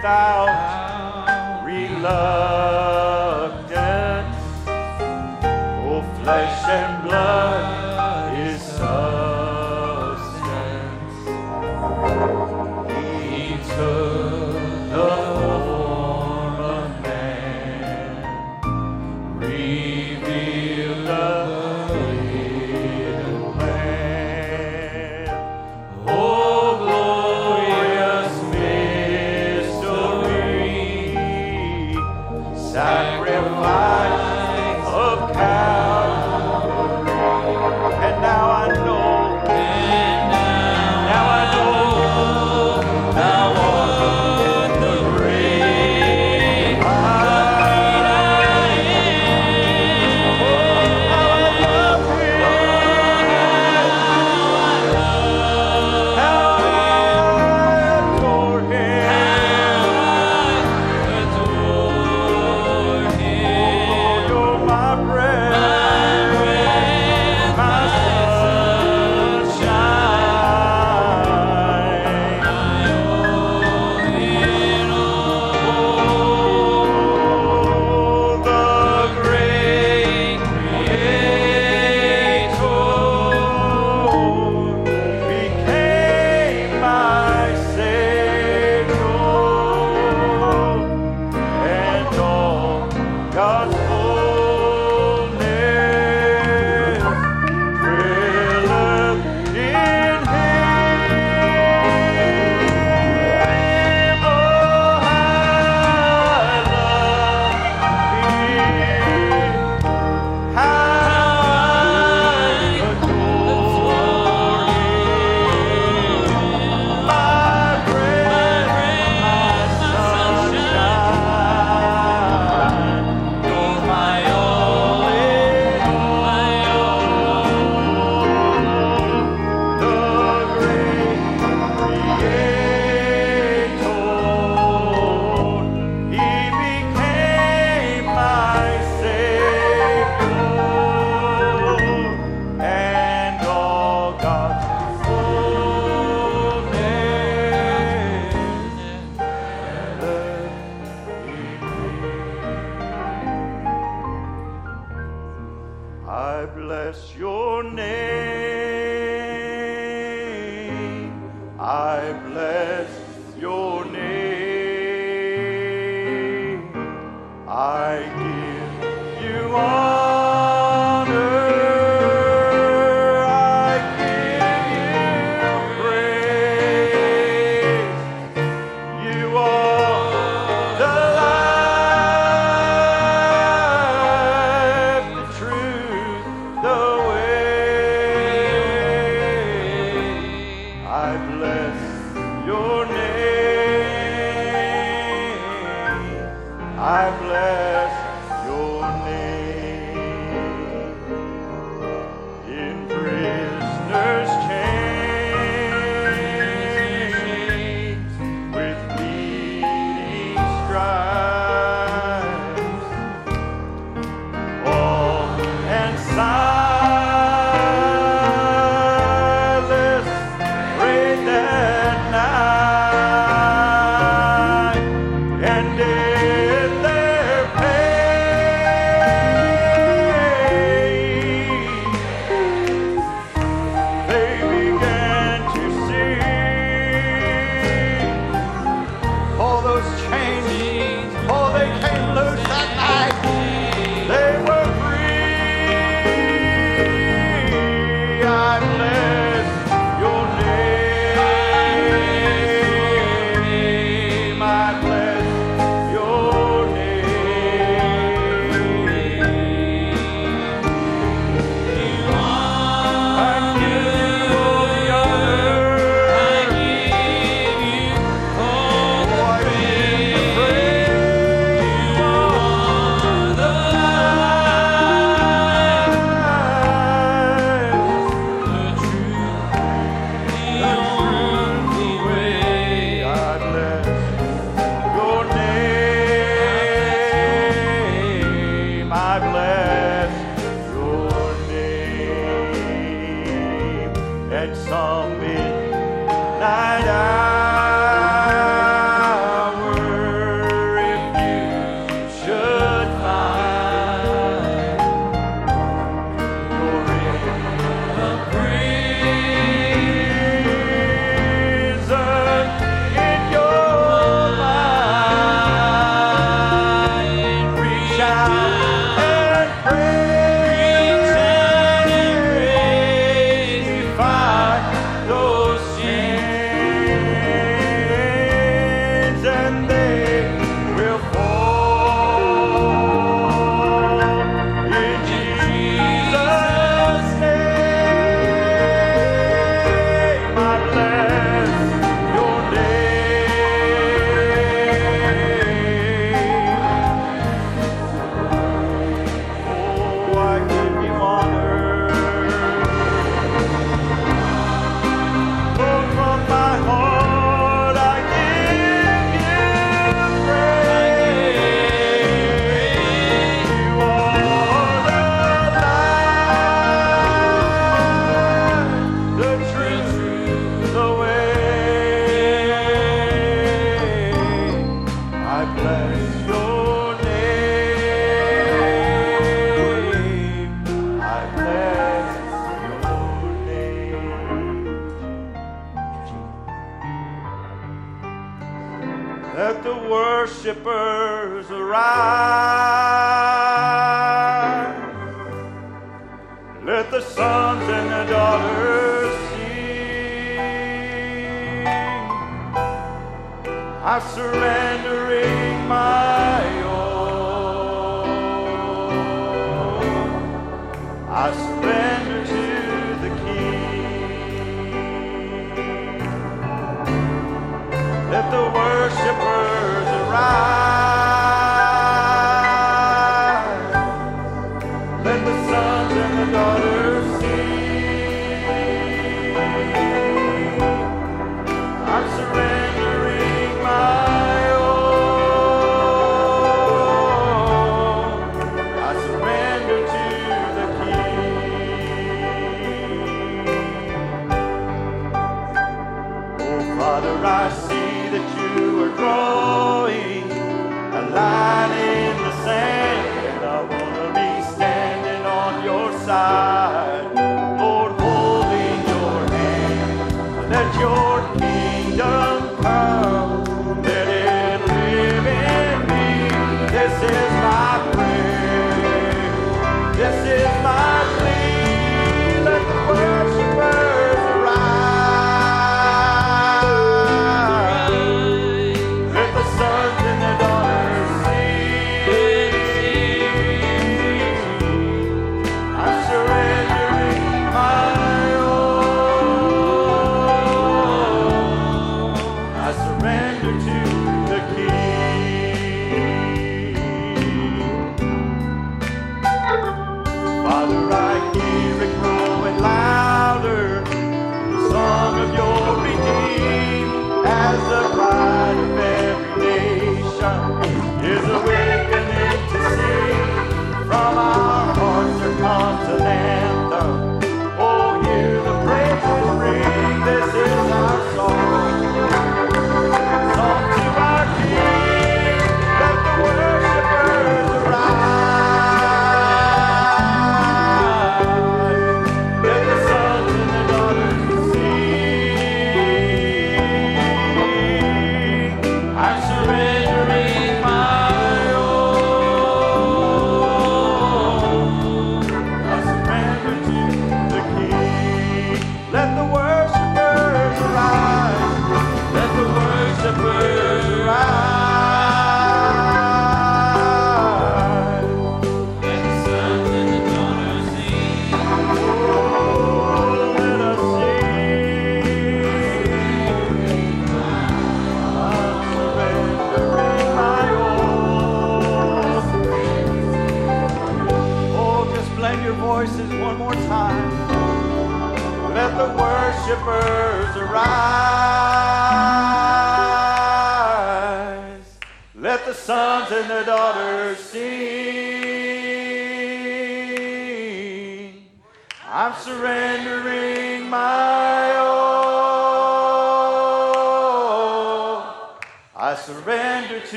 without reluctance. O flesh and blood.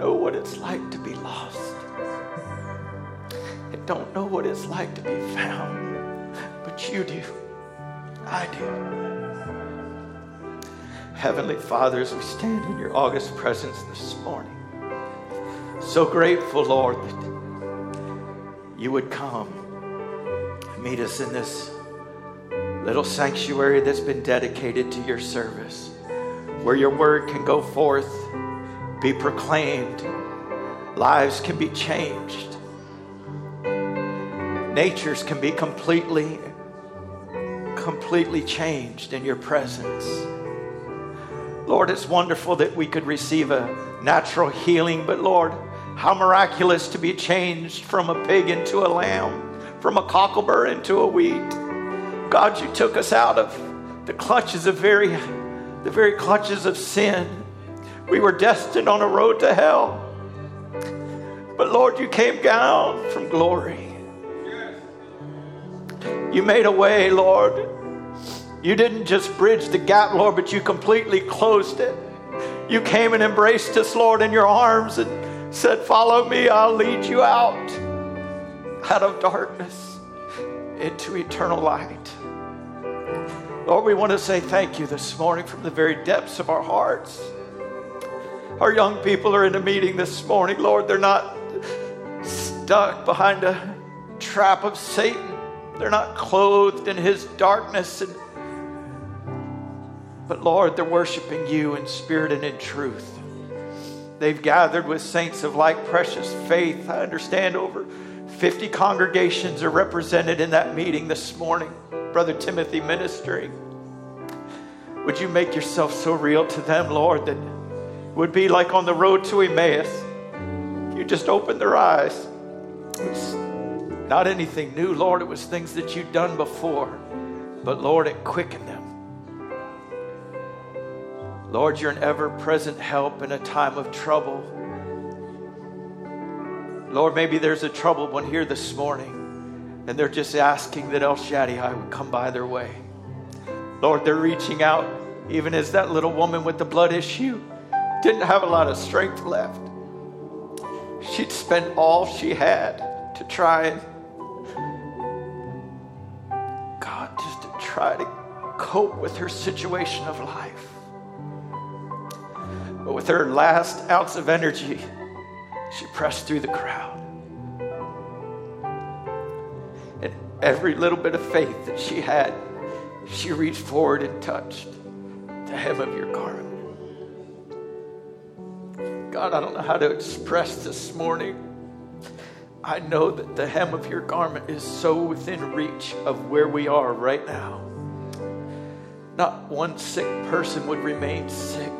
Know what it's like to be lost. They don't know what it's like to be found. But you do. I do. Heavenly Father, as we stand in your august presence this morning, so grateful, Lord, that you would come and meet us in this little sanctuary that's been dedicated to your service, where your word can go forth, be proclaimed, lives can be changed, natures can be completely, completely changed in your presence. Lord, it's wonderful that we could receive a natural healing, but Lord, how miraculous to be changed from a pig into a lamb, from a cocklebur into a wheat. God, you took us out of the clutches of very, the very clutches of sin. We were destined on a road to hell. But Lord, you came down from glory. You made a way, Lord. You didn't just bridge the gap, Lord, but you completely closed it. You came and embraced us, Lord, in your arms and said, Follow me, I'll lead you out, out of darkness into eternal light. Lord, we want to say thank you this morning from the very depths of our hearts. Our young people are in a meeting this morning, Lord. They're not stuck behind a trap of Satan. They're not clothed in his darkness and but Lord, they're worshiping you in spirit and in truth. They've gathered with saints of like precious faith. I understand over 50 congregations are represented in that meeting this morning. Brother Timothy ministering. Would you make yourself so real to them, Lord, that would be like on the road to Emmaus? You just opened their eyes. It was not anything new, Lord. It was things that you'd done before. But Lord, it quickened them. Lord, you're an ever present help in a time of trouble. Lord, maybe there's a troubled one here this morning, and they're just asking that El Shaddai would come by their way. Lord, they're reaching out, even as that little woman with the blood issue didn't have a lot of strength left. She'd spent all she had to try and, God, just to try to cope with her situation of life. But with her last ounce of energy, she pressed through the crowd. And every little bit of faith that she had, she reached forward and touched the hem of your garment. God, I don't know how to express this morning. I know that the hem of your garment is so within reach of where we are right now. Not one sick person would remain sick.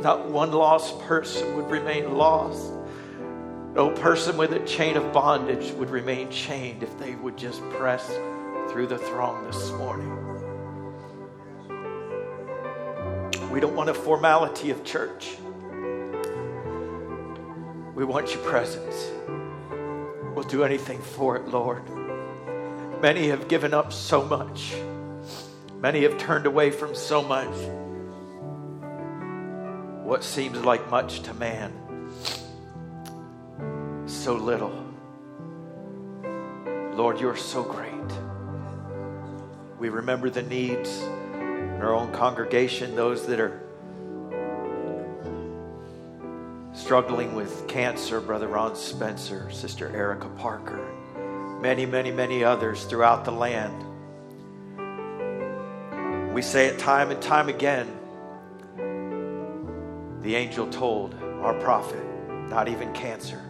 Not one lost person would remain lost. No person with a chain of bondage would remain chained if they would just press through the throng this morning. We don't want a formality of church. We want your presence. We'll do anything for it, Lord. Many have given up so much. Many have turned away from so much what seems like much to man, so little. Lord, you are so great. We remember the needs in our own congregation, those that are struggling with cancer, Brother Ron Spencer, Sister Erica Parker, many, many, many others throughout the land. We say it time and time again the angel told our prophet, not even cancer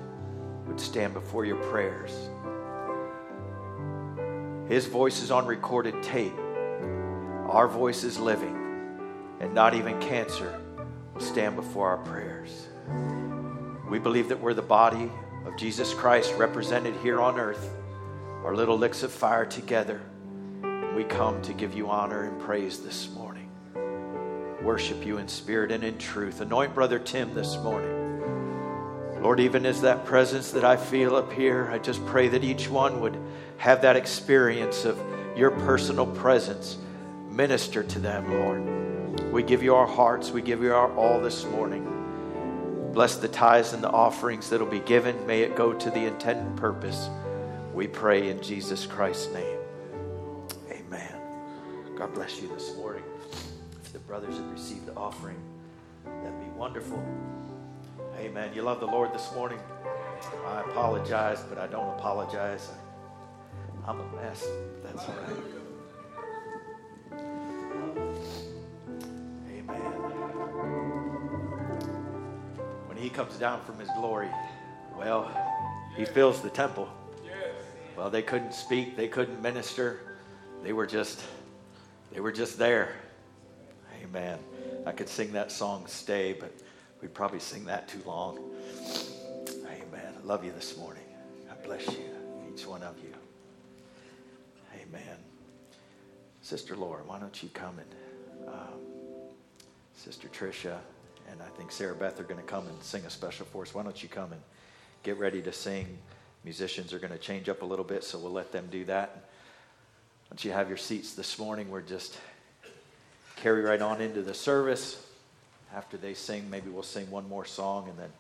would stand before your prayers. His voice is on recorded tape. Our voice is living, and not even cancer will stand before our prayers. We believe that we're the body of Jesus Christ represented here on earth, our little licks of fire together. We come to give you honor and praise this morning. Worship you in spirit and in truth. Anoint Brother Tim this morning. Lord, even as that presence that I feel up here, I just pray that each one would have that experience of your personal presence. Minister to them, Lord. We give you our hearts, we give you our all this morning. Bless the tithes and the offerings that'll be given. May it go to the intended purpose. We pray in Jesus Christ's name. Amen. God bless you this morning. If the brothers have received the offering, that'd be wonderful. Amen. You love the Lord this morning? I apologize, but I don't apologize. I'm a mess. That's all right. He comes down from his glory, well, he fills the temple. Well, they couldn't speak, they couldn't minister. They were just they were just there. Amen. I could sing that song stay, but we'd probably sing that too long. Amen. I love you this morning. God bless you, each one of you. Amen. Sister Laura, why don't you come and um, Sister Tricia and I think Sarah Beth are going to come and sing a special for us. Why don't you come and get ready to sing? Musicians are going to change up a little bit, so we'll let them do that. Once you have your seats this morning, we're just carry right on into the service. After they sing, maybe we'll sing one more song and then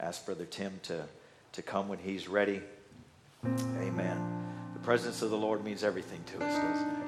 ask Brother Tim to, to come when he's ready. Amen. The presence of the Lord means everything to us, doesn't it?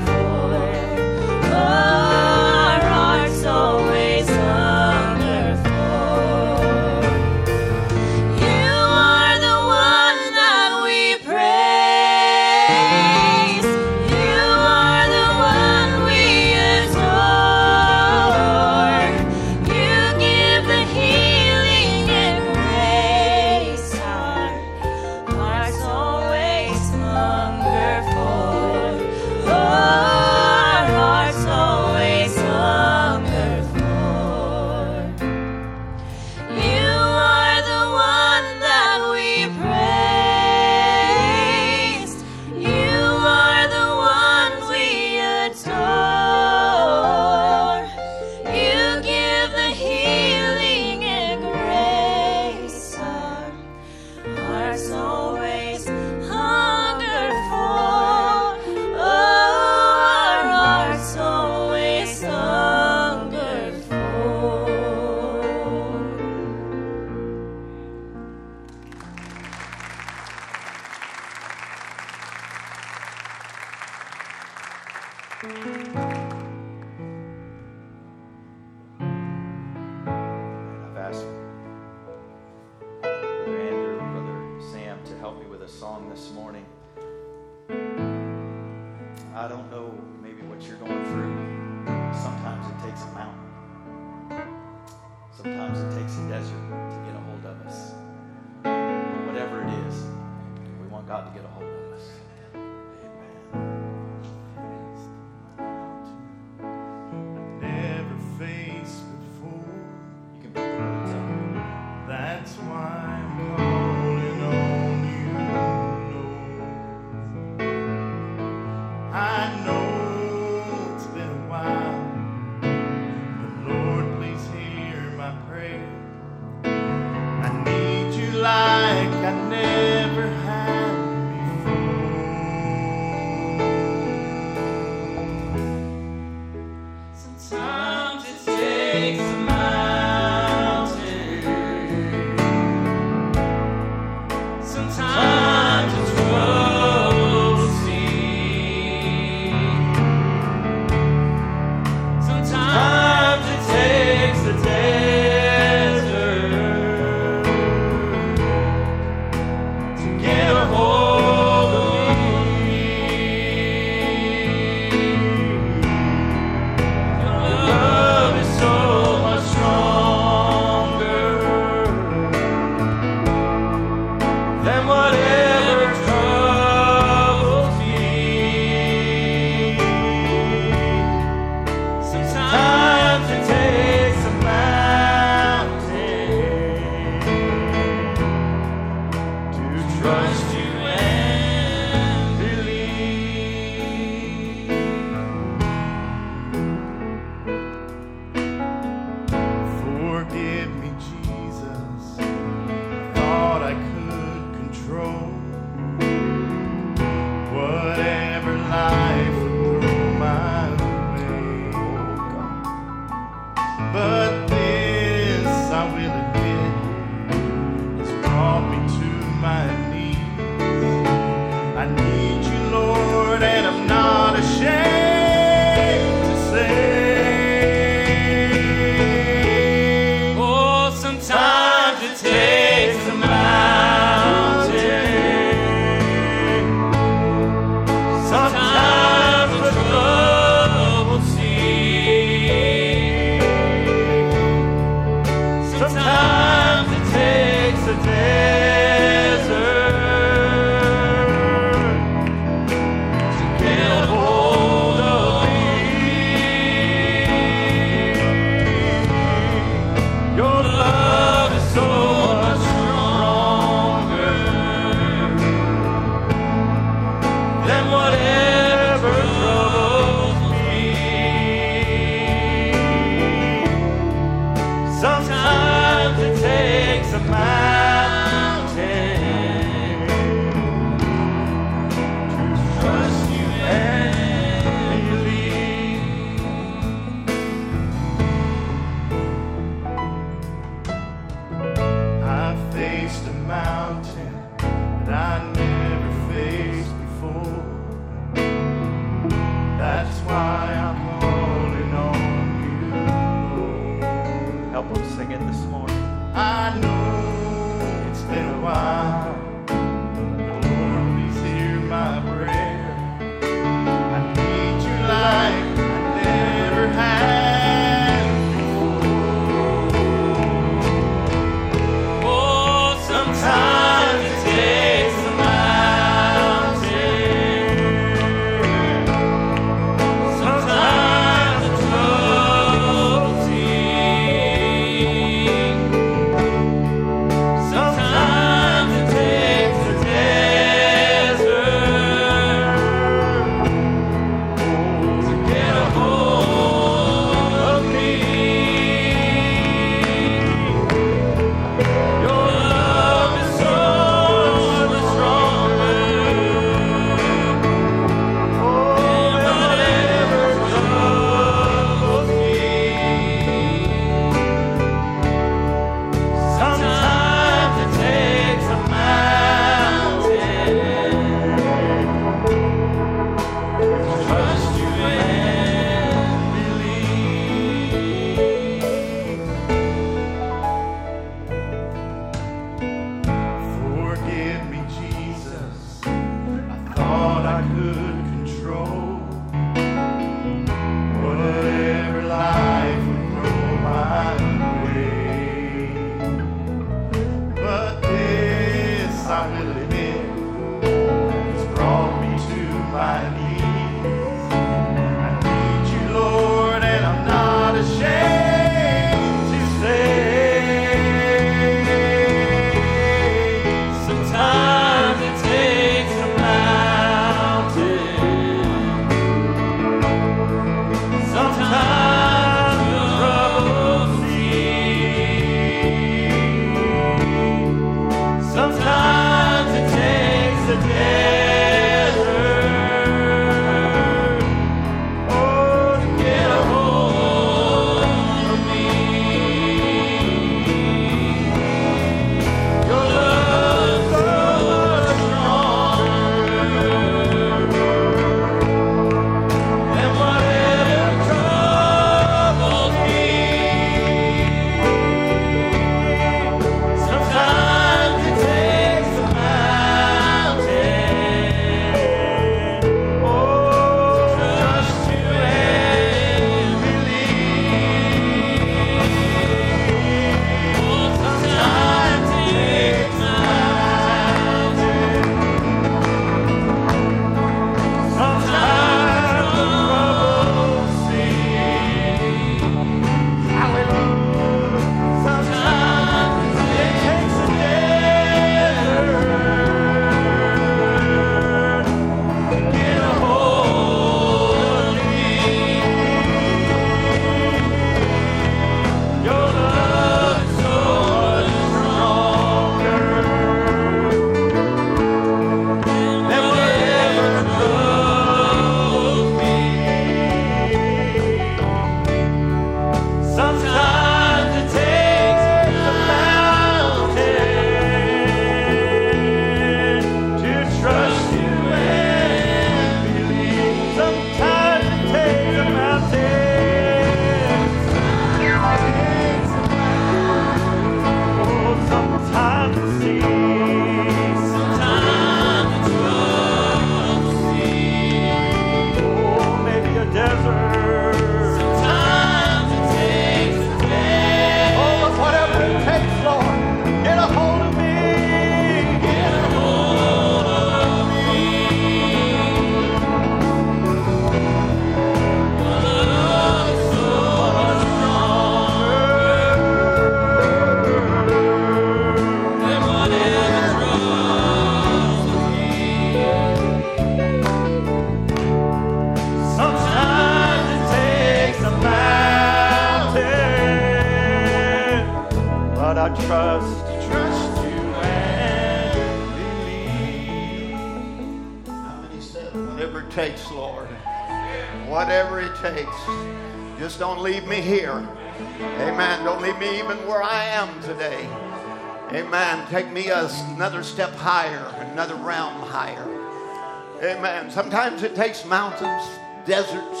Sometimes it takes mountains, deserts,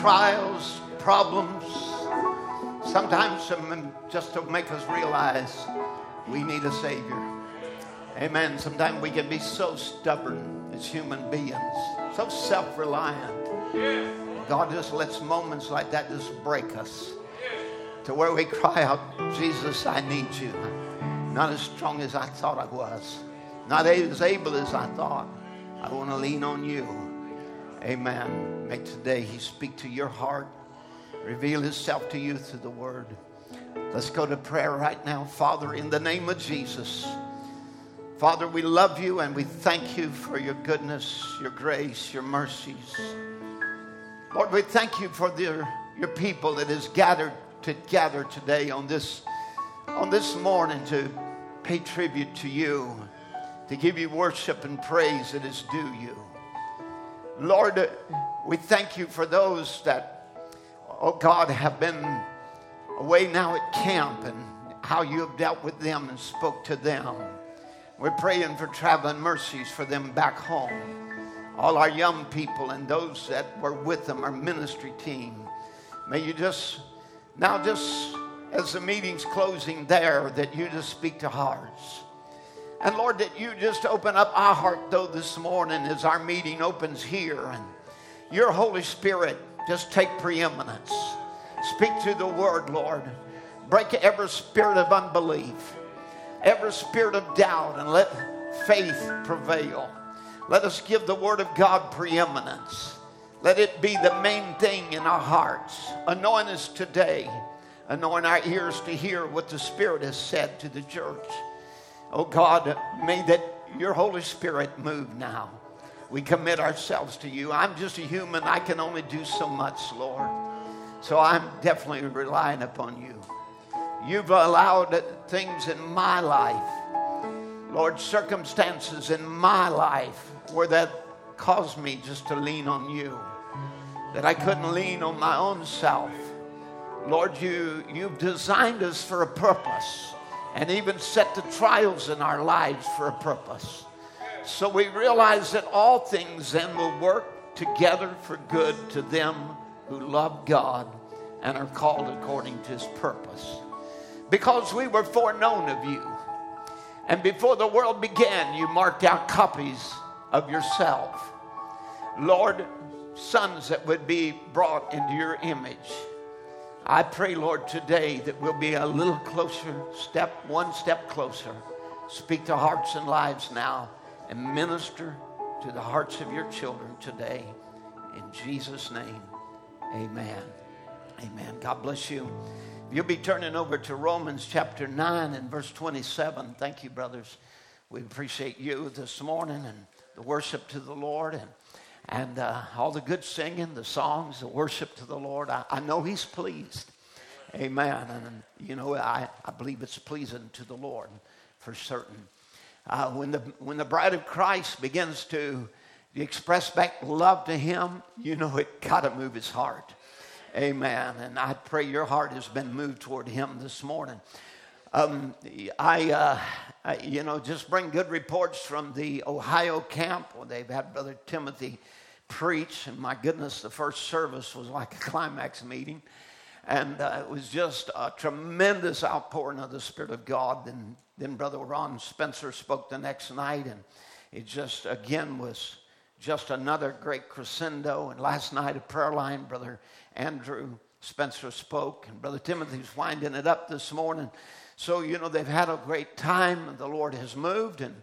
trials, problems. Sometimes just to make us realize we need a Savior. Amen. Sometimes we can be so stubborn as human beings, so self reliant. God just lets moments like that just break us to where we cry out, Jesus, I need you. Not as strong as I thought I was, not as able as I thought. I want to lean on you. Amen. May today He speak to your heart, reveal Himself to you through the Word. Let's go to prayer right now. Father, in the name of Jesus. Father, we love you and we thank you for your goodness, your grace, your mercies. Lord, we thank you for the, your people that is gathered together today on this, on this morning to pay tribute to you, to give you worship and praise that is due you. Lord, we thank you for those that, oh God, have been away now at camp and how you have dealt with them and spoke to them. We're praying for traveling mercies for them back home. All our young people and those that were with them, our ministry team. May you just, now just as the meeting's closing there, that you just speak to hearts. And Lord, that you just open up our heart, though, this morning as our meeting opens here. And your Holy Spirit just take preeminence. Speak through the word, Lord. Break every spirit of unbelief, every spirit of doubt, and let faith prevail. Let us give the word of God preeminence. Let it be the main thing in our hearts. Anoint us today. Anoint our ears to hear what the Spirit has said to the church. Oh God, may that your Holy Spirit move now. We commit ourselves to you. I'm just a human. I can only do so much, Lord. So I'm definitely relying upon you. You've allowed things in my life, Lord, circumstances in my life where that caused me just to lean on you, that I couldn't lean on my own self. Lord, you, you've designed us for a purpose and even set the trials in our lives for a purpose. So we realize that all things then will work together for good to them who love God and are called according to his purpose. Because we were foreknown of you. And before the world began, you marked out copies of yourself. Lord, sons that would be brought into your image. I pray, Lord, today that we'll be a little closer, step one step closer. Speak to hearts and lives now and minister to the hearts of your children today. In Jesus' name, amen. Amen. God bless you. You'll be turning over to Romans chapter 9 and verse 27. Thank you, brothers. We appreciate you this morning and the worship to the Lord and, and uh, all the good singing, the songs, the worship to the Lord. I, I know He's pleased. Amen. And, you know, I, I believe it's pleasing to the Lord for certain. Uh, when, the, when the bride of Christ begins to express back love to Him, you know it got to move His heart. Amen. And I pray your heart has been moved toward Him this morning. Um, I, uh, I, you know, just bring good reports from the Ohio camp where they've had Brother Timothy preach. And my goodness, the first service was like a climax meeting. And uh, it was just a tremendous outpouring of the Spirit of God. And then Brother Ron Spencer spoke the next night. And it just, again, was just another great crescendo. And last night, a prayer line, Brother Andrew Spencer spoke. And Brother Timothy's winding it up this morning. So, you know, they've had a great time, the Lord has moved and,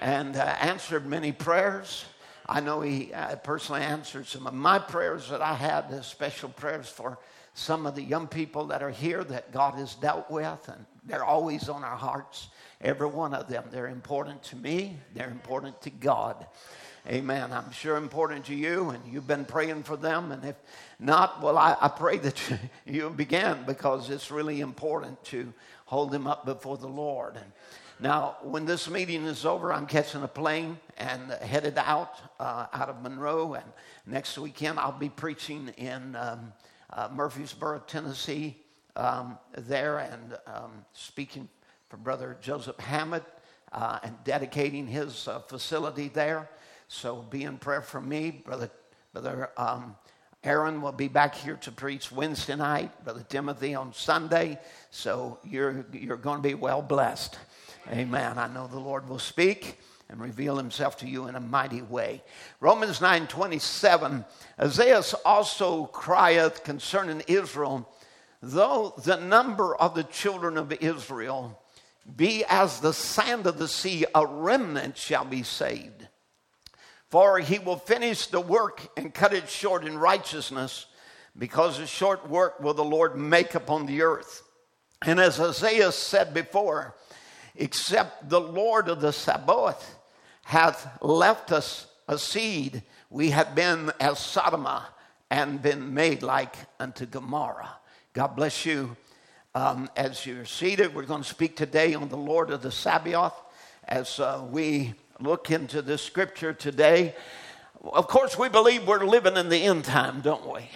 and uh, answered many prayers. I know He uh, personally answered some of my prayers that I had, uh, special prayers for some of the young people that are here that God has dealt with, and they're always on our hearts, every one of them. They're important to me, they're important to God. Amen. I'm sure important to you, and you've been praying for them. And if not, well, I, I pray that you, you begin because it's really important to hold them up before the Lord. And now, when this meeting is over, I'm catching a plane and headed out uh, out of Monroe. And next weekend, I'll be preaching in um, uh, Murfreesboro, Tennessee, um, there, and um, speaking for Brother Joseph Hammett uh, and dedicating his uh, facility there. So, be in prayer for me, Brother. Brother um, Aaron will be back here to preach Wednesday night, Brother Timothy on Sunday. So you're, you're going to be well blessed. Amen. I know the Lord will speak and reveal himself to you in a mighty way. Romans 9 27, Isaiah also crieth concerning Israel, though the number of the children of Israel be as the sand of the sea, a remnant shall be saved. For he will finish the work and cut it short in righteousness, because a short work will the Lord make upon the earth. And as Isaiah said before, except the Lord of the Sabaoth hath left us a seed, we have been as Sodoma and been made like unto Gomorrah. God bless you. Um, as you're seated, we're going to speak today on the Lord of the Sabaoth as uh, we look into this scripture today. Of course, we believe we're living in the end time, don't we?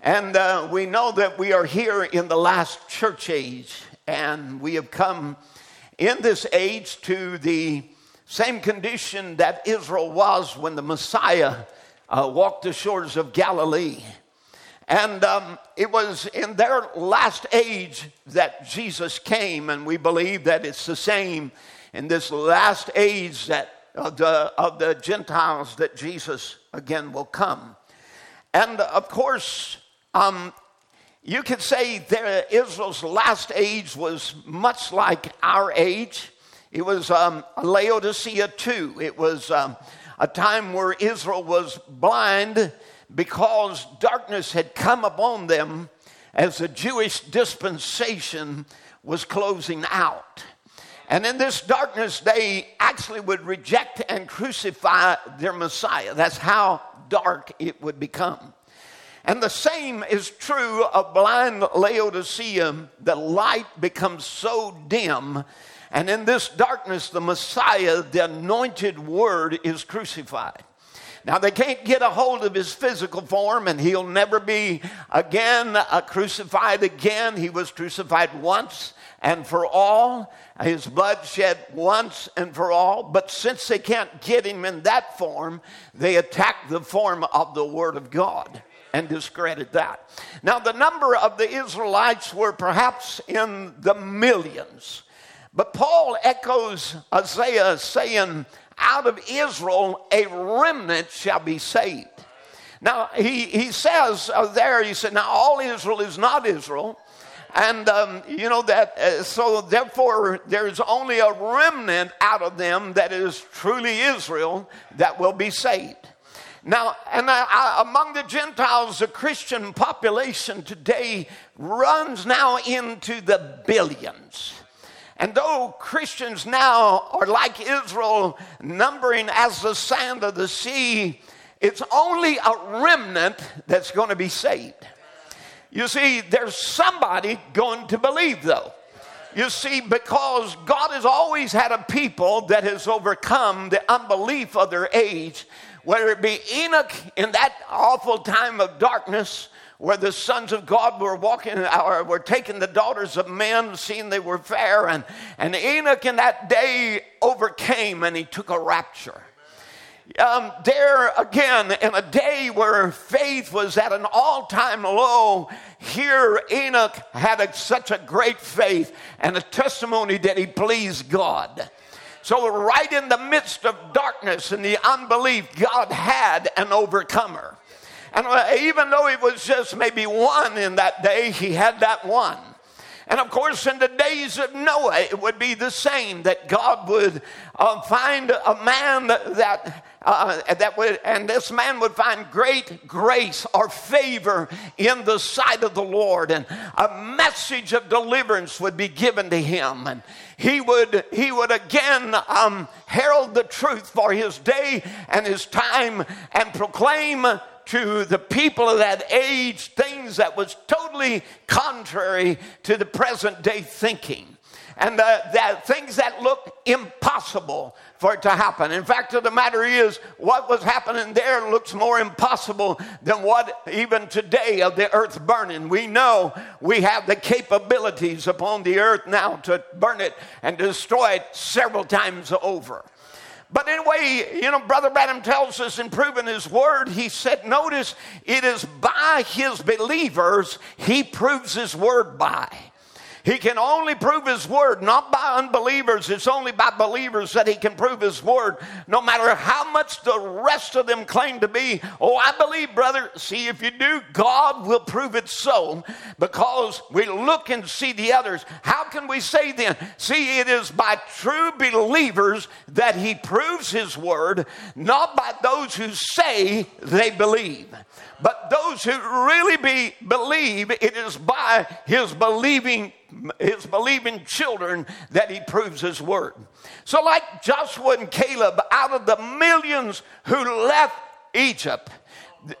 And uh, we know that we are here in the last church age, and we have come in this age to the same condition that Israel was when the Messiah uh, walked the shores of Galilee. And um, it was in their last age that Jesus came, and we believe that it's the same in this last age that of the, of the Gentiles that Jesus again will come. And of course, um, you could say that Israel's last age was much like our age. It was um, Laodicea 2. It was um, a time where Israel was blind because darkness had come upon them as the Jewish dispensation was closing out. And in this darkness, they actually would reject and crucify their Messiah. That's how dark it would become. And the same is true of blind Laodicea. The light becomes so dim, and in this darkness, the Messiah, the anointed word, is crucified. Now, they can't get a hold of his physical form, and he'll never be again uh, crucified again. He was crucified once and for all, his blood shed once and for all. But since they can't get him in that form, they attack the form of the Word of God and discredit that. Now, the number of the Israelites were perhaps in the millions. But Paul echoes Isaiah saying, Out of Israel a remnant shall be saved. Now, he, he says uh, there, he said, Now all Israel is not Israel. And, um, you know, that, uh, so therefore, there's only a remnant out of them that is truly Israel that will be saved. Now, and I, I, among the Gentiles, the Christian population today runs now into the billions. And though Christians now are like Israel, numbering as the sand of the sea, it's only a remnant that's going to be saved. You see, there's somebody going to believe, though. You see, because God has always had a people that has overcome the unbelief of their age, whether it be Enoch in that awful time of darkness where the sons of God were walking or were taking the daughters of men, seeing they were fair, and, and Enoch in that day overcame and he took a rapture um, there again, in a day where faith was at an all time low, here Enoch had a, such a great faith and a testimony that he pleased God. So, right in the midst of darkness and the unbelief, God had an overcomer. And uh, even though it was just maybe one in that day, he had that one. And of course, in the days of Noah, it would be the same that God would uh, find a man that uh, that would, and this man would find great grace or favor in the sight of the Lord, and a message of deliverance would be given to him, and he would he would again um, herald the truth for his day and his time, and proclaim to the people of that age things that was totally contrary to the present day thinking and the, the things that look impossible for it to happen. In fact, the matter is, what was happening there looks more impossible than what even today of the earth burning. We know we have the capabilities upon the earth now to burn it and destroy it several times over. But anyway, you know, Brother Branham tells us in proving his word, he said, notice it is by his believers he proves his word by. He can only prove His word, not by unbelievers. It's only by believers that He can prove His word, no matter how much the rest of them claim to be. Oh, I believe, brother. See, if you do, God will prove it so because we look and see the others. How can we say then? See, it is by true believers that He proves His word, not by those who say they believe. But those who really be, believe, it is by His believing his believing children that he proves his word. So, like Joshua and Caleb, out of the millions who left Egypt,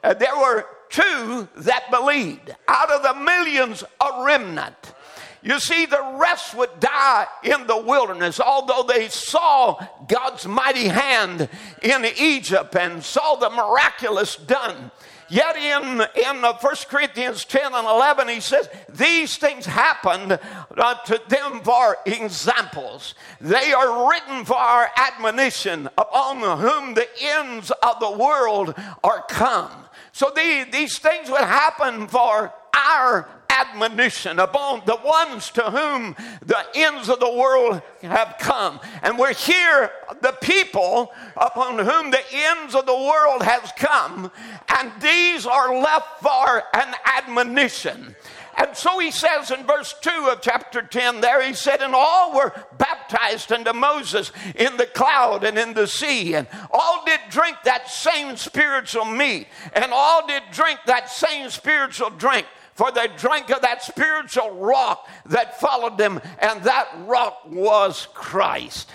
there were two that believed. Out of the millions, a remnant. You see, the rest would die in the wilderness, although they saw God's mighty hand in Egypt and saw the miraculous done. Yet in, in 1 Corinthians 10 and 11, he says, These things happened uh, to them for examples. They are written for our admonition, upon whom the ends of the world are come. So the, these things would happen for our admonition upon the ones to whom the ends of the world have come. And we're here, the people upon whom the ends of the world has come, and these are left for an admonition. And so he says in verse 2 of chapter 10 there, he said, And all were baptized unto Moses in the cloud and in the sea, and all did drink that same spiritual meat, and all did drink that same spiritual drink. For they drank of that spiritual rock that followed them, and that rock was Christ.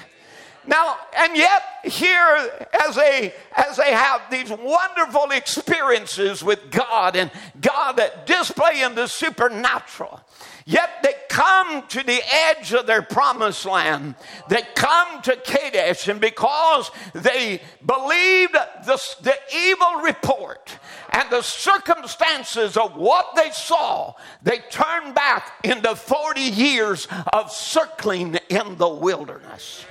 Now, and yet, here, as they, as they have these wonderful experiences with God and God displaying the supernatural, yet they come to the edge of their promised land. They come to Kadesh, and because they believed the, the evil report and the circumstances of what they saw, they turned back into 40 years of circling in the wilderness.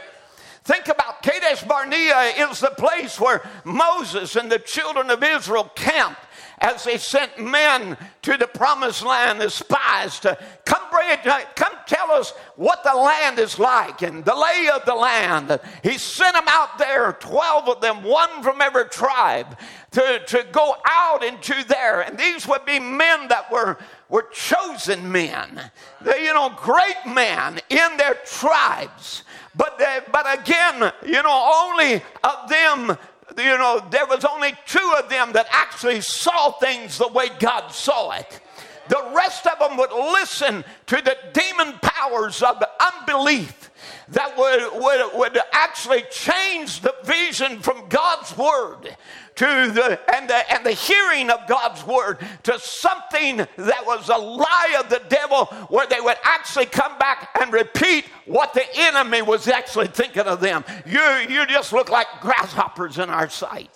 Think about Kadesh Barnea is the place where Moses and the children of Israel camped as they sent men to the promised land as spies to come bring it, come tell us what the land is like and the lay of the land. He sent them out there, 12 of them, one from every tribe, to, to go out into there. And these would be men that were, were chosen men, they, you know, great men in their tribes. But, uh, but again, you know, only of them, you know, there was only two of them that actually saw things the way God saw it. The rest of them would listen to the demon powers of unbelief that would, would, would actually change the vision from God's word to the and, the and the hearing of God's word to something that was a lie of the devil where they would actually come back and repeat what the enemy was actually thinking of them. You you just look like grasshoppers in our sight.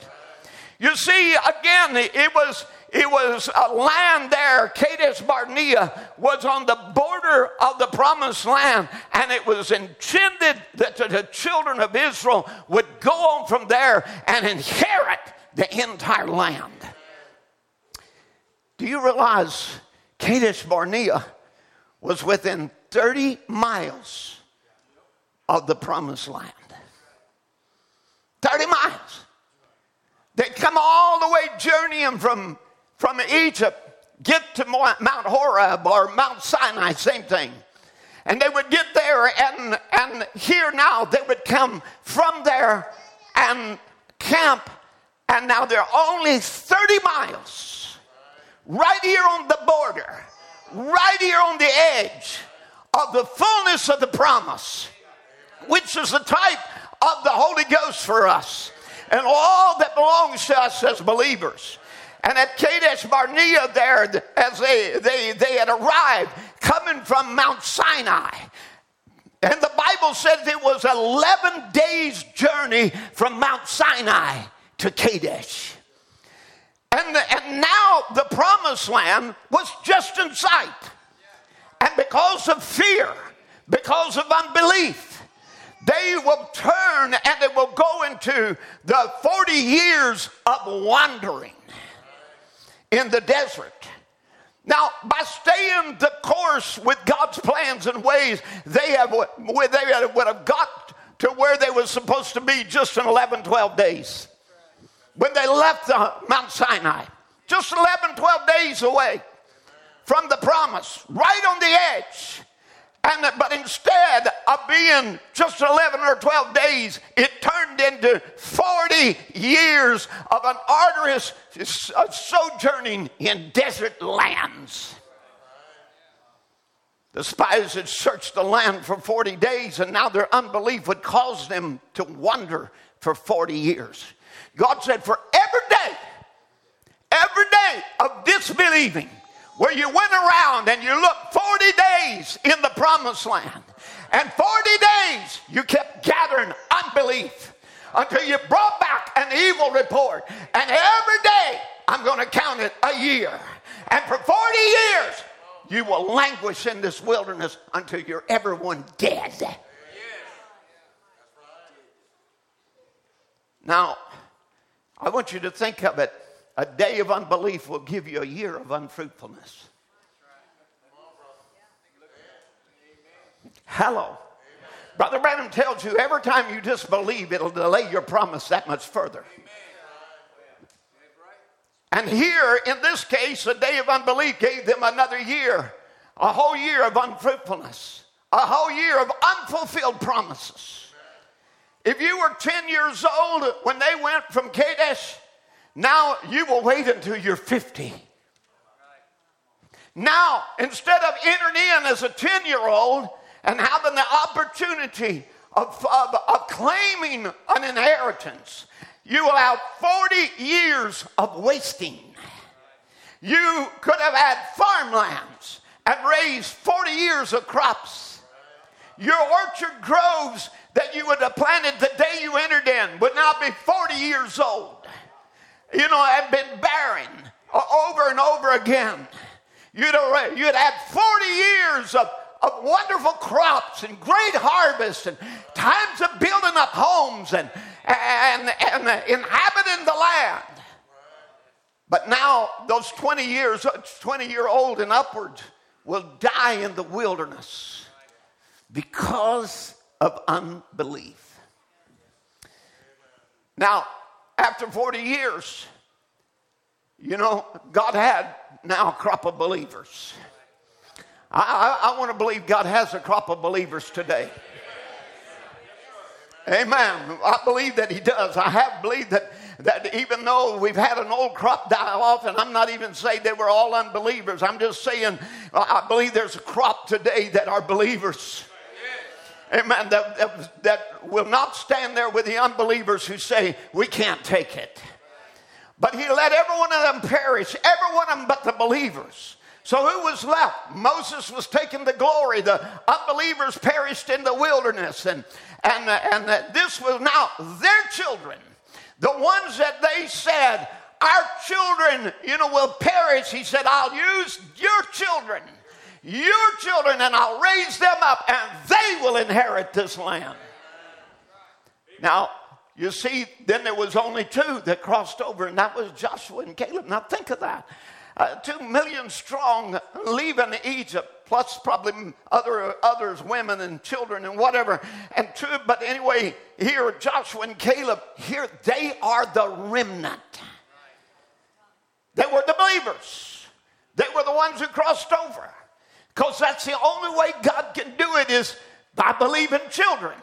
You see, again, it was it was a land there. Kadesh Barnea was on the border of the promised land, and it was intended that the children of Israel would go on from there and inherit the entire land. Do you realize Kadesh Barnea was within 30 miles of the promised land? 30 miles. They'd come all the way journeying from, from Egypt, get to Mount Horeb or Mount Sinai, same thing. And they would get there, and, and here now they would come from there and camp and now they're only 30 miles right here on the border, right here on the edge of the fullness of the promise, which is the type of the Holy Ghost for us. And all that belongs to us as believers. And at Kadesh Barnea, there, as they, they, they had arrived coming from Mount Sinai, and the Bible says it was 11 days' journey from Mount Sinai to Kadesh. And, the, and now the promised land was just in sight. And because of fear, because of unbelief, they will turn and they will go into the 40 years of wandering in the desert. Now, by staying the course with God's plans and ways, they, have, they would have got to where they were supposed to be just in 11, 12 days when they left Mount Sinai, just 11, 12 days away from the promise, right on the edge. And, but instead of being just 11 or 12 days, it turned into 40 years of an arduous sojourning in desert lands. The spies had searched the land for 40 days, and now their unbelief would cause them to wander for 40 years. God said, for every day, every day of disbelieving, where you went around and you looked 40 days in the promised land, and 40 days you kept gathering unbelief until you brought back an evil report. And every day, I'm going to count it a year. And for 40 years, you will languish in this wilderness until you're everyone dead. Now, I want you to think of it. A day of unbelief will give you a year of unfruitfulness. Hello. Brother Branham tells you every time you disbelieve, it'll delay your promise that much further. And here, in this case, a day of unbelief gave them another year, a whole year of unfruitfulness, a whole year of unfulfilled promises. If you were 10 years old when they went from Kadesh, now you will wait until you're 50. Now, instead of entering in as a 10 year old and having the opportunity of, of, of claiming an inheritance, you will have 40 years of wasting. You could have had farmlands and raised 40 years of crops. Your orchard groves that you would have planted the day you entered in would now be 40 years old. You know, had been barren uh, over and over again. You'd have, you'd had 40 years of, of wonderful crops and great harvests and times of building up homes and, and, and uh, inhabiting the land. But now, those 20 years, uh, 20 year old and upwards, will die in the wilderness because of unbelief. Now, after 40 years, you know, God had now a crop of believers. I, I, I want to believe God has a crop of believers today. Amen. I believe that He does. I have believed that, that even though we've had an old crop die off, and I'm not even saying they were all unbelievers, I'm just saying I believe there's a crop today that are believers. Amen. That, that, that will not stand there with the unbelievers who say, We can't take it. But He let every one of them perish, every one of them but the believers. So who was left? Moses was taking the glory. The unbelievers perished in the wilderness. And, and, uh, and uh, this was now their children. The ones that they said, our children, you know, will perish. He said, I'll use your children, your children, and I'll raise them up, and they will inherit this land. Now, you see, then there was only two that crossed over, and that was Joshua and Caleb. Now think of that uh, two million strong leaving Egypt, plus probably other others, women and children and whatever. And two, but anyway, here Joshua and Caleb, here they are the remnant. They were the believers. They were the ones who crossed over. Because that's the only way God can do it is by believing children.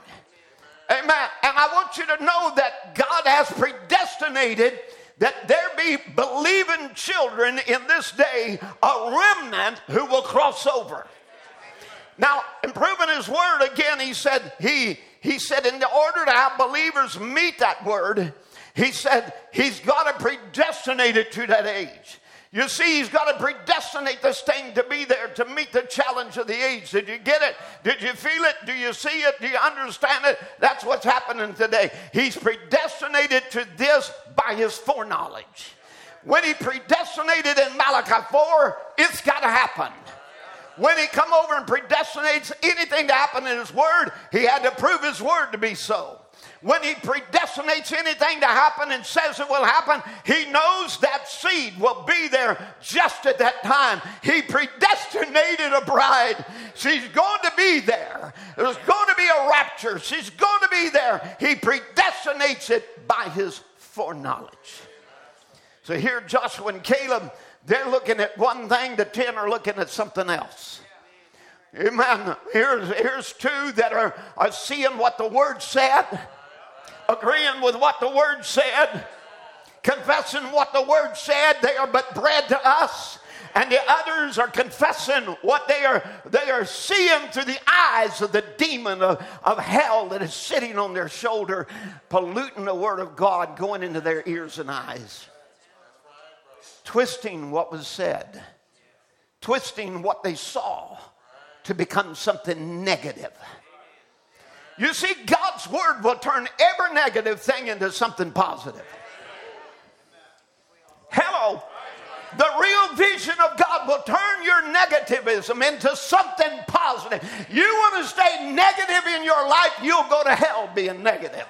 Amen. And I want you to know that God has predestinated that there be believing children in this day, a remnant who will cross over. Now, improving his word again, he said, he, he said, in order to have believers meet that word, he said, he's got to predestinate it to that age. You see, he's got to predestinate this thing to be there to meet the challenge of the age. Did you get it? Did you feel it? Do you see it? Do you understand it? That's what's happening today. He's predestinated to this by his foreknowledge. When he predestinated in Malachi 4, it's got to happen. When he come over and predestinates anything to happen in his word, he had to prove his word to be so when he predestinates anything to happen and says it will happen, he knows that seed will be there just at that time. He predestinated a bride. She's going to be there. There's going to be a rapture. She's going to be there. He predestinates it by his foreknowledge. So here, Joshua and Caleb, they're looking at one thing, the ten are looking at something else. Amen. Here's, here's two that are, are seeing what the word said agreeing with what the word said, confessing what the word said. They are but bread to us. And the others are confessing what they are they are seeing through the eyes of the demon of, of hell that is sitting on their shoulder, polluting the word of God, going into their ears and eyes. Twisting what was said, twisting what they saw to become something negative. You see, God's word will turn every negative thing into something positive. Hello. The real vision of God will turn your negativism into something positive. You want to stay negative in your life, you'll go to hell being negative.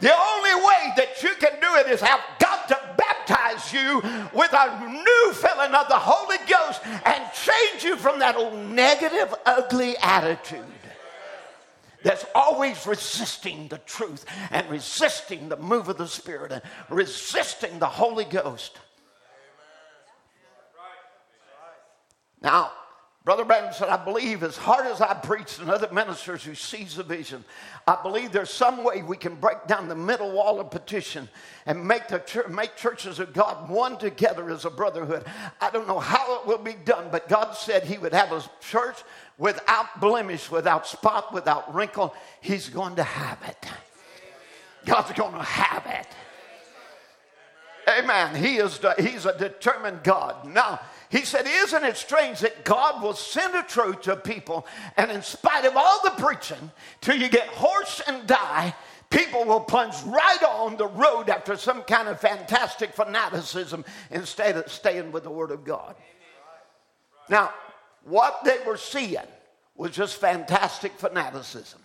The only way that you can do it is have God to baptize you with a new filling of the Holy Ghost and change you from that old negative, ugly attitude that's always resisting the truth and resisting the move of the Spirit and resisting the Holy Ghost. Now, Brother Branham said, I believe as hard as I preach and other ministers who sees the vision, I believe there's some way we can break down the middle wall of petition and make, the make churches of God one together as a brotherhood. I don't know how it will be done, but God said He would have a church without blemish, without spot, without wrinkle. He's going to have it. God's going to have it. Amen. He is the, he's a determined God. Now, he said, Isn't it strange that God will send a truth to people, and in spite of all the preaching, till you get hoarse and die, people will plunge right on the road after some kind of fantastic fanaticism instead of staying with the Word of God. Now, what they were seeing was just fantastic fanaticism.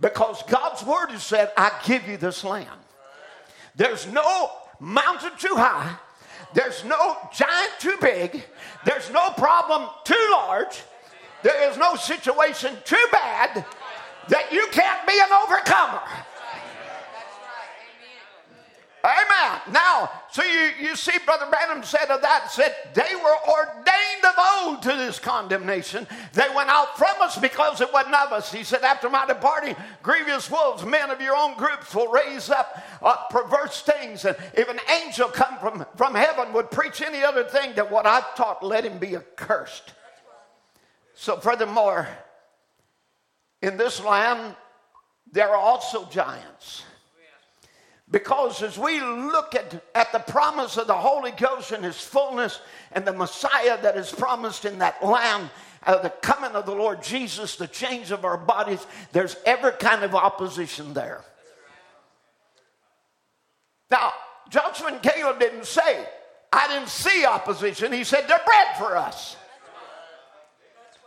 Because God's Word has said, I give you this land. There's no mountain too high there's no giant too big. There's no problem too large. There is no situation too bad that you can't be an overcomer. Amen. Now, so you, you see, Brother Branham said of that, said they were ordained of old to this condemnation. They went out from us because it wasn't of us. He said, After my departing, grievous wolves, men of your own groups, will raise up uh, perverse things. And if an angel come from, from heaven would preach any other thing than what I've taught, let him be accursed. So, furthermore, in this land, there are also giants. Because as we look at, at the promise of the Holy Ghost and His fullness and the Messiah that is promised in that land, uh, the coming of the Lord Jesus, the change of our bodies, there's every kind of opposition there. Now, Joshua and Caleb didn't say, I didn't see opposition. He said, they're bread for us.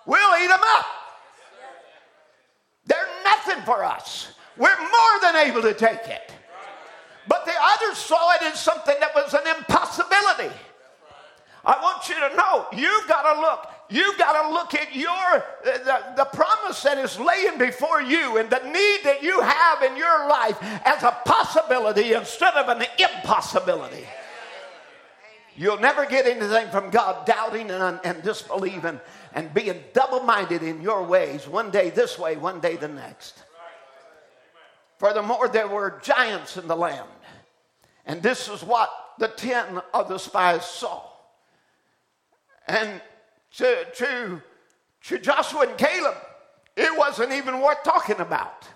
We'll eat them up. They're nothing for us. We're more than able to take it. But the others saw it as something that was an impossibility. I want you to know, you've got to look. You've got to look at your the, the promise that is laying before you and the need that you have in your life as a possibility instead of an impossibility. You'll never get anything from God doubting and, and disbelieving and being double minded in your ways, one day this way, one day the next. Furthermore, there were giants in the land. And this is what the ten of the spies saw. And to, to, to Joshua and Caleb, it wasn't even worth talking about.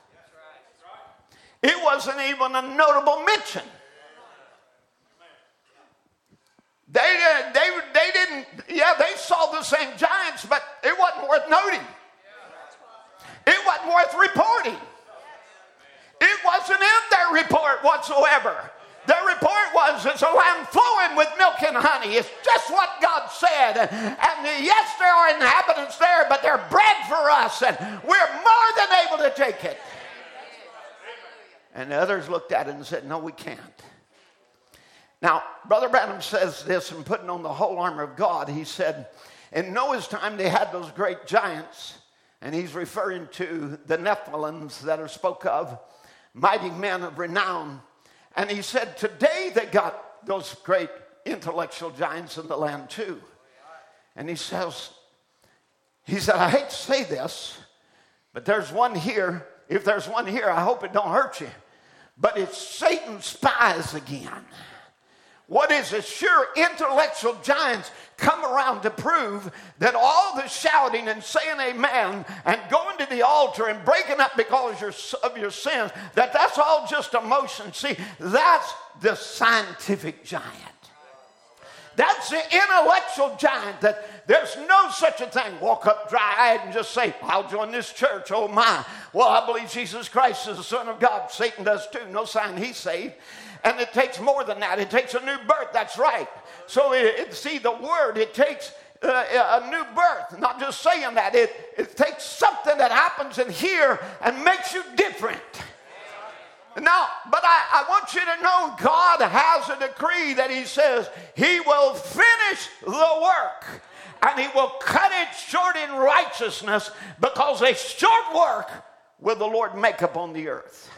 It wasn't even a notable mention. They, they, they didn't, yeah, they saw the same giants, but it wasn't worth noting. It wasn't worth reporting. It wasn't in their report whatsoever. Was it's a land flowing with milk and honey. It's just what God said. And yes, there are inhabitants there, but they're bread for us, and we're more than able to take it. And the others looked at it and said, No, we can't. Now, Brother Branham says this in putting on the whole armor of God. He said, In Noah's time, they had those great giants, and he's referring to the Nephilims that are spoke of, mighty men of renown and he said, Today they got those great intellectual giants in the land too. And he says, He said, I hate to say this, but there's one here. If there's one here, I hope it don't hurt you. But it's Satan's spies again. What is it? Sure, intellectual giants come around to prove that all the shouting and saying amen and going to the altar and breaking up because of your sins, that that's all just emotion. See, that's the scientific giant. That's the intellectual giant that there's no such a thing. Walk up dry eyed and just say, I'll join this church. Oh my. Well, I believe Jesus Christ is the Son of God. Satan does too. No sign he's saved. And it takes more than that. It takes a new birth. That's right. So, it, it, see, the word, it takes uh, a new birth. Not just saying that. It, it takes something that happens in here and makes you different. Now, but I, I want you to know God has a decree that He says He will finish the work and he will cut it short in righteousness because a short work will the Lord make upon the earth.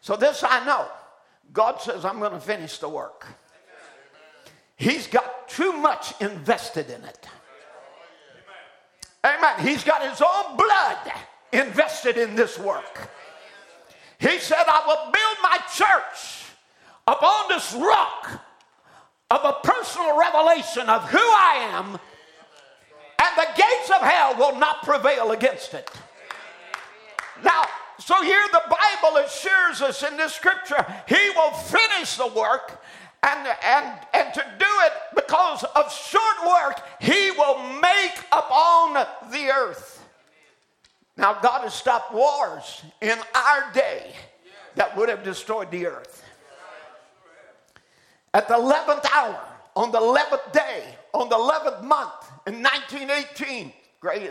So, this I know God says, I'm going to finish the work. He's got too much invested in it. Amen. He's got his own blood invested in this work. He said, I will build my church upon this rock of a personal revelation of who I am, and the gates of hell will not prevail against it. Now, so here the Bible assures us in this scripture, He will finish the work. And, and, and to do it because of short work, he will make upon the earth. Now, God has stopped wars in our day that would have destroyed the earth. At the 11th hour, on the 11th day, on the 11th month in 1918,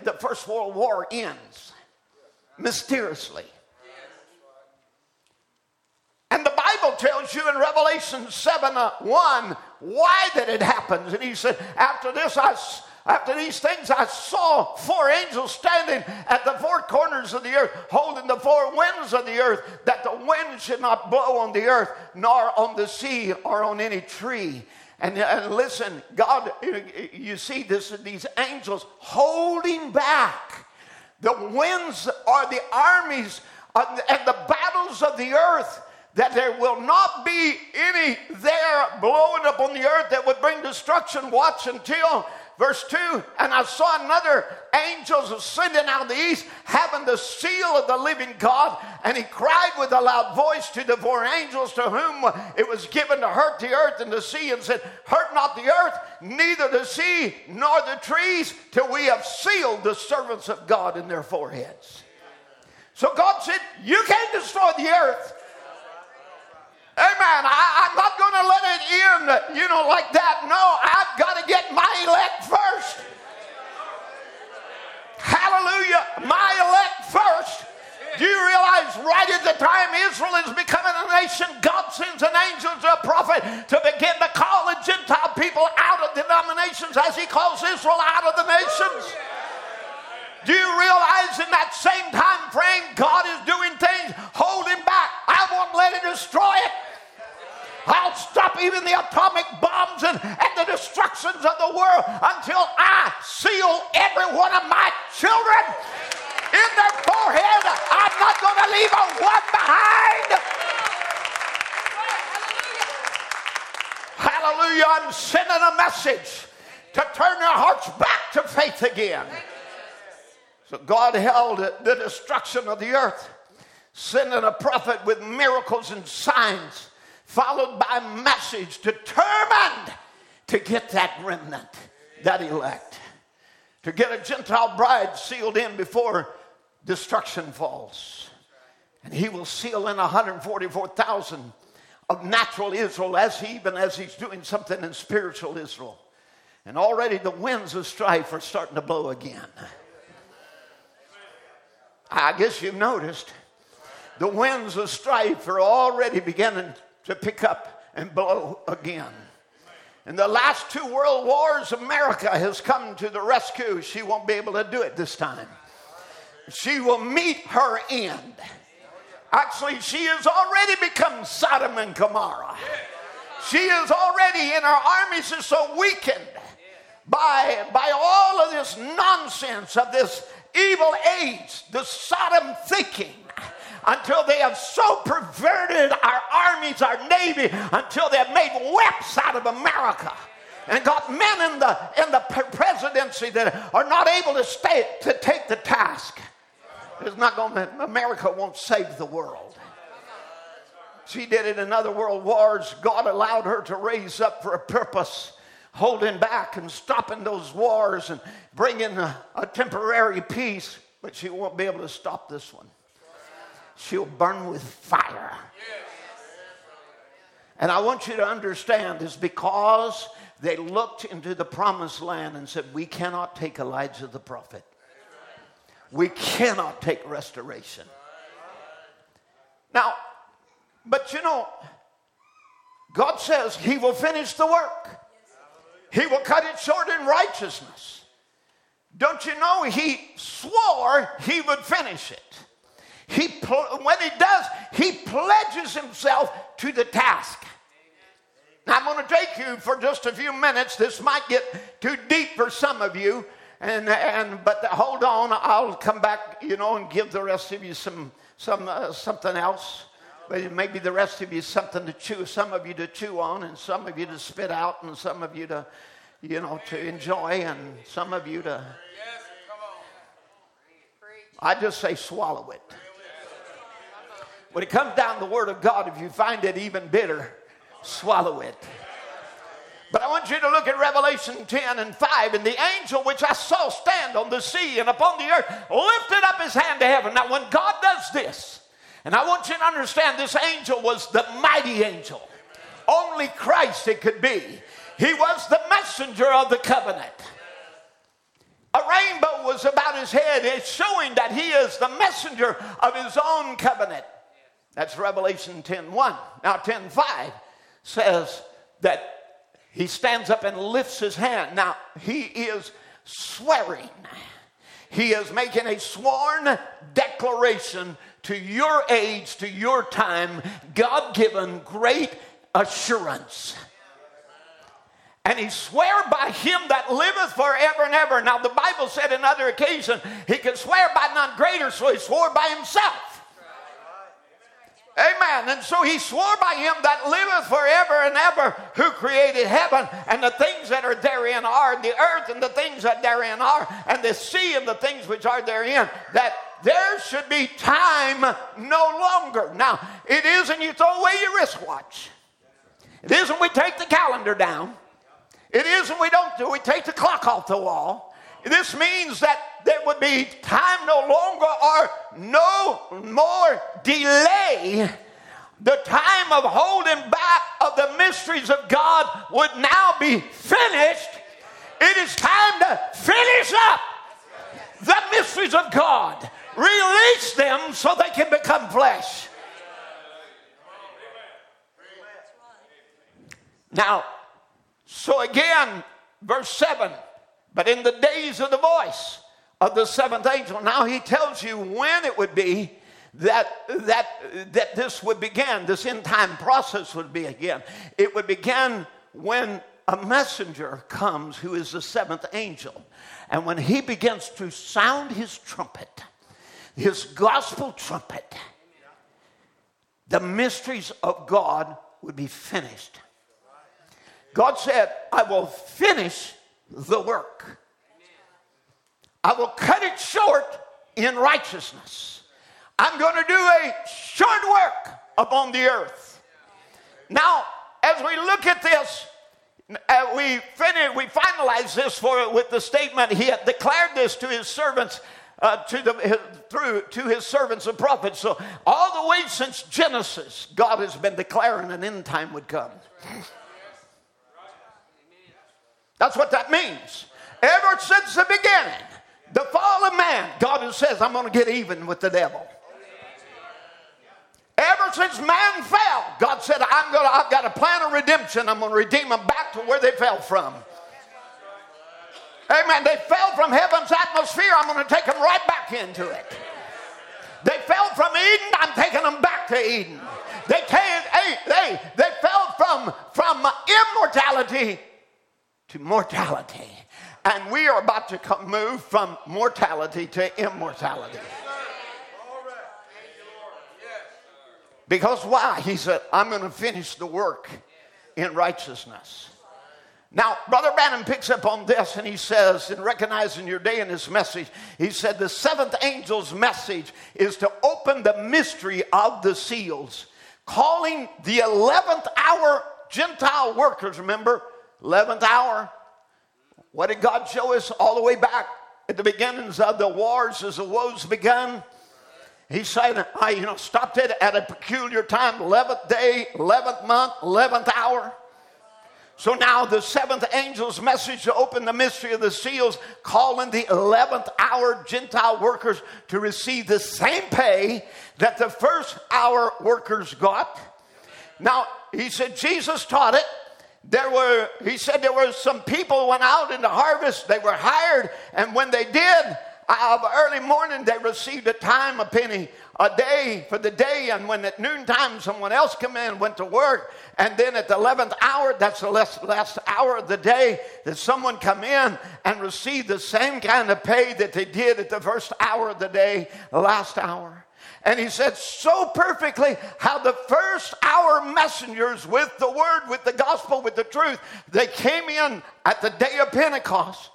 the First World War ends mysteriously. And the Bible tells you in Revelation 7 uh, 1 why that it happens. And he said, After this, I, after these things, I saw four angels standing at the four corners of the earth, holding the four winds of the earth, that the wind should not blow on the earth, nor on the sea, or on any tree. And, and listen, God, uh, uh, you see this, these angels holding back. The winds are the armies and the battles of the earth that there will not be any there blowing up on the earth that would bring destruction. Watch until verse 2 and I saw another angel ascending out of the east, having the seal of the living God, and he cried with a loud voice to the four angels to whom it was given to hurt the earth and the sea, and said, Hurt not the earth, neither the sea nor the trees, till we have sealed the servants of God in their foreheads. So God said, You can't destroy the earth. Amen. I, am not going to let it end, you know, like that. No, I've got to get my elect first. Hallelujah. My elect first. Do you realize right at the time Israel is becoming a nation, God sends an angel to a prophet to begin to call the Gentile people out of denominations as he calls Israel out of the nations? Do you realize in that same time frame God is doing things holding back? I won't let it destroy it. I'll stop even the atomic bombs and, and the destructions of the world until I seal every one of my children in their forehead. I'm not going to leave a one behind. Hallelujah. I'm sending a message to turn their hearts back to faith again. So God held the destruction of the earth, sending a prophet with miracles and signs followed by a message determined to get that remnant, that elect, to get a Gentile bride sealed in before destruction falls. And he will seal in 144,000 of natural Israel as he, even as he's doing something in spiritual Israel. And already the winds of strife are starting to blow again. I guess you've noticed the winds of strife are already beginning to pick up and blow again. In the last two world wars, America has come to the rescue. She won't be able to do it this time. She will meet her end. Actually, she has already become Sodom and Gomorrah. She is already, in her armies is so weakened by, by all of this nonsense of this evil age, the Sodom thinking until they have so perverted our armies, our navy, until they have made wimps out of America and got men in the in the presidency that are not able to stay to take the task. It's not going to America won't save the world. She did it in other world wars. God allowed her to raise up for a purpose, holding back and stopping those wars and bringing a, a temporary peace, but she won't be able to stop this one she'll burn with fire. And I want you to understand is because they looked into the promised land and said, We cannot take Elijah the prophet. We cannot take restoration. Now, but you know, God says He will finish the work. He will cut it short in righteousness. Don't you know he swore he would finish it? He when he does, he pledges himself to the task. Now, I'm going to take you for just a few minutes. This might get too deep for some of you, and, and but hold on, I'll come back, you know, and give the rest of you some some uh, something else. Maybe the rest of you something to chew, some of you to chew on, and some of you to spit out, and some of you to, you know, to enjoy, and some of you to. I just say swallow it. When it comes down the Word of God, if you find it even bitter, swallow it. But I want you to look at Revelation 10 and 5. And the angel which I saw stand on the sea and upon the earth lifted up his hand to heaven. Now, when God does this, and I want you to understand this angel was the mighty angel, only Christ it could be. He was the messenger of the covenant. A rainbow was about his head, it's showing that he is the messenger of his own covenant. That's Revelation 10 1. Now, 10 5 says that he stands up and lifts his hand. Now, he is swearing. He is making a sworn declaration to your age, to your time, God given great assurance. And he sware by him that liveth forever and ever. Now, the Bible said in other occasion he could swear by none greater, so he swore by himself. Amen. And so he swore by him that liveth forever and ever, who created heaven and the things that are therein are, the earth and the things that therein are, and the sea and the things which are therein, that there should be time no longer. Now, it isn't you throw away your wristwatch. It isn't we take the calendar down. It isn't we don't do we take the clock off the wall. This means that there would be time no longer or no more delay. The time of holding back of the mysteries of God would now be finished. It is time to finish up the mysteries of God, release them so they can become flesh. Now, so again, verse 7 but in the days of the voice of the seventh angel, now he tells you when it would be that, that, that this would begin, this end time process would begin. It would begin when a messenger comes who is the seventh angel. And when he begins to sound his trumpet, his gospel trumpet, the mysteries of God would be finished. God said, I will finish the work. I will cut it short in righteousness. I'm going to do a short work upon the earth. Now, as we look at this, uh, we finish, we finalize this for with the statement he had declared this to his servants uh, to the his, through to his servants and prophets. So all the way since Genesis, God has been declaring an end time would come. That's what that means. Ever since the beginning, the fall of man, God says, I'm going to get even with the devil. Ever since man fell, God said, I'm gonna, I've got a plan of redemption. I'm going to redeem them back to where they fell from. Amen. They fell from heaven's atmosphere. I'm going to take them right back into it. They fell from Eden. I'm taking them back to Eden. They came, they, they, they fell from, from immortality to mortality. And we are about to move from mortality to immortality. Because why? He said, I'm going to finish the work in righteousness. Now, Brother Branham picks up on this and he says, in recognizing your day in his message, he said, the seventh angel's message is to open the mystery of the seals, calling the 11th hour Gentile workers, remember, 11th hour. What did God show us all the way back at the beginnings of the wars as the woes began? He said, I you know, stopped it at a peculiar time, 11th day, 11th month, 11th hour. So now the seventh angel's message to open the mystery of the seals, calling the 11th hour Gentile workers to receive the same pay that the first hour workers got. Now, he said Jesus taught it there were, he said there were some people went out in the harvest. They were hired, and when they did, uh, early morning they received a time a penny a day for the day, and when at noontime someone else come in went to work, and then at the eleventh hour, that's the last, last hour of the day, that someone come in and receive the same kind of pay that they did at the first hour of the day, the last hour. And he said so perfectly how the first hour messengers with the word, with the gospel, with the truth, they came in at the day of Pentecost.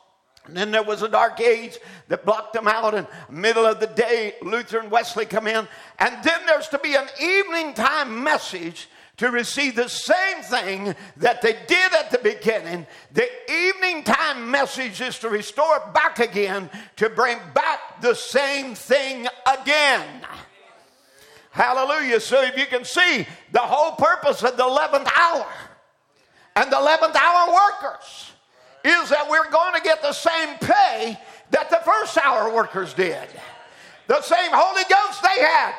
And then there was a dark age that blocked them out, and middle of the day, Luther and Wesley come in. And then there's to be an evening time message to receive the same thing that they did at the beginning. The evening time message is to restore back again, to bring back the same thing again. Hallelujah. So if you can see the whole purpose of the 11th hour and the 11th hour workers is that we're going to get the same pay that the first hour workers did. The same Holy Ghost they had,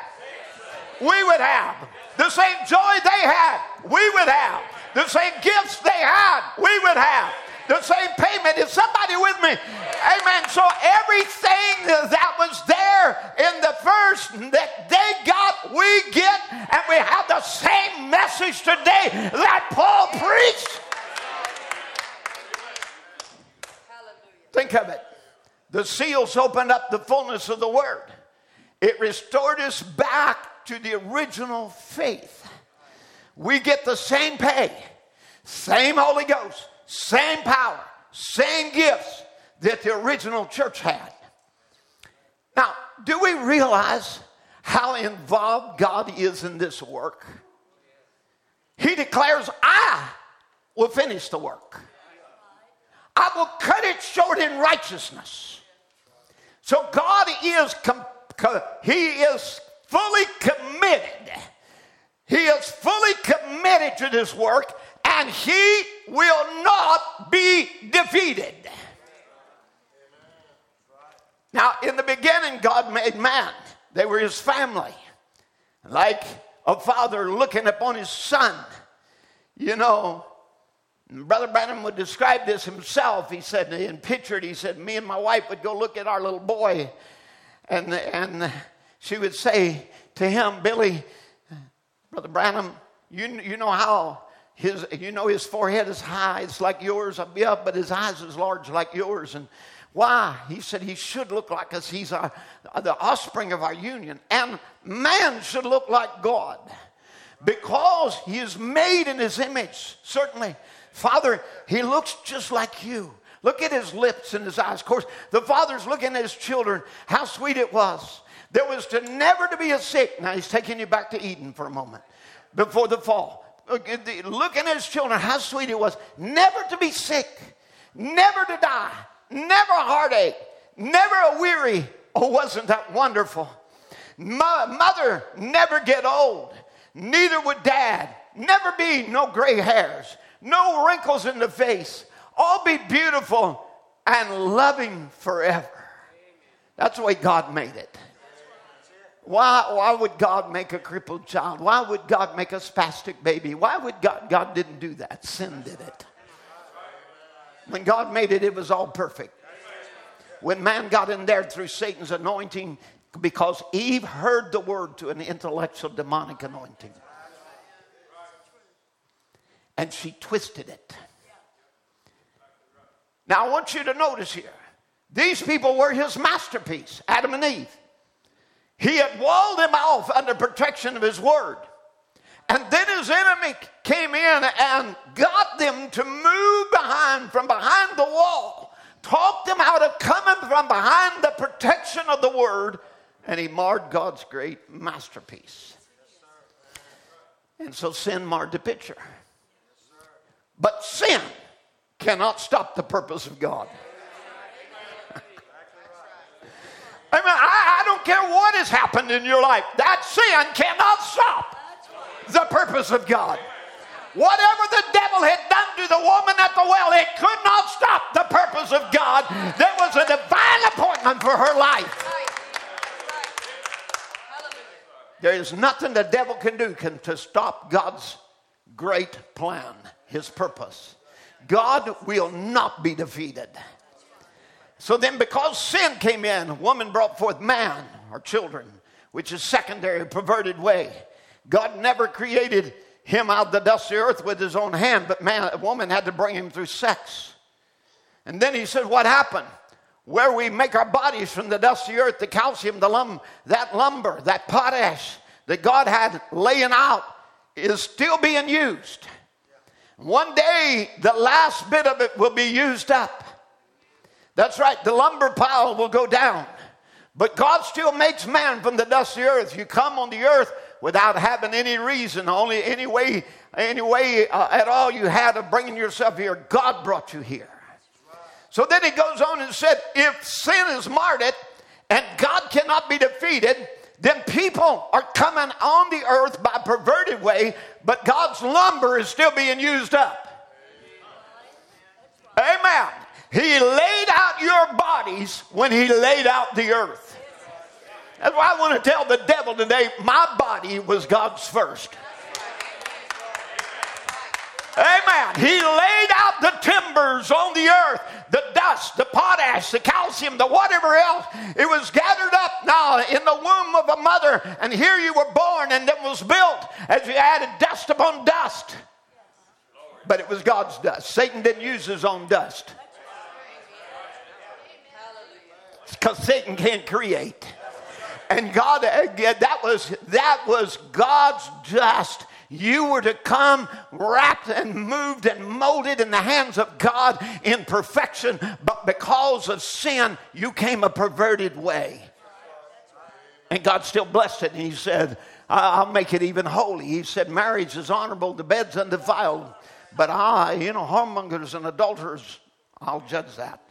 we would have. The same joy they had, we would have. The same gifts they had, we would have. The same payment. Is somebody with me? Amen. So everything that was there in the first that they got, we get, and we have the same message today that Paul preached. Think of it. The seals opened up the fullness of the word. It restored us back to the original faith. We get the same pay, same Holy Ghost, same power, same gifts that the original church had. Now, do we realize how involved God is in this work? He declares, I will finish the work. I will cut it short in righteousness. So God is, com- co- He is fully committed. He is fully committed to this work and he will not be defeated. Now, in the beginning, God made man, they were his family. Like a father looking upon his son. You know, Brother Branham would describe this himself. He said, and pictured, he said, me and my wife would go look at our little boy, and, and she would say to him, Billy, Brother Branham, you, you know how his, you know, his forehead is high, it's like yours, yeah, but his eyes is large like yours. And why? He said he should look like us. He's our, the offspring of our union. And man should look like God because he is made in his image, certainly. Father, he looks just like you. Look at his lips and his eyes. Of course, the father's looking at his children. How sweet it was. There was to never to be a sick. Now he's taking you back to Eden for a moment before the fall. Looking at his children, how sweet it was. Never to be sick, never to die, never a heartache, never a weary. Oh, wasn't that wonderful? Mother never get old, neither would dad. Never be no gray hairs no wrinkles in the face, all be beautiful and loving forever. That's the way God made it. Why, why would God make a crippled child? Why would God make a spastic baby? Why would God? God didn't do that. Sin did it. When God made it, it was all perfect. When man got in there through Satan's anointing, because Eve heard the word to an intellectual demonic anointing and she twisted it. Now, I want you to notice here these people were his masterpiece, Adam and Eve. He had walled them off under protection of his word. And then his enemy came in and got them to move behind, from behind the wall, talked them out of coming from behind the protection of the word, and he marred God's great masterpiece. And so sin marred the picture. But sin cannot stop the purpose of God. I I, I, don't care what has happened in your life. That sin cannot stop the purpose of God. Whatever the devil had done to the woman at the well, it could not stop the purpose of God. There was a divine appointment for her life. There is nothing the devil can do can, to stop God's great plan his purpose. God will not be defeated. So then, because sin came in, woman brought forth man or children, which is secondary, perverted way. God never created him out of the dust of the earth with his own hand, but man, a woman had to bring him through sex. And then he said, What happened? Where we make our bodies from the dust of the earth, the calcium, the lum, that lumber, that potash that God had laying out is still being used. One day, the last bit of it will be used up. That's right, the lumber pile will go down. But God still makes man from the dust of the earth. You come on the earth without having any reason, only any way, any way uh, at all you had of bringing yourself here. God brought you here. So then he goes on and said, if sin is marred it and God cannot be defeated, then people are coming on the earth by perverted way, but God's lumber is still being used up. Amen. He laid out your bodies when he laid out the earth. That's why I want to tell the devil today my body was God's first. Amen. He laid out the timbers on the earth, the dust, the potash, the calcium, the whatever else. It was gathered up now in the womb of a mother, and here you were born, and it was built as you added dust upon dust. But it was God's dust. Satan didn't use his own dust. Because Satan can't create. And God, that was, that was God's just. you were to come wrapped and moved and molded in the hands of God in perfection, but because of sin, you came a perverted way. And God still blessed it, and He said, I'll make it even holy. He said, Marriage is honorable, the bed's undefiled, but I, you know, whoremongers and adulterers, I'll judge that.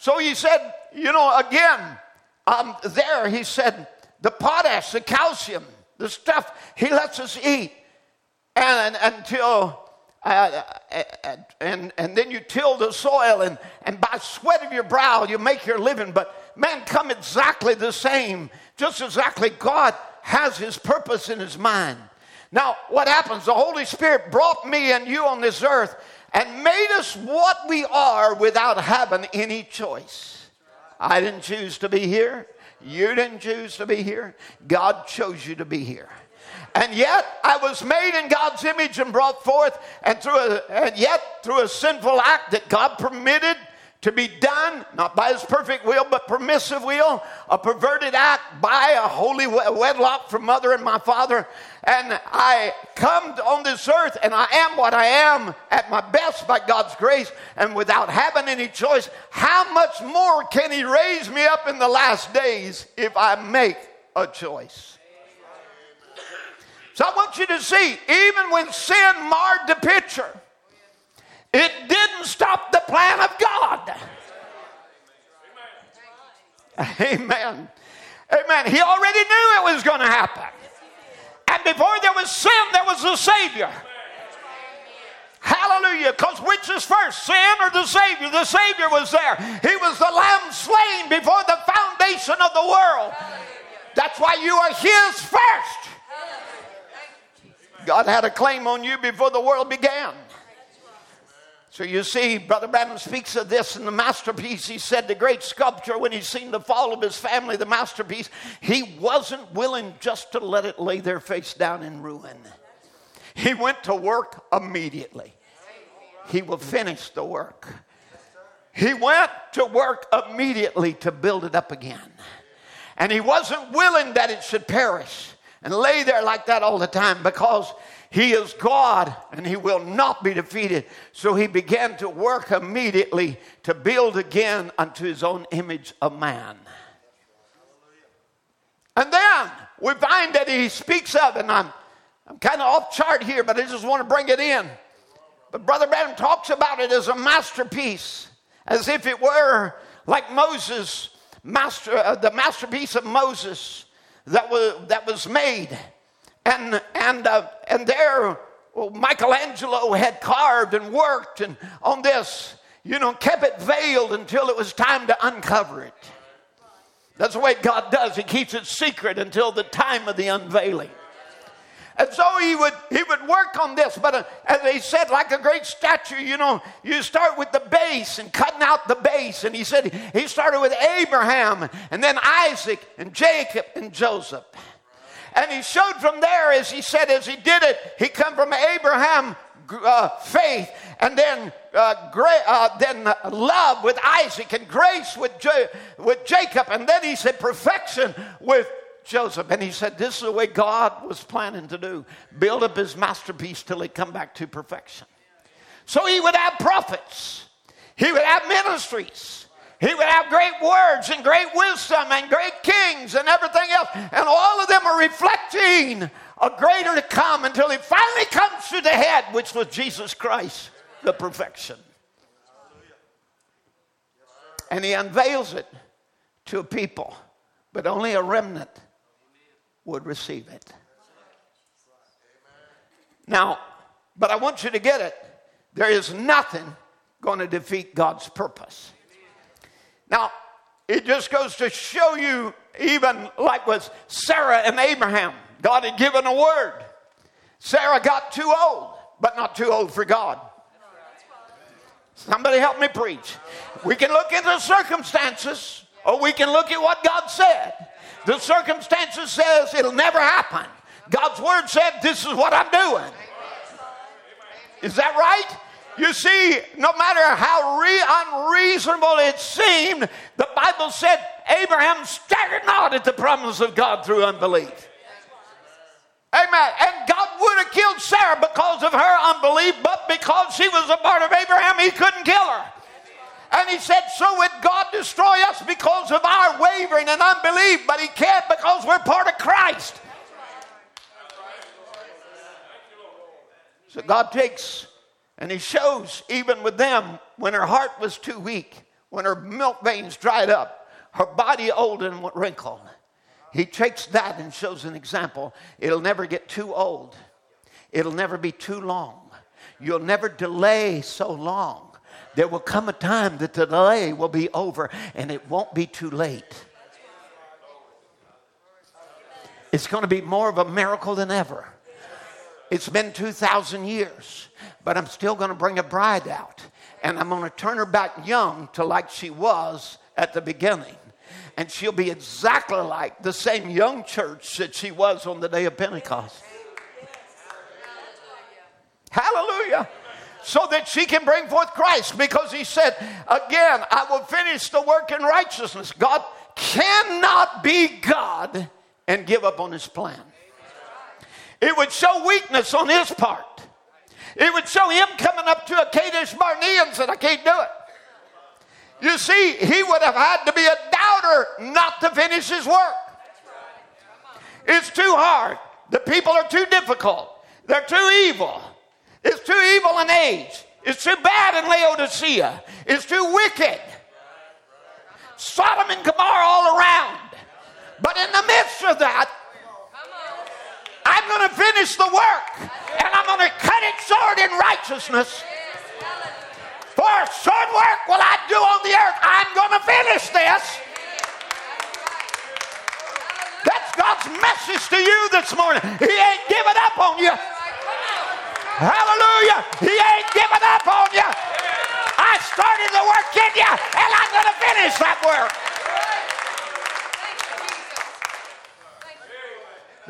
So He said, you know, again, um, there He said, the potash, the calcium, the stuff he lets us eat. And, until, uh, and, and then you till the soil, and, and by sweat of your brow, you make your living. But man, come exactly the same, just exactly God has his purpose in his mind. Now, what happens? The Holy Spirit brought me and you on this earth and made us what we are without having any choice. I didn't choose to be here. You didn't choose to be here. God chose you to be here. And yet I was made in God's image and brought forth, and through a, and yet through a sinful act that God permitted to be done, not by his perfect will, but permissive will, a perverted act by a holy wedlock from mother and my father. And I come on this earth and I am what I am at my best by God's grace and without having any choice. How much more can he raise me up in the last days if I make a choice? So I want you to see, even when sin marred the picture, it didn't stop the plan of God. Amen. Amen. He already knew it was going to happen. And before there was sin, there was a Savior. Hallelujah. Because which is first, sin or the Savior? The Savior was there. He was the lamb slain before the foundation of the world. That's why you are His first. God had a claim on you before the world began. So you see, Brother Branham speaks of this in the masterpiece. He said the great sculptor, when he seen the fall of his family, the masterpiece, he wasn't willing just to let it lay their face down in ruin. He went to work immediately. He will finish the work. He went to work immediately to build it up again. And he wasn't willing that it should perish and lay there like that all the time because he is God and he will not be defeated. So he began to work immediately to build again unto his own image of man. And then we find that he speaks of, and I'm, I'm kind of off chart here, but I just want to bring it in. But Brother Branham talks about it as a masterpiece, as if it were like Moses, master, uh, the masterpiece of Moses that was, that was made and, and, uh, and there, well, Michelangelo had carved and worked and on this, you know, kept it veiled until it was time to uncover it. That's the way God does. He keeps it secret until the time of the unveiling. And so he would he would work on this, but uh, as he said, like a great statue, you know, you start with the base and cutting out the base. And he said he started with Abraham and then Isaac and Jacob and Joseph. And he showed from there, as he said, as he did it, he come from Abraham uh, faith, and then uh, gra- uh, then love with Isaac, and grace with J- with Jacob, and then he said perfection with Joseph. And he said, This is the way God was planning to do build up his masterpiece till he come back to perfection. So he would have prophets, he would have ministries. He would have great words and great wisdom and great kings and everything else. And all of them are reflecting a greater to come until he finally comes to the head, which was Jesus Christ, the perfection. And he unveils it to a people, but only a remnant would receive it. Now, but I want you to get it. There is nothing going to defeat God's purpose. Now, it just goes to show you, even like with Sarah and Abraham, God had given a word. Sarah got too old, but not too old for God. Somebody help me preach. We can look into the circumstances, or we can look at what God said. The circumstances says it'll never happen. God's word said this is what I'm doing. Is that right? You see, no matter how re- unreasonable it seemed, the Bible said Abraham staggered not at the promise of God through unbelief. Amen. And God would have killed Sarah because of her unbelief, but because she was a part of Abraham, he couldn't kill her. And he said, So would God destroy us because of our wavering and unbelief, but he can't because we're part of Christ. So God takes and he shows, even with them, when her heart was too weak, when her milk veins dried up, her body old and wrinkled. He takes that and shows an example. It'll never get too old, it'll never be too long. You'll never delay so long. There will come a time that the delay will be over and it won't be too late. It's going to be more of a miracle than ever. It's been 2,000 years, but I'm still going to bring a bride out. And I'm going to turn her back young to like she was at the beginning. And she'll be exactly like the same young church that she was on the day of Pentecost. Hallelujah so that she can bring forth Christ. Because he said, again, I will finish the work in righteousness. God cannot be God and give up on his plan. It would show weakness on his part. It would show him coming up to a Kadesh Barnea and said, I can't do it. You see, he would have had to be a doubter not to finish his work. It's too hard. The people are too difficult. They're too evil. It's too evil in age. It's too bad in Laodicea. It's too wicked. Sodom and Gomorrah all around. But in the midst of that, I'm going to finish the work and I'm going to cut it short in righteousness. For short work will I do on the earth. I'm going to finish this. That's God's message to you this morning. He ain't giving up on you. Hallelujah. He ain't giving up on you. I started the work in you, and I'm going to finish that work.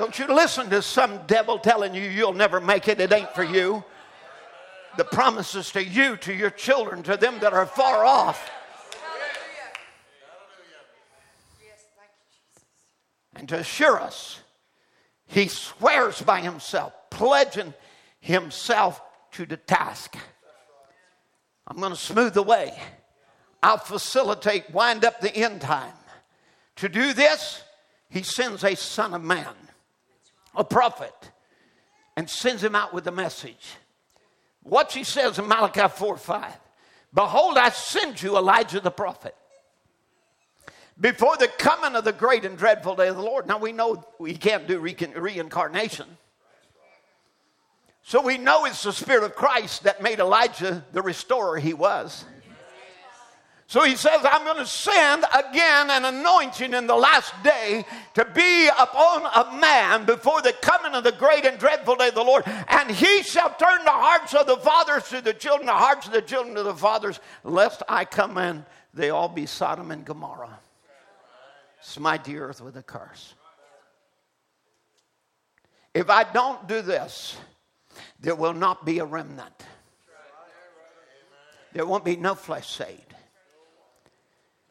Don't you listen to some devil telling you you'll never make it. It ain't for you. The promises to you, to your children, to them that are far off. And to assure us, he swears by himself, pledging himself to the task. I'm going to smooth the way. I'll facilitate, wind up the end time. To do this, he sends a son of man, a prophet, and sends him out with a message. What he says in Malachi 4 5 Behold, I send you Elijah the prophet before the coming of the great and dreadful day of the Lord. Now we know we can't do re- reincarnation. So we know it's the Spirit of Christ that made Elijah the restorer he was. So he says, I'm going to send again an anointing in the last day to be upon a man before the coming of the great and dreadful day of the Lord. And he shall turn the hearts of the fathers to the children, the hearts of the children to the fathers, lest I come and they all be Sodom and Gomorrah. Smite the earth with a curse. If I don't do this, there will not be a remnant. There won't be no flesh saved.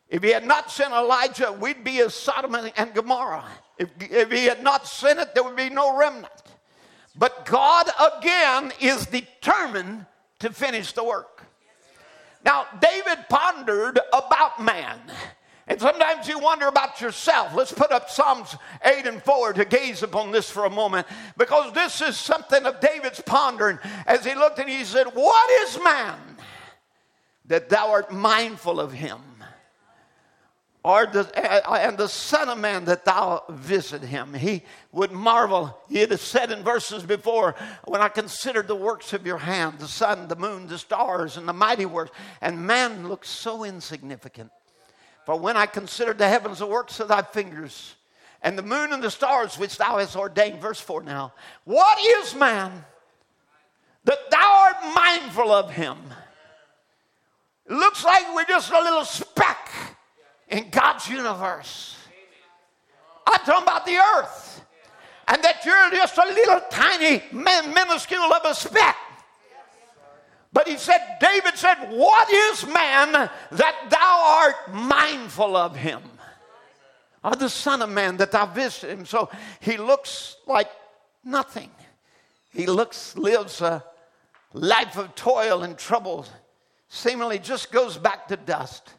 If he had not sent Elijah, we'd be as Sodom and Gomorrah. If, if he had not sent it, there would be no remnant. But God again is determined to finish the work. Now, David pondered about man. And sometimes you wonder about yourself. Let's put up Psalms 8 and 4 to gaze upon this for a moment because this is something of David's pondering as he looked and he said, What is man that thou art mindful of him? Or the, and the Son of Man that thou visit him. He would marvel. He had said in verses before, when I considered the works of your hand, the sun, the moon, the stars, and the mighty works, and man looks so insignificant. For when I considered the heavens, the works of thy fingers, and the moon and the stars which thou hast ordained, verse 4 now, what is man that thou art mindful of him? It looks like we're just a little speck in God's universe. I'm talking about the earth. And that you're just a little tiny, minuscule of a speck. But he said, David said, What is man that thou art mindful of him? Or the Son of Man that thou visit him. So he looks like nothing. He looks, lives a life of toil and trouble, seemingly just goes back to dust.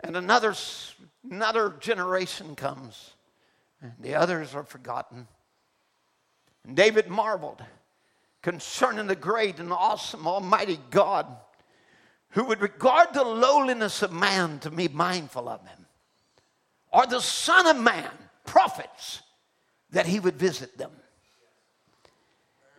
And another, another generation comes, and the others are forgotten. And David marveled concerning the great and awesome Almighty God who would regard the lowliness of man to be mindful of him, or the Son of Man, prophets, that he would visit them.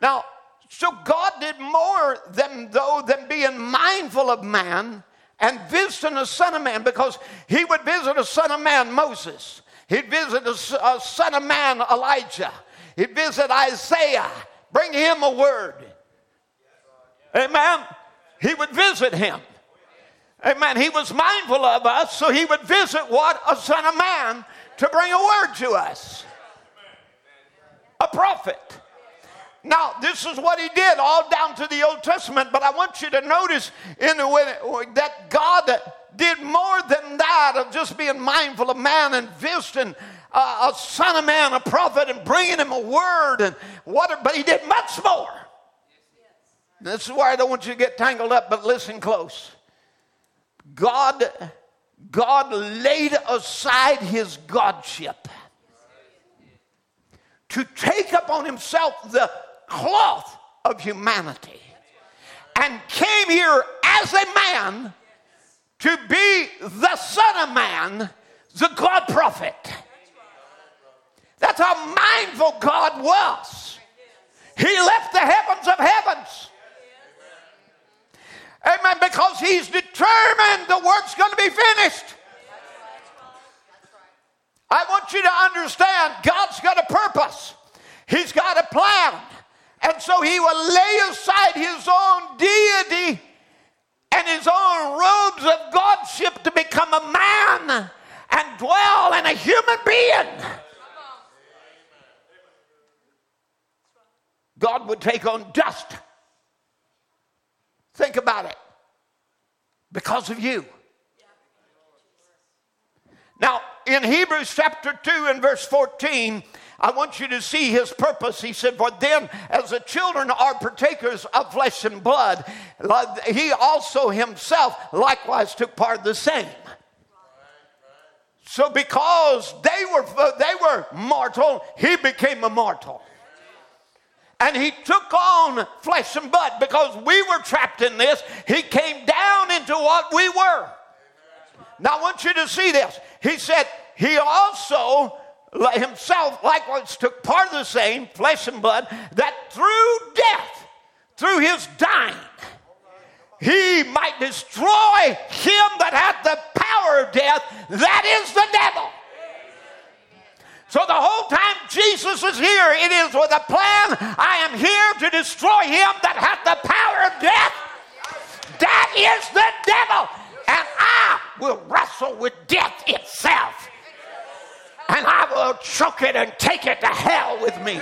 Now, so God did more than though than being mindful of man and visiting a son of man because he would visit a son of man, Moses. He'd visit a, a uh, son of man, Elijah. He'd visit Isaiah, bring him a word. Amen. He would visit him. Amen. He was mindful of us, so he would visit what? A son of man to bring a word to us. A prophet. Now, this is what he did all down to the Old Testament, but I want you to notice in the way that God did more than that of just being mindful of man and visiting uh, a son of man, a prophet, and bringing him a word and what, but he did much more. This is why I don't want you to get tangled up, but listen close. God, God laid aside his godship to take upon himself the cloth of humanity and came here as a man to be the Son of Man, the God prophet. That's how mindful God was. He left the heavens of heavens. Amen. Because he's determined the work's going to be finished. I want you to understand God's got a purpose, He's got a plan. And so he will lay aside his own deity and his own robes of godship to become a man and dwell in a human being. God would take on dust. Think about it. Because of you. Now, in Hebrews chapter 2 and verse 14, I want you to see his purpose. He said, For then, as the children are partakers of flesh and blood, he also himself likewise took part of the same. So, because they were, they were mortal, he became immortal. And he took on flesh and blood because we were trapped in this. He came down into what we were. Now, I want you to see this. He said, He also himself likewise took part of the same flesh and blood that through death, through his dying, he might destroy him that hath the power of death, that is the devil. So the whole time Jesus is here, it is with a plan. I am here to destroy him that hath the power of death. That is the devil. And I will wrestle with death itself. And I will choke it and take it to hell with me.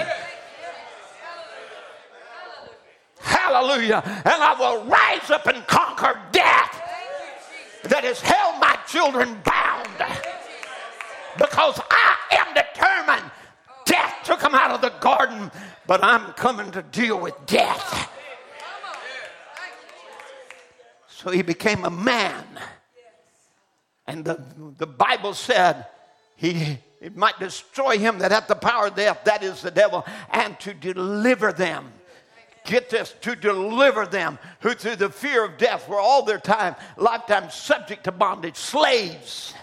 Hallelujah. And I will rise up and conquer death that has held my children bound. Because I am determined. Death took them out of the garden, but I'm coming to deal with death. So he became a man. And the, the Bible said he it might destroy him that hath the power of death, that is the devil, and to deliver them. Get this, to deliver them who through the fear of death were all their time, lifetime subject to bondage, slaves.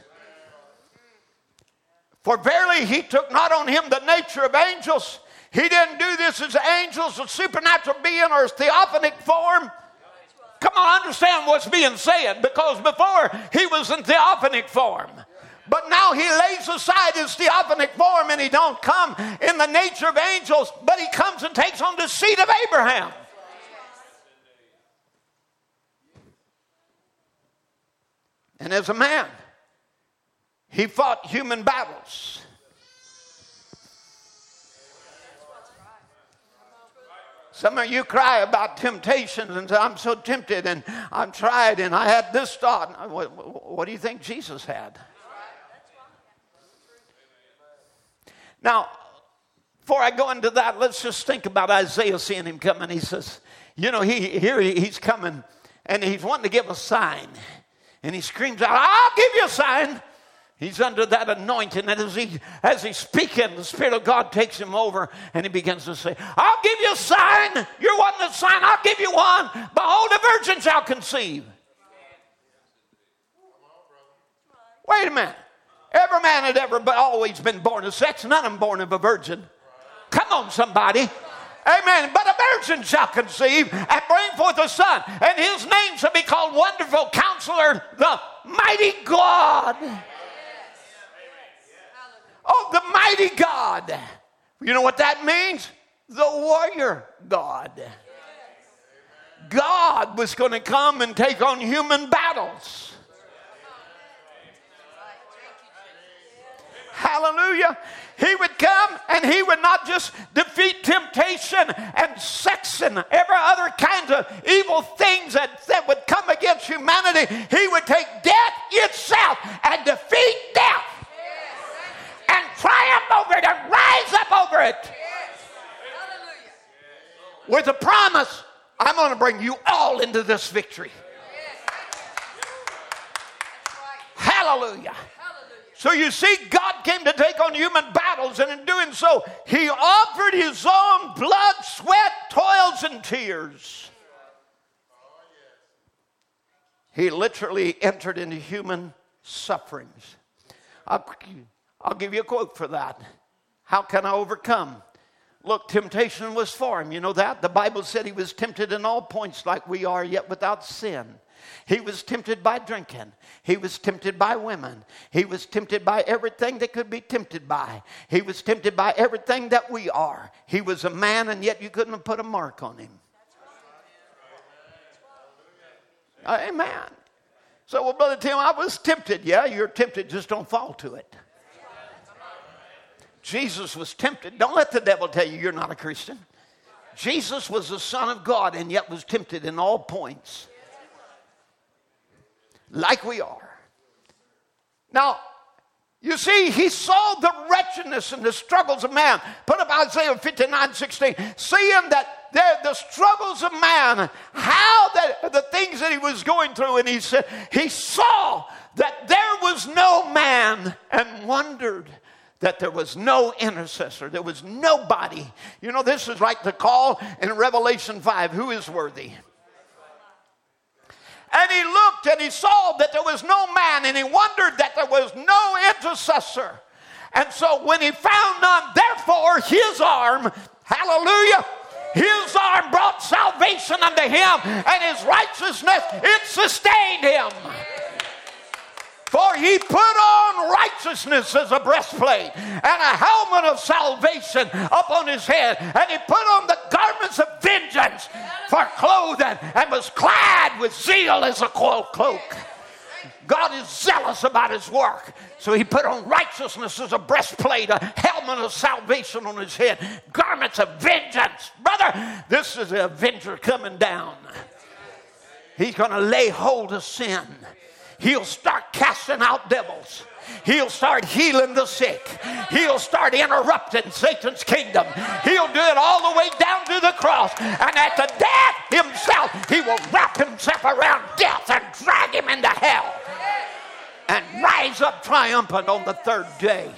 For verily he took not on him the nature of angels. He didn't do this as angels, a supernatural being, or a theophanic form. Come on, understand what's being said because before he was in theophanic form. But now he lays aside his theophanic form and he don't come in the nature of angels, but he comes and takes on the seed of Abraham. And as a man, he fought human battles. Some of you cry about temptations and say, I'm so tempted and I'm tried and I had this thought. What, what do you think Jesus had? Now, before I go into that, let's just think about Isaiah seeing him coming. He says, You know, he, here he, he's coming and he's wanting to give a sign. And he screams out, I'll give you a sign. He's under that anointing, and as he as he's speaking, the Spirit of God takes him over, and he begins to say, "I'll give you a sign. You're wanting a sign. I'll give you one. Behold, a virgin shall conceive." Wait a minute. Every man had ever always been born of sex. None of them born of a virgin. Come on, somebody. Amen. But a virgin shall conceive and bring forth a son, and his name shall be called Wonderful Counselor, the Mighty God. Oh, the mighty God. You know what that means? The warrior God. God was going to come and take on human battles. Hallelujah. He would come and he would not just defeat temptation and sex and every other kind of evil things that, that would come against humanity. He would take death itself and defeat death and triumph over it and rise up over it. With a promise, I'm going to bring you all into this victory. Hallelujah. So you see, God came to take on human battles, and in doing so, He offered His own blood, sweat, toils, and tears. He literally entered into human sufferings. I'll, I'll give you a quote for that. How can I overcome? Look, temptation was for him. You know that? The Bible said he was tempted in all points like we are, yet without sin. He was tempted by drinking. He was tempted by women. He was tempted by everything that could be tempted by. He was tempted by everything that we are. He was a man, and yet you couldn't have put a mark on him. Amen. So, well, Brother Tim, I was tempted. Yeah, you're tempted, just don't fall to it. Jesus was tempted. Don't let the devil tell you you're not a Christian. Jesus was the Son of God and yet was tempted in all points like we are. Now, you see, he saw the wretchedness and the struggles of man. Put up Isaiah 59 16, seeing that there, the struggles of man, how that the things that he was going through, and he said, he saw that there was no man and wondered that there was no intercessor, there was nobody. You know, this is like the call in Revelation 5 who is worthy? And he looked and he saw that there was no man, and he wondered that there was no intercessor. And so when he found none, therefore his arm, hallelujah, His arm brought salvation unto him, and his righteousness, it sustained him. For he put on righteousness as a breastplate and a helmet of salvation upon his head. And he put on the garments of vengeance for clothing and was clad with zeal as a cloak. God is zealous about his work. So he put on righteousness as a breastplate, a helmet of salvation on his head, garments of vengeance. Brother, this is the avenger coming down. He's going to lay hold of sin. He'll start casting out devils. He'll start healing the sick. He'll start interrupting Satan's kingdom. He'll do it all the way down to the cross. And at the death himself, he will wrap himself around death and drag him into hell and rise up triumphant on the third day.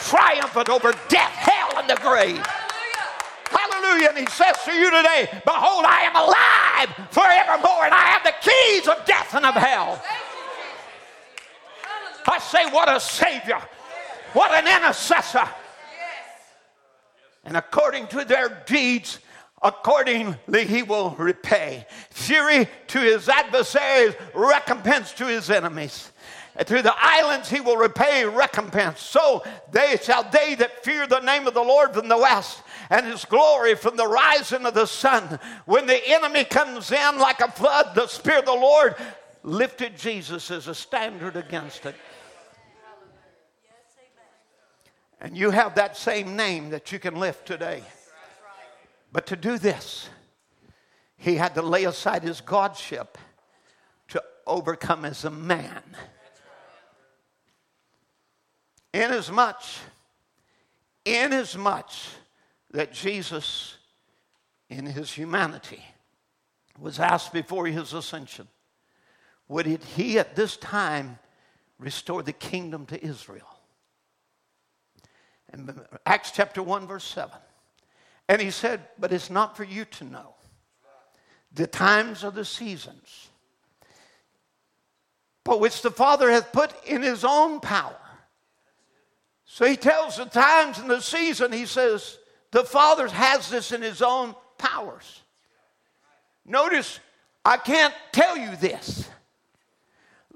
Triumphant over death, hell, and the grave. Hallelujah. And he says to you today, Behold, I am alive forevermore, and I have the keys of death and of hell. I say, What a Savior! What an intercessor! And according to their deeds, accordingly he will repay. Fury to his adversaries, recompense to his enemies. And through the islands he will repay recompense. So they shall they that fear the name of the Lord from the west and his glory from the rising of the sun. When the enemy comes in like a flood, the Spirit of the Lord lifted Jesus as a standard against it. And you have that same name that you can lift today. But to do this, he had to lay aside his godship to overcome as a man. Inasmuch, inasmuch that Jesus, in his humanity, was asked before his ascension, would he at this time restore the kingdom to Israel? And Acts chapter 1, verse 7. And he said, But it's not for you to know the times or the seasons, but which the Father hath put in his own power. So he tells the times and the season, he says, the Father has this in his own powers. Notice, I can't tell you this.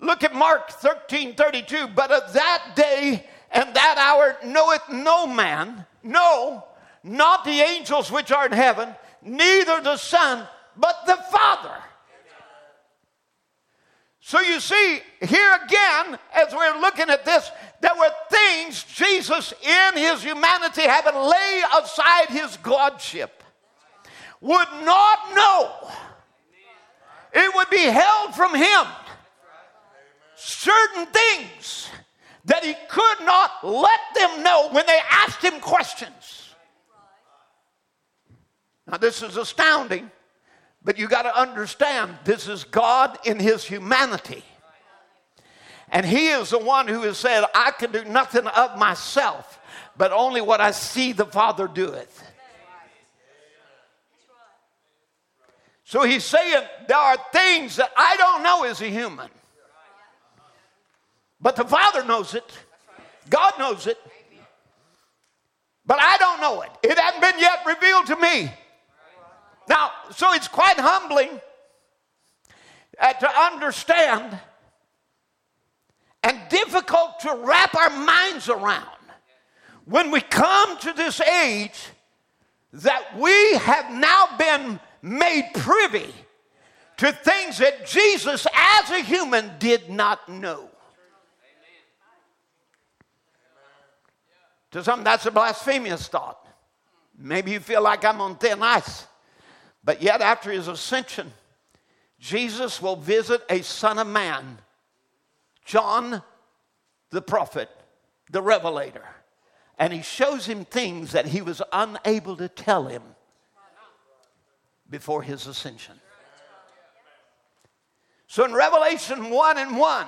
Look at Mark 13 32. But of that day and that hour knoweth no man, no, not the angels which are in heaven, neither the Son, but the Father. So you see, here again, as we're looking at this, there were things Jesus, in his humanity, having laid aside his godship, would not know. It would be held from him. Certain things that he could not let them know when they asked him questions. Now, this is astounding, but you got to understand this is God in his humanity. And he is the one who has said, I can do nothing of myself, but only what I see the Father doeth. So he's saying there are things that I don't know as a human. But the Father knows it. God knows it. But I don't know it. It hasn't been yet revealed to me. Now, so it's quite humbling uh, to understand and difficult to wrap our minds around when we come to this age that we have now been made privy to things that Jesus, as a human, did not know. To some, that's a blasphemous thought. Maybe you feel like I'm on thin ice. But yet, after his ascension, Jesus will visit a son of man John the prophet, the revelator, and he shows him things that he was unable to tell him before his ascension. So in Revelation 1 and 1,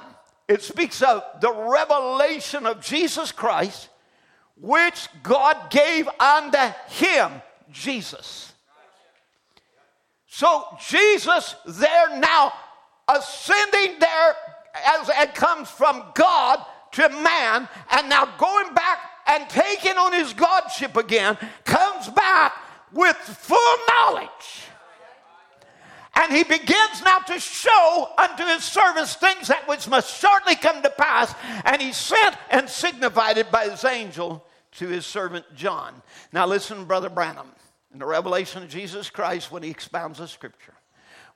it speaks of the revelation of Jesus Christ, which God gave unto him, Jesus. So Jesus there now ascending there as it comes from God to man, and now going back and taking on his godship again, comes back with full knowledge. And he begins now to show unto his servants things that which must shortly come to pass. And he sent and signified it by his angel to his servant John. Now, listen, Brother Branham, in the revelation of Jesus Christ when he expounds the scripture.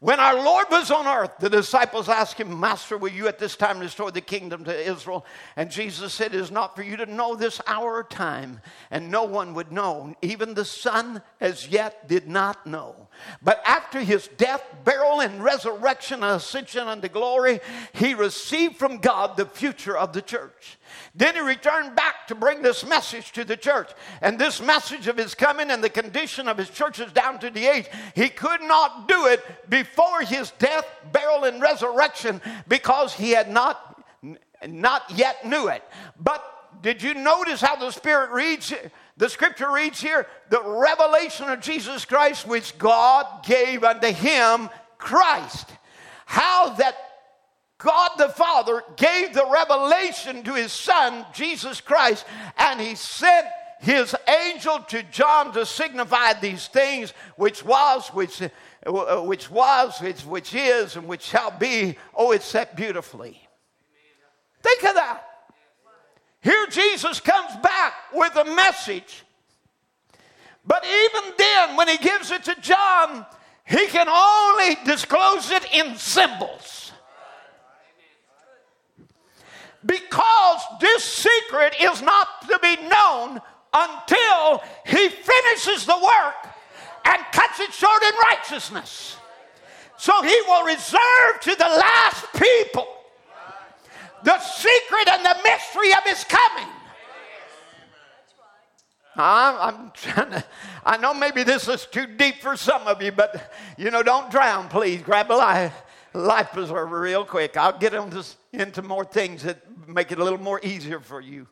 When our Lord was on earth, the disciples asked him, Master, will you at this time restore the kingdom to Israel? And Jesus said, It is not for you to know this hour or time, and no one would know. Even the Son as yet did not know. But after his death, burial, and resurrection and ascension unto glory, he received from God the future of the church. Then he returned back to bring this message to the church. And this message of his coming and the condition of his churches down to the age, he could not do it before his death, burial, and resurrection because he had not, not yet knew it. But did you notice how the Spirit reads? The scripture reads here the revelation of Jesus Christ, which God gave unto him, Christ. How that God the Father gave the revelation to his Son, Jesus Christ, and he sent his angel to John to signify these things, which was, which, which was, which, which is, and which shall be. Oh, it's set beautifully. Think of that. Here Jesus comes back with a message. But even then, when he gives it to John, he can only disclose it in symbols. because this secret is not to be known until he finishes the work and cuts it short in righteousness. So he will reserve to the last people the secret and the mystery of his coming. I'm, trying to, I know maybe this is too deep for some of you, but you know, don't drown, please. Grab a life, life preserver real quick. I'll get into, into more things that make it a little more easier for you.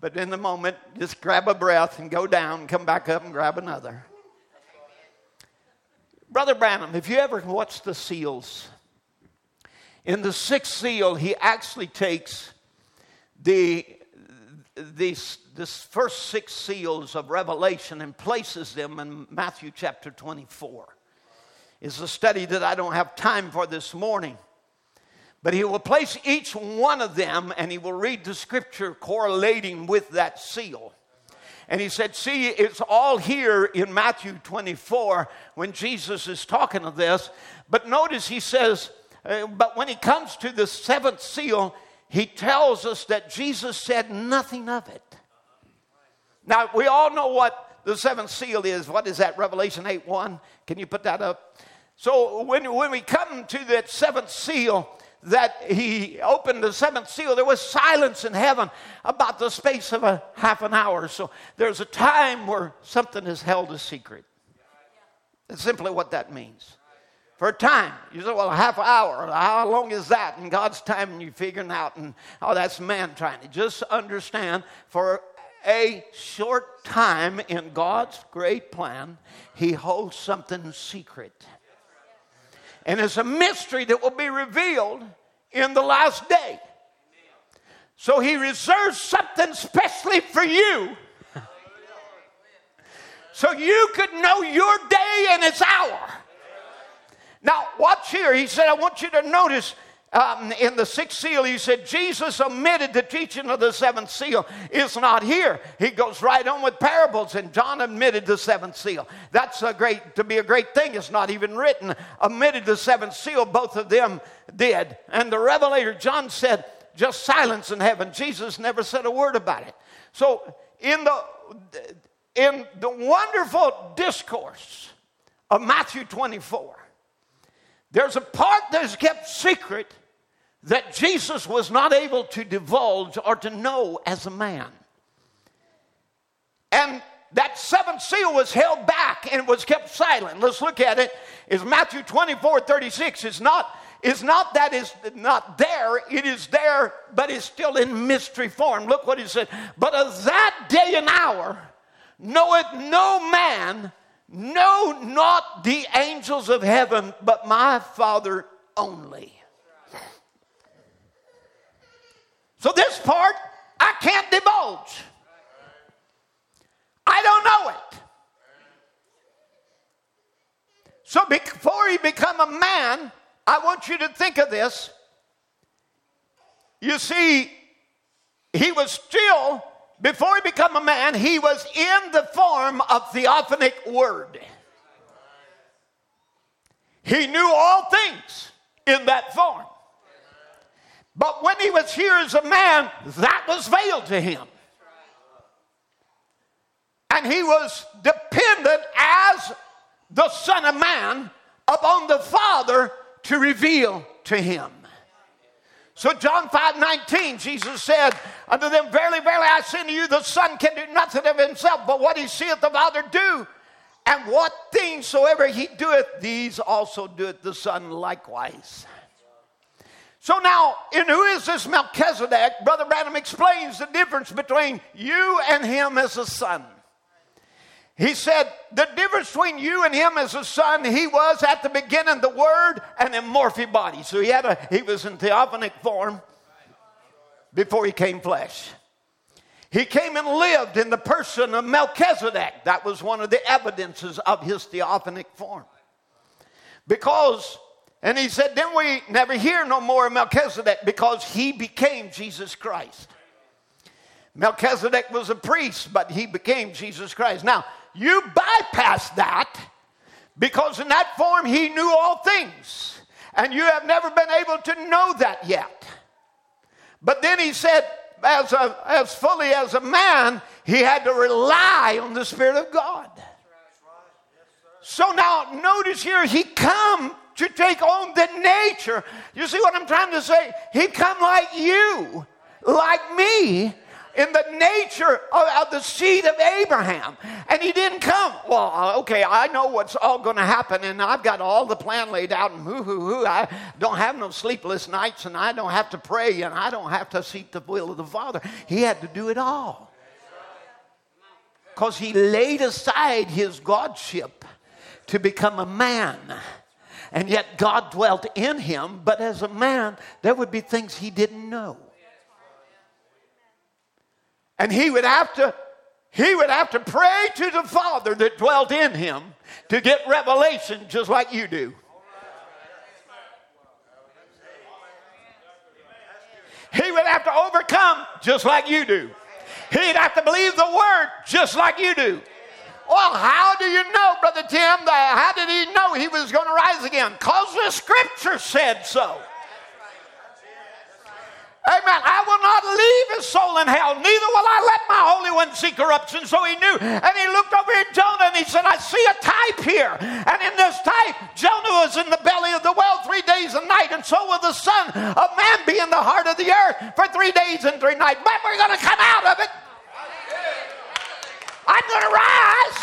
But in the moment, just grab a breath and go down, come back up and grab another. Brother Branham, have you ever watched the seals, in the sixth seal, he actually takes the, these, this first six seals of Revelation and places them in Matthew chapter 24. It's a study that I don't have time for this morning. But he will place each one of them and he will read the scripture correlating with that seal. And he said, See, it's all here in Matthew 24 when Jesus is talking of this. But notice he says, uh, But when he comes to the seventh seal, he tells us that Jesus said nothing of it. Now, we all know what the seventh seal is. What is that? Revelation 8 1. Can you put that up? So when, when we come to that seventh seal, that he opened the seventh seal, there was silence in heaven about the space of a half an hour. So there's a time where something is held a secret. That's simply what that means. For time, you say, well, a half hour, how long is that? In God's time, and you're figuring out, and oh, that's man trying to just understand for a short time in God's great plan, He holds something secret. And it's a mystery that will be revealed in the last day. So he reserves something specially for you. So you could know your day and its hour. Now, watch here. He said, I want you to notice um, in the sixth seal, he said, Jesus omitted the teaching of the seventh seal. It's not here. He goes right on with parables, and John omitted the seventh seal. That's a great, to be a great thing. It's not even written. Omitted the seventh seal, both of them did. And the revelator, John said, just silence in heaven. Jesus never said a word about it. So, in the, in the wonderful discourse of Matthew 24, there's a part that is kept secret that Jesus was not able to divulge or to know as a man. And that seventh seal was held back and was kept silent. Let's look at it. Is Matthew 24, 36. It's not, it's not that it's not there, it is there, but it's still in mystery form. Look what he said. But of that day and hour knoweth no man, no, not the angels of heaven, but my Father only. So, this part I can't divulge. I don't know it. So before he become a man, I want you to think of this. You see, he was still, before he became a man, he was in the form of theophanic word. He knew all things in that form. But when he was here as a man, that was veiled to him. And he was dependent as the Son of Man upon the Father to reveal to him. So John 5 19, Jesus said unto them, Verily, verily, I say to you, the Son can do nothing of himself, but what he seeth the Father do. And what things soever he doeth, these also doeth the Son likewise. So now, in who is this Melchizedek? Brother Branham explains the difference between you and him as a son. He said, the difference between you and him as a son, he was at the beginning the Word and in morphe body. So he had a he was in theophanic form before he came flesh. He came and lived in the person of Melchizedek. That was one of the evidences of his theophanic form. Because, and he said, then we never hear no more of Melchizedek because he became Jesus Christ. Melchizedek was a priest, but he became Jesus Christ. Now, you bypass that because in that form he knew all things. And you have never been able to know that yet. But then he said, as, a, as fully as a man, he had to rely on the Spirit of God. So now notice here, he come to take on the nature. You see what I'm trying to say? He come like you, like me, in the nature of, of, the seed of Abraham. And he didn't come. Well, uh, okay, I know what's all going to happen, and I've got all the plan laid out, and hoo hoo hoo. I don't have no sleepless nights, and I don't have to pray, and I don't have to seek the will of the Father. He had to do it all. Because he laid aside his godship to become a man. And yet God dwelt in him, but as a man, there would be things he didn't know. And he would have to he would have to pray to the Father that dwelt in him to get revelation just like you do. He would have to overcome just like you do. He'd have to believe the word just like you do. Well, how do you know, Brother Tim? How did he know he was going to rise again? Because the scripture said so. Amen. I will not leave his soul in hell, neither will I let my Holy One see corruption. So he knew. And he looked over at Jonah and he said, I see a type here. And in this type, Jonah was in the belly of the well three days and night, and so will the Son of Man be in the heart of the earth for three days and three nights. But we're going to come out of it. I'm going to rise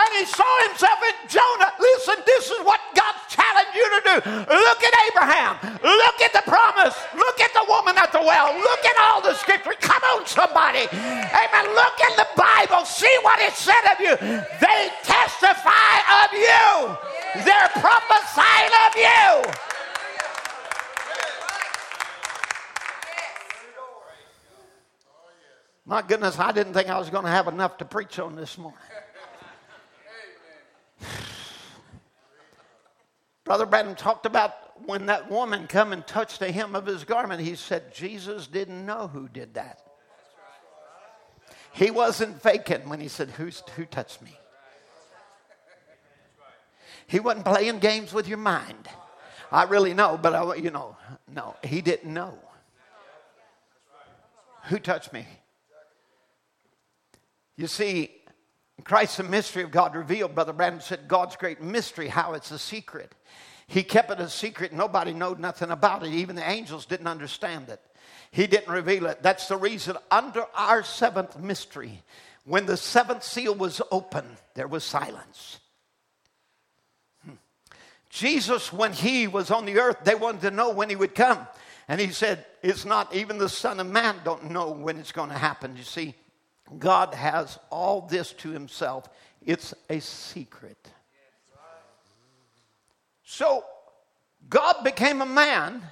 and he saw himself in Jonah. Listen, this is what God challenged you to do. Look at Abraham. Look at the promise. Look at the woman at the well. Look at all the scripture. Come on, somebody. Amen. Look in the Bible. See what it said of you. They testify of you. They're prophesying of you. My goodness, I didn't think I was going to have enough to preach on this morning. Brother Branham talked about when that woman come and touched the hem of his garment, he said Jesus didn't know who did that. He wasn't faking when he said, Who's, Who touched me? He wasn't playing games with your mind. I really know, but I, you know, no, he didn't know. Who touched me? You see, Christ, the mystery of God revealed, Brother Branham said, God's great mystery, how it's a secret. He kept it a secret. Nobody knowed nothing about it. Even the angels didn't understand it. He didn't reveal it. That's the reason under our seventh mystery, when the seventh seal was open, there was silence. Hmm. Jesus, when he was on the earth, they wanted to know when he would come. And he said, It's not even the Son of Man don't know when it's going to happen. You see, God has all this to himself. It's a secret. So God became a man,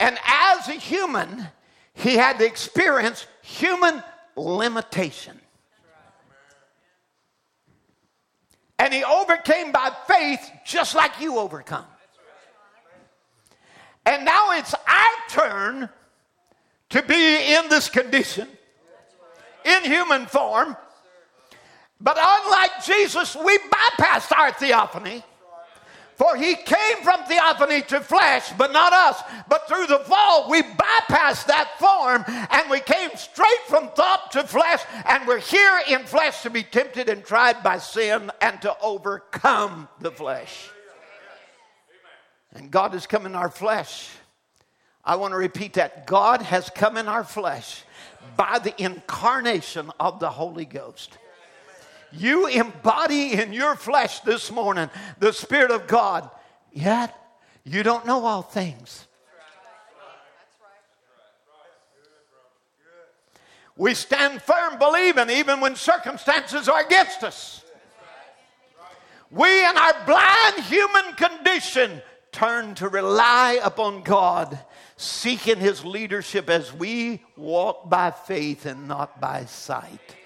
and as a human, he had to experience human limitation. And he overcame by faith just like you overcome. And now it's our turn to be in this condition in human form. But unlike Jesus, we bypassed our theophany. For he came from theophany to flesh, but not us. But through the fall, we bypassed that form and we came straight from thought to flesh, and we're here in flesh to be tempted and tried by sin and to overcome the flesh. And God has come in our flesh. I want to repeat that. God has come in our flesh by the incarnation of the Holy Ghost. You embody in your flesh this morning the Spirit of God, yet you don't know all things. We stand firm believing even when circumstances are against us. We, in our blind human condition, turn to rely upon God, seeking His leadership as we walk by faith and not by sight.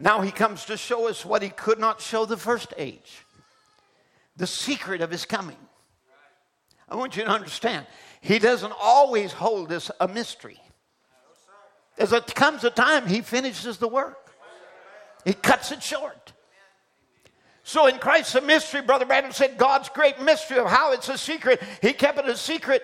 Now he comes to show us what he could not show the first age the secret of his coming. I want you to understand, he doesn't always hold this a mystery. As it comes a time, he finishes the work, he cuts it short. So in Christ a mystery, Brother Branham said, God's great mystery of how it's a secret. He kept it a secret.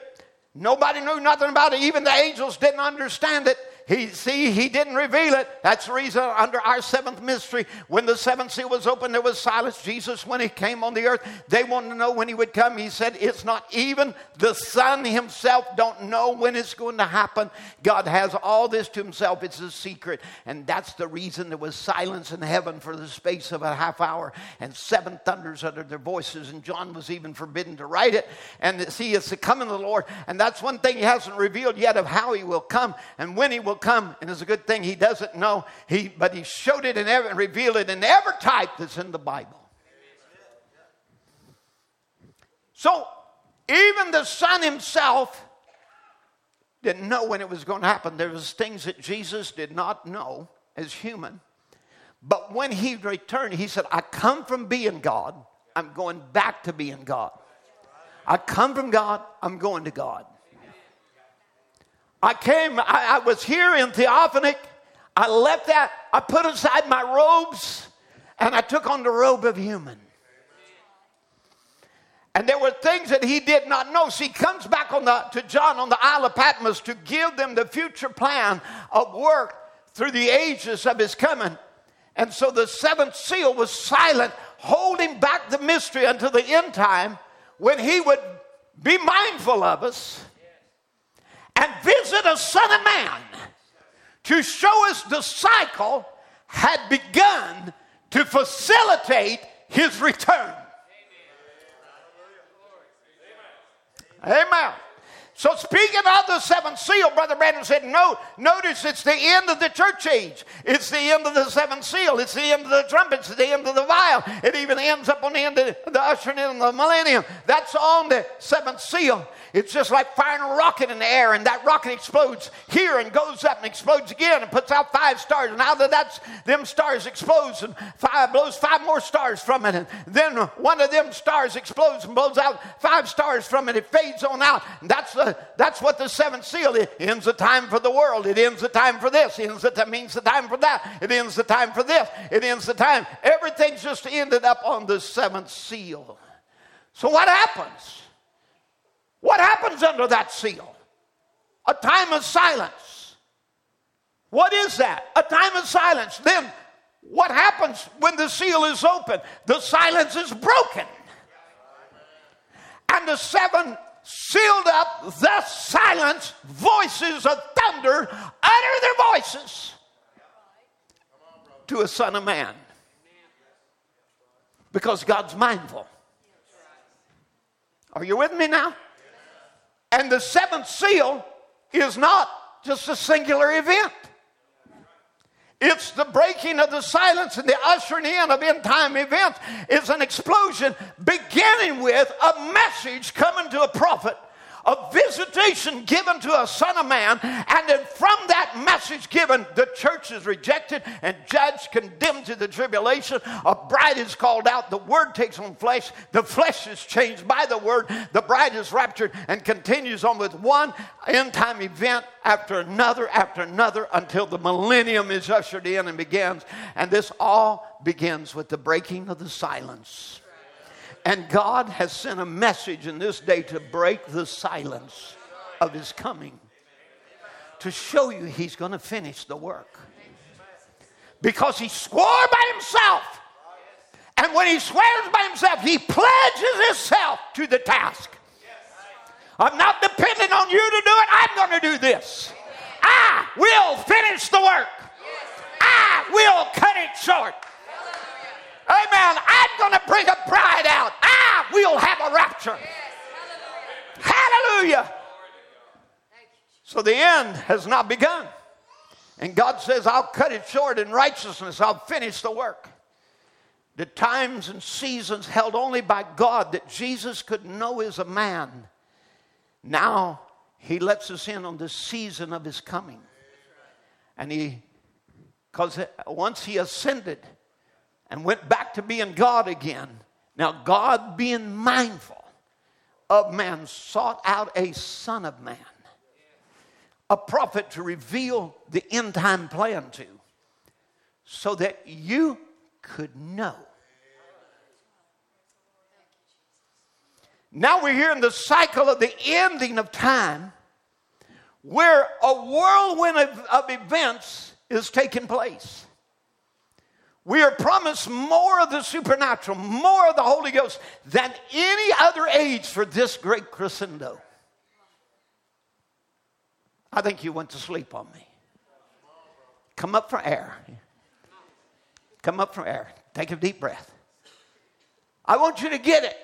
Nobody knew nothing about it. Even the angels didn't understand it. He see, he didn't reveal it. That's the reason under our seventh mystery, when the seventh seal was opened, there was silence. Jesus, when he came on the earth, they wanted to know when he would come. He said, It's not even the Son himself don't know when it's going to happen. God has all this to himself. It's a secret. And that's the reason there was silence in heaven for the space of a half hour and seven thunders uttered their voices. And John was even forbidden to write it. And see, it's the coming of the Lord. And that's one thing he hasn't revealed yet of how he will come and when he will come, and it's a good thing he doesn't know. He, but he showed it and every, revealed it in every type that's in the Bible. So even the Son himself didn't know when it was going to happen. There was things that Jesus did not know as human. But when he returned, he said, I come from being God. I'm going back to being God. I come from God. I'm going to God. I came, I, I was here in Theophanic. I left that, I put aside my robes, and I took on the robe of human. And there were things that he did not know. So he comes back on the, to John on the Isle of Patmos to give them the future plan of work through the ages of his coming. And so the seventh seal was silent, holding back the mystery until the end time when he would be mindful of us and visit a son of man to show us the cycle had begun to facilitate his return. Amen. So, speaking of the seventh seal, Brother Branham said, no, notice it's the end of the church age. It's the end of the seventh seal. It's the end of the trumpets. It's the end of the vial. It even ends up on the end of the ushering in the millennium. That's on the seventh seal. It's just like firing a rocket in the air, and that rocket explodes here and goes up and explodes again and puts out five stars. And out of that's them stars explodes and five blows five more stars from it. And then one of them stars explodes and blows out five stars from it. It fades on out. And that's the that's what the seventh seal. It ends the time for the world. It ends the time for this. It ends the, that means the time for that. It ends the time for this. It ends the time. Everything's just ended up on the seventh seal. So what happens? What happens under that seal? A time of silence. What is that? A time of silence. Then what happens when the seal is open? The silence is broken. And the seven sealed up, thus silence, voices of thunder utter their voices to a son of man. Because God's mindful. Are you with me now? And the seventh seal is not just a singular event. It's the breaking of the silence and the ushering in of end time events. It's an explosion beginning with a message coming to a prophet a visitation given to a son of man, and then from that message given, the church is rejected and judged, condemned to the tribulation. A bride is called out, the word takes on flesh, the flesh is changed by the word, the bride is raptured and continues on with one end time event after another after another until the millennium is ushered in and begins. And this all begins with the breaking of the silence. And God has sent a message in this day to break the silence of his coming, to show you he's going to finish the work. Because he swore by himself. And when he swears by himself, he pledges himself to the task. I'm not dependent on you to do it. I'm going to do this. I will finish the work. I will cut it short. Amen. I'm going to bring a bride out. I will have a rapture. Hallelujah. So the end has not begun. And God says, I'll cut it short in righteousness. I'll finish the work. The times and seasons held only by God that Jesus could know as a man. Now he lets us in on the season of his coming. And he, because once he ascended, and went back to being God again. Now, God, being mindful of man, sought out a son of man, a prophet to reveal the end time plan to, so that you could know. Now we're here in the cycle of the ending of time where a whirlwind of, of events is taking place. We are promised more of the supernatural, more of the Holy Ghost than any other age for this great crescendo. I think you went to sleep on me. Come up for air. Come up for air. Take a deep breath. I want you to get it.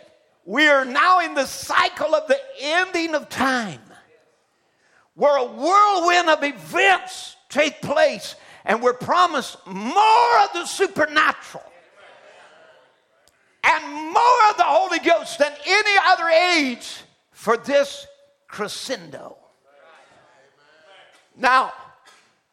We are now in the cycle of the ending of time where a whirlwind of events take place and we're promised more of the supernatural and more of the Holy Ghost than any other age for this crescendo. Now,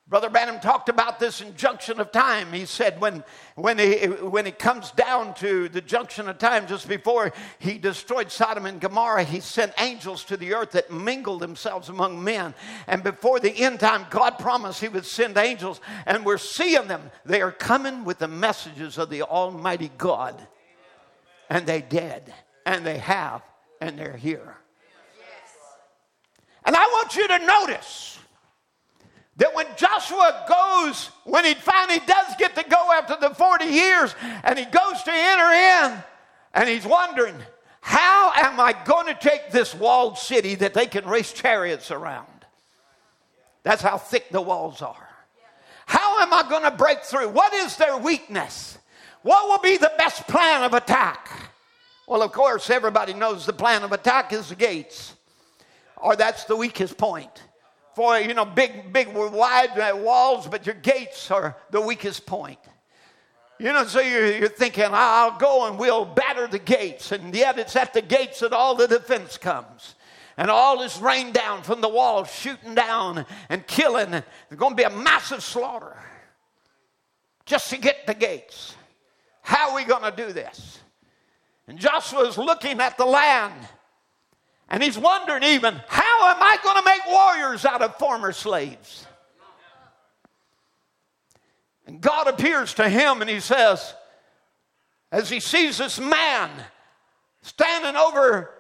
Brother Branham talked about this in junction of time. He said when, when, he, when it comes down to the junction of time, just before he destroyed Sodom and Gomorrah, he sent angels to the earth that mingled themselves among men. And before the end time, God promised he would send angels, and we're seeing them. They are coming with the messages of the Almighty God. And they did, and they have, and they're here. And I want you to notice that when Joshua goes, when he finally does get to go after the 40 years, and he goes to enter in, and he's wondering, how am I going to take this walled city that they can race chariots around? That's how thick the walls are. How am I going to break through? What is their weakness? What will be the best plan of attack? Well, of course, everybody knows the plan of attack is the gates, or that's the weakest point for, you know, big, big, wide uh, walls, but your gates are the weakest point. You know, so you're, you're thinking, I'll go and we'll batter the gates. And yet it's at the gates that all the defense comes. And all is rained down from the walls, shooting down and killing. There's going to be a massive slaughter just to get the gates. How are we going to do this? And Joshua is looking at the land and he's wondering even, how am I going to make warriors out of former slaves? And God appears to him and he says, as he sees this man standing over,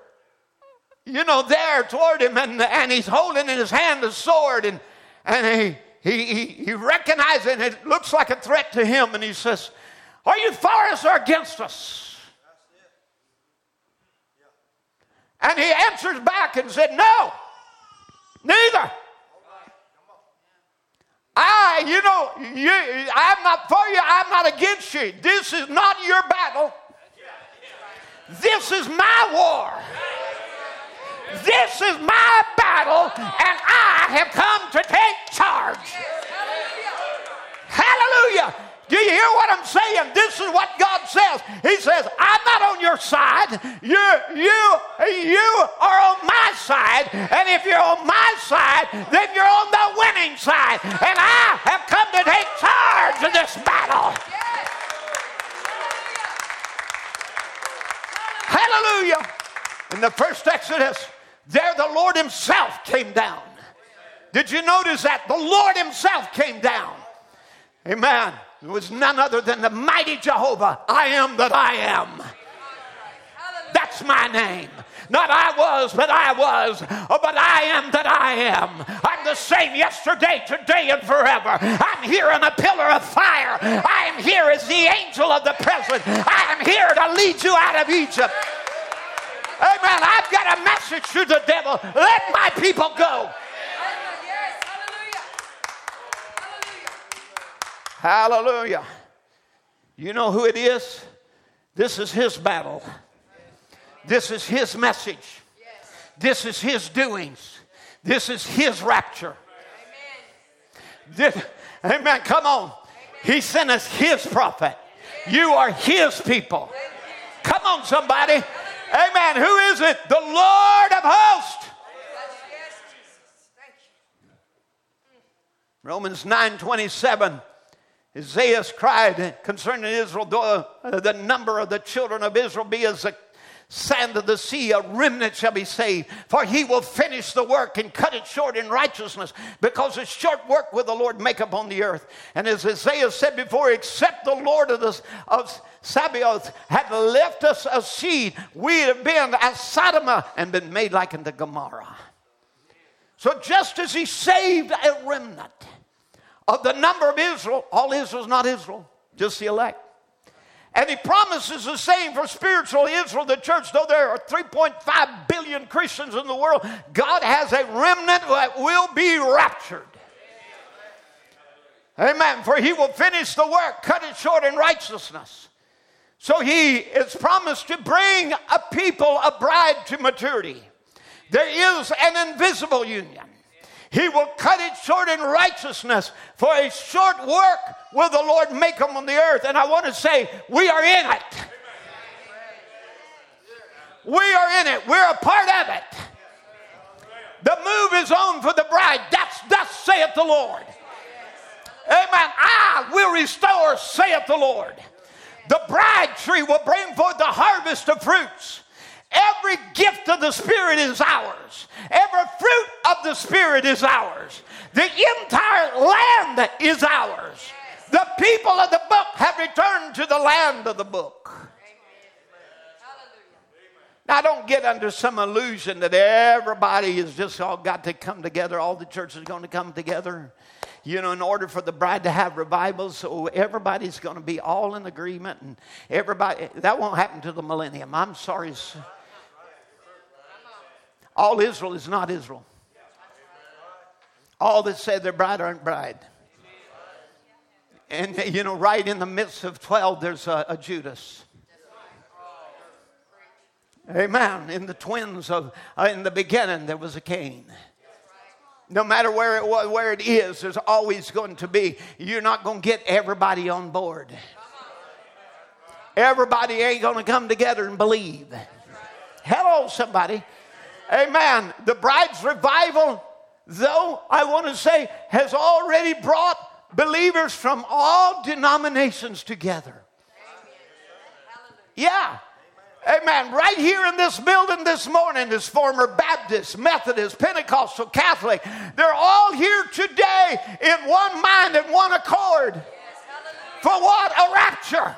you know, there toward him, and, and he's holding in his hand a sword, and, and he, he, he, he recognizes it, and it looks like a threat to him, and he says, Are you for us or against us? And he answers back and said, No, neither. I, you know, you, I'm not for you, I'm not against you. This is not your battle. This is my war. This is my battle, and I have come to take charge. Hallelujah. Do you hear what I'm saying? This is what God says. He says, I'm not on your side. You, you, you are on my side. And if you're on my side, then you're on the winning side. And I have come to take charge of this battle. Hallelujah. In the first Exodus, there the Lord Himself came down. Did you notice that? The Lord Himself came down. Amen. It was none other than the mighty Jehovah. I am that I am. That's my name. Not I was, but I was, oh, but I am that I am. I'm the same yesterday, today, and forever. I'm here in a pillar of fire. I am here as the angel of the present. I am here to lead you out of Egypt. Amen. I've got a message to the devil. Let my people go. Hallelujah. You know who it is? This is his battle. This is his message. This is his doings. This is his rapture. This, amen. Come on. He sent us his prophet. You are his people. Come on, somebody. Amen. Who is it? The Lord of hosts. Romans 9 27. Isaiah cried concerning Israel, though the number of the children of Israel be as the sand of the sea, a remnant shall be saved. For he will finish the work and cut it short in righteousness, because a short work will the Lord make upon the earth. And as Isaiah said before, except the Lord of, the, of Sabaoth had left us a seed, we'd have been as Sodom and been made like unto Gomorrah. So just as he saved a remnant, of the number of Israel, all Israel is not Israel, just the elect. And he promises the same for spiritual Israel, the church. Though there are 3.5 billion Christians in the world, God has a remnant that will be raptured. Amen. For he will finish the work, cut it short in righteousness. So he is promised to bring a people, a bride to maturity. There is an invisible union. He will cut it short in righteousness. For a short work will the Lord make them on the earth. And I want to say, we are in it. We are in it. We're a part of it. The move is on for the bride. That's thus saith the Lord. Amen. Ah, I will restore, saith the Lord. The bride tree will bring forth the harvest of fruits. Every gift of the Spirit is ours. Every fruit of the Spirit is ours. The entire land is ours. The people of the book have returned to the land of the book. Now, don't get under some illusion that everybody has just all got to come together, all the churches are going to come together. You know, in order for the bride to have revival, so everybody's going to be all in agreement, and everybody, that won't happen to the millennium. I'm sorry. All Israel is not Israel. All that say they're bride aren't bride. And, you know, right in the midst of 12, there's a, a Judas. Amen. In the twins of, uh, in the beginning, there was a Cain. No matter where it, where it is, there's always going to be, you're not going to get everybody on board. Everybody ain't going to come together and believe. Hello, somebody. Amen. The bride's revival, though, I want to say, has already brought believers from all denominations together. Yeah. Amen. Right here in this building this morning is former Baptist, Methodist, Pentecostal, Catholic. They're all here today in one mind and one accord. For what? A rapture.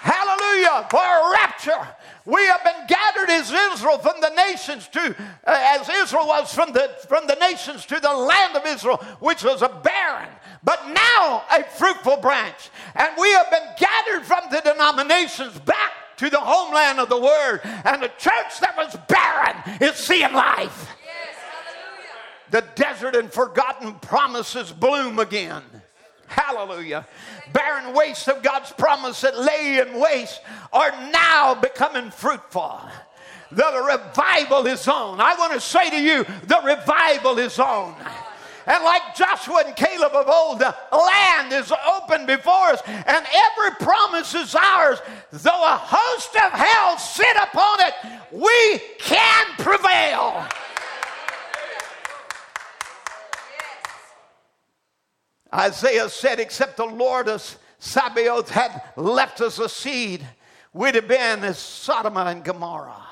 Hallelujah. For a rapture. We have been gathered as Israel from the nations to, uh, as Israel was from the, from the nations to the land of Israel, which was a barren, but now a fruitful branch. And we have been gathered from the denominations back to the homeland of the word. And the church that was barren is seeing life. Yes, the desert and forgotten promises bloom again. Hallelujah. Barren wastes of God's promise that lay in waste are now becoming fruitful. The revival is on. I want to say to you, the revival is on. And like Joshua and Caleb of old, the land is open before us, and every promise is ours. Though a host of hell sit upon it, we can prevail. Isaiah said, except the Lord of Sabaoth had left us a seed, we'd have been as Sodom and Gomorrah.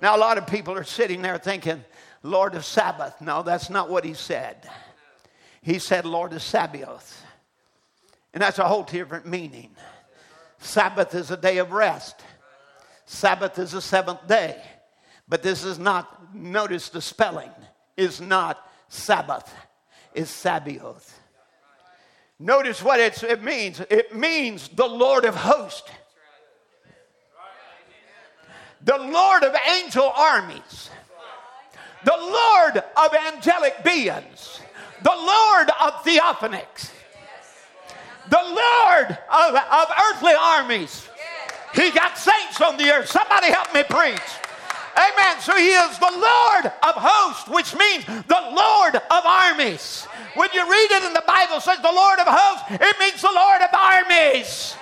Now, a lot of people are sitting there thinking, Lord of Sabbath. No, that's not what he said. He said, Lord of Sabaoth. And that's a whole different meaning. Sabbath is a day of rest, Sabbath is a seventh day. But this is not, notice the spelling, is not Sabbath, is Sabaoth. Notice what it means. It means the Lord of hosts, the Lord of angel armies, the Lord of angelic beings, the Lord of theophanics, the Lord of, of earthly armies. He got saints on the earth. Somebody help me preach. Amen. So he is the Lord of hosts, which means the Lord of armies. When you read it in the Bible, says the Lord of hosts, it means the Lord of armies.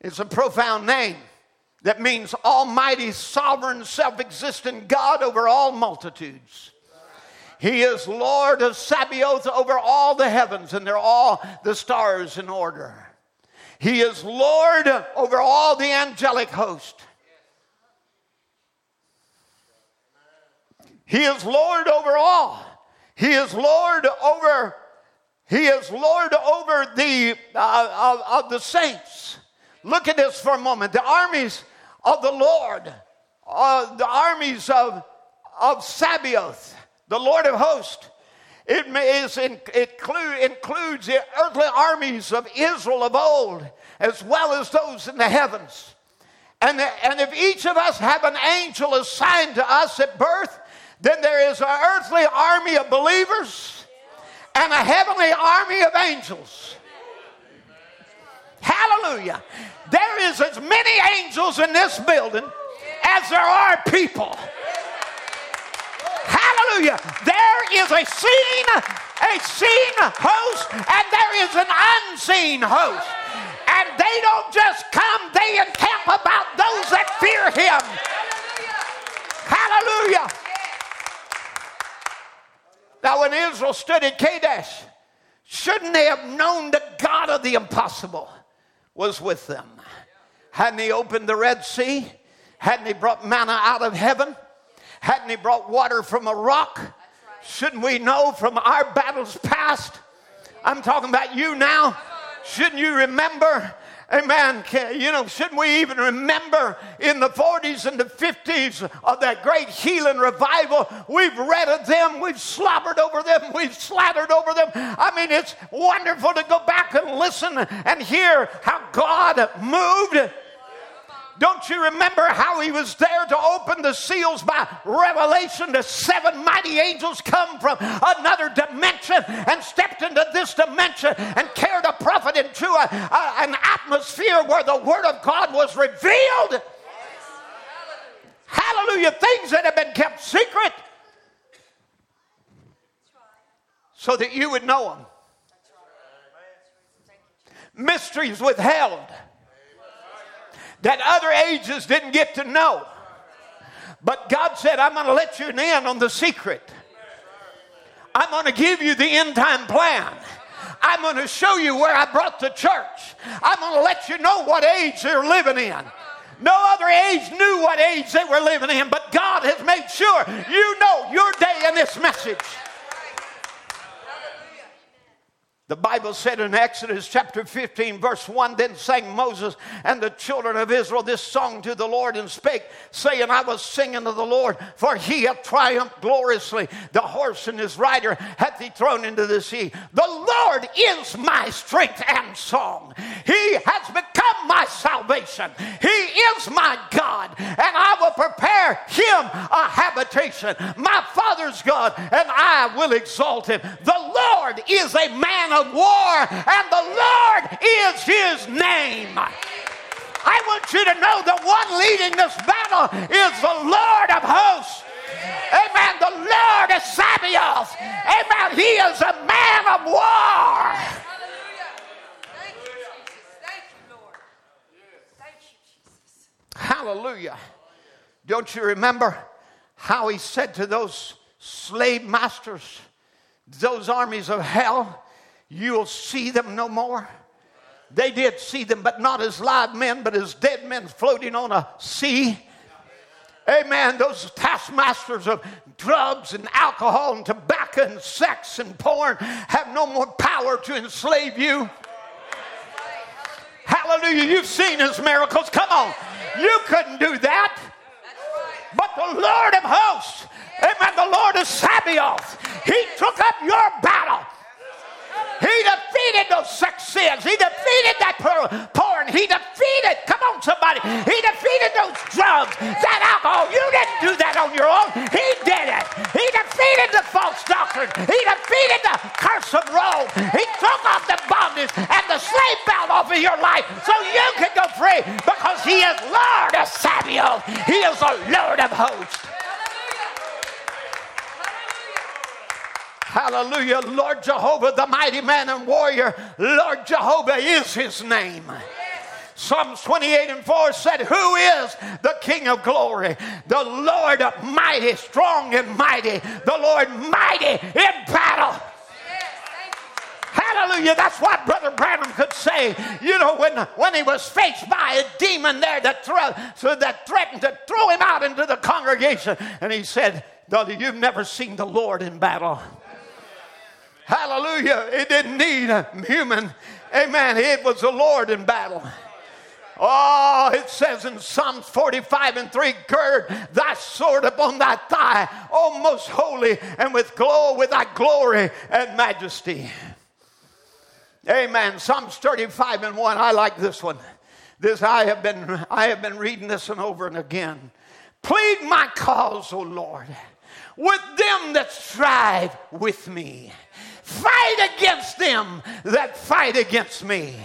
It's a profound name that means Almighty, sovereign, self existent God over all multitudes. He is Lord of Sabaoth over all the heavens, and they're all the stars in order. He is Lord over all the angelic host. He is Lord over all. He is Lord over. He is Lord over the uh, of, of the saints. Look at this for a moment. The armies of the Lord, uh, the armies of of Sabaoth, the Lord of hosts. It, is, it includes the earthly armies of Israel of old, as well as those in the heavens. And, and if each of us have an angel assigned to us at birth, then there is an earthly army of believers and a heavenly army of angels. Hallelujah. There is as many angels in this building as there are people. Hallelujah. There is a seen, a seen host, and there is an unseen host. And they don't just come, they encamp about those that fear him. Hallelujah. Now, when Israel stood at Kadesh, shouldn't they have known the God of the impossible was with them? Hadn't he opened the Red Sea? Hadn't he brought manna out of heaven? Hadn't he brought water from a rock? Shouldn't we know from our battles past? I'm talking about you now. Shouldn't you remember? Amen. You know, shouldn't we even remember in the 40s and the 50s of that great healing revival? We've read of them, we've slobbered over them, we've slathered over them. I mean, it's wonderful to go back and listen and hear how God moved don't you remember how he was there to open the seals by revelation? The seven mighty angels come from another dimension and stepped into this dimension and carried a prophet into a, a, an atmosphere where the Word of God was revealed. Hallelujah. Things that have been kept secret so that you would know them. Mysteries withheld that other ages didn't get to know. But God said, I'm going to let you in on the secret. I'm going to give you the end time plan. I'm going to show you where I brought the church. I'm going to let you know what age they're living in. No other age knew what age they were living in, but God has made sure you know your day in this message. The Bible said in Exodus chapter 15, verse 1 Then sang Moses and the children of Israel this song to the Lord and spake, saying, I was singing to the Lord, for he hath triumphed gloriously. The horse and his rider hath he thrown into the sea. The Lord is my strength and song. He has become my salvation. He is my God, and I will prepare him a habitation. My Father's God, and I will exalt him. The Lord is a man of of war, and the Lord is his name. I want you to know the one leading this battle is the Lord of hosts. Amen. the Lord is Sabaoth. Amen. He is a man of war. Hallelujah. Don't you remember how he said to those slave masters, those armies of hell, you'll see them no more? They did see them, but not as live men, but as dead men floating on a sea. Amen. Those taskmasters of drugs and alcohol and tobacco and sex and porn have no more power to enslave you. Hallelujah. You've seen his miracles. Come on. You couldn't do that. But the Lord of hosts, amen, the Lord of Sabaoth, he took up your battle. He defeated those sex sins. He defeated that porn. He defeated, come on, somebody. He defeated those drugs, that alcohol. You didn't do that on your own. He did it. He defeated the false doctrine. He defeated the curse of Rome. He took off the bondage and the slave belt off of your life so you can go free because he is Lord of Sabaoth. He is the Lord of hosts. Hallelujah. Lord Jehovah, the mighty man and warrior. Lord Jehovah is his name. Psalms 28 and 4 said, Who is the King of glory? The Lord mighty, strong and mighty. The Lord mighty in battle. Hallelujah. That's what Brother Branham could say. You know, when, when he was faced by a demon there that, thro- so that threatened to throw him out into the congregation. And he said, you've never seen the Lord in battle. Hallelujah. It didn't need a human. Amen. It was the Lord in battle. Oh, it says in Psalms 45 and 3 Gird thy sword upon thy thigh, O most holy, and with glow with thy glory and majesty. Amen. Psalms 35 and 1. I like this one. This I have been I have been reading this one over and again. Plead my cause, O Lord, with them that strive with me. Fight against them that fight against me.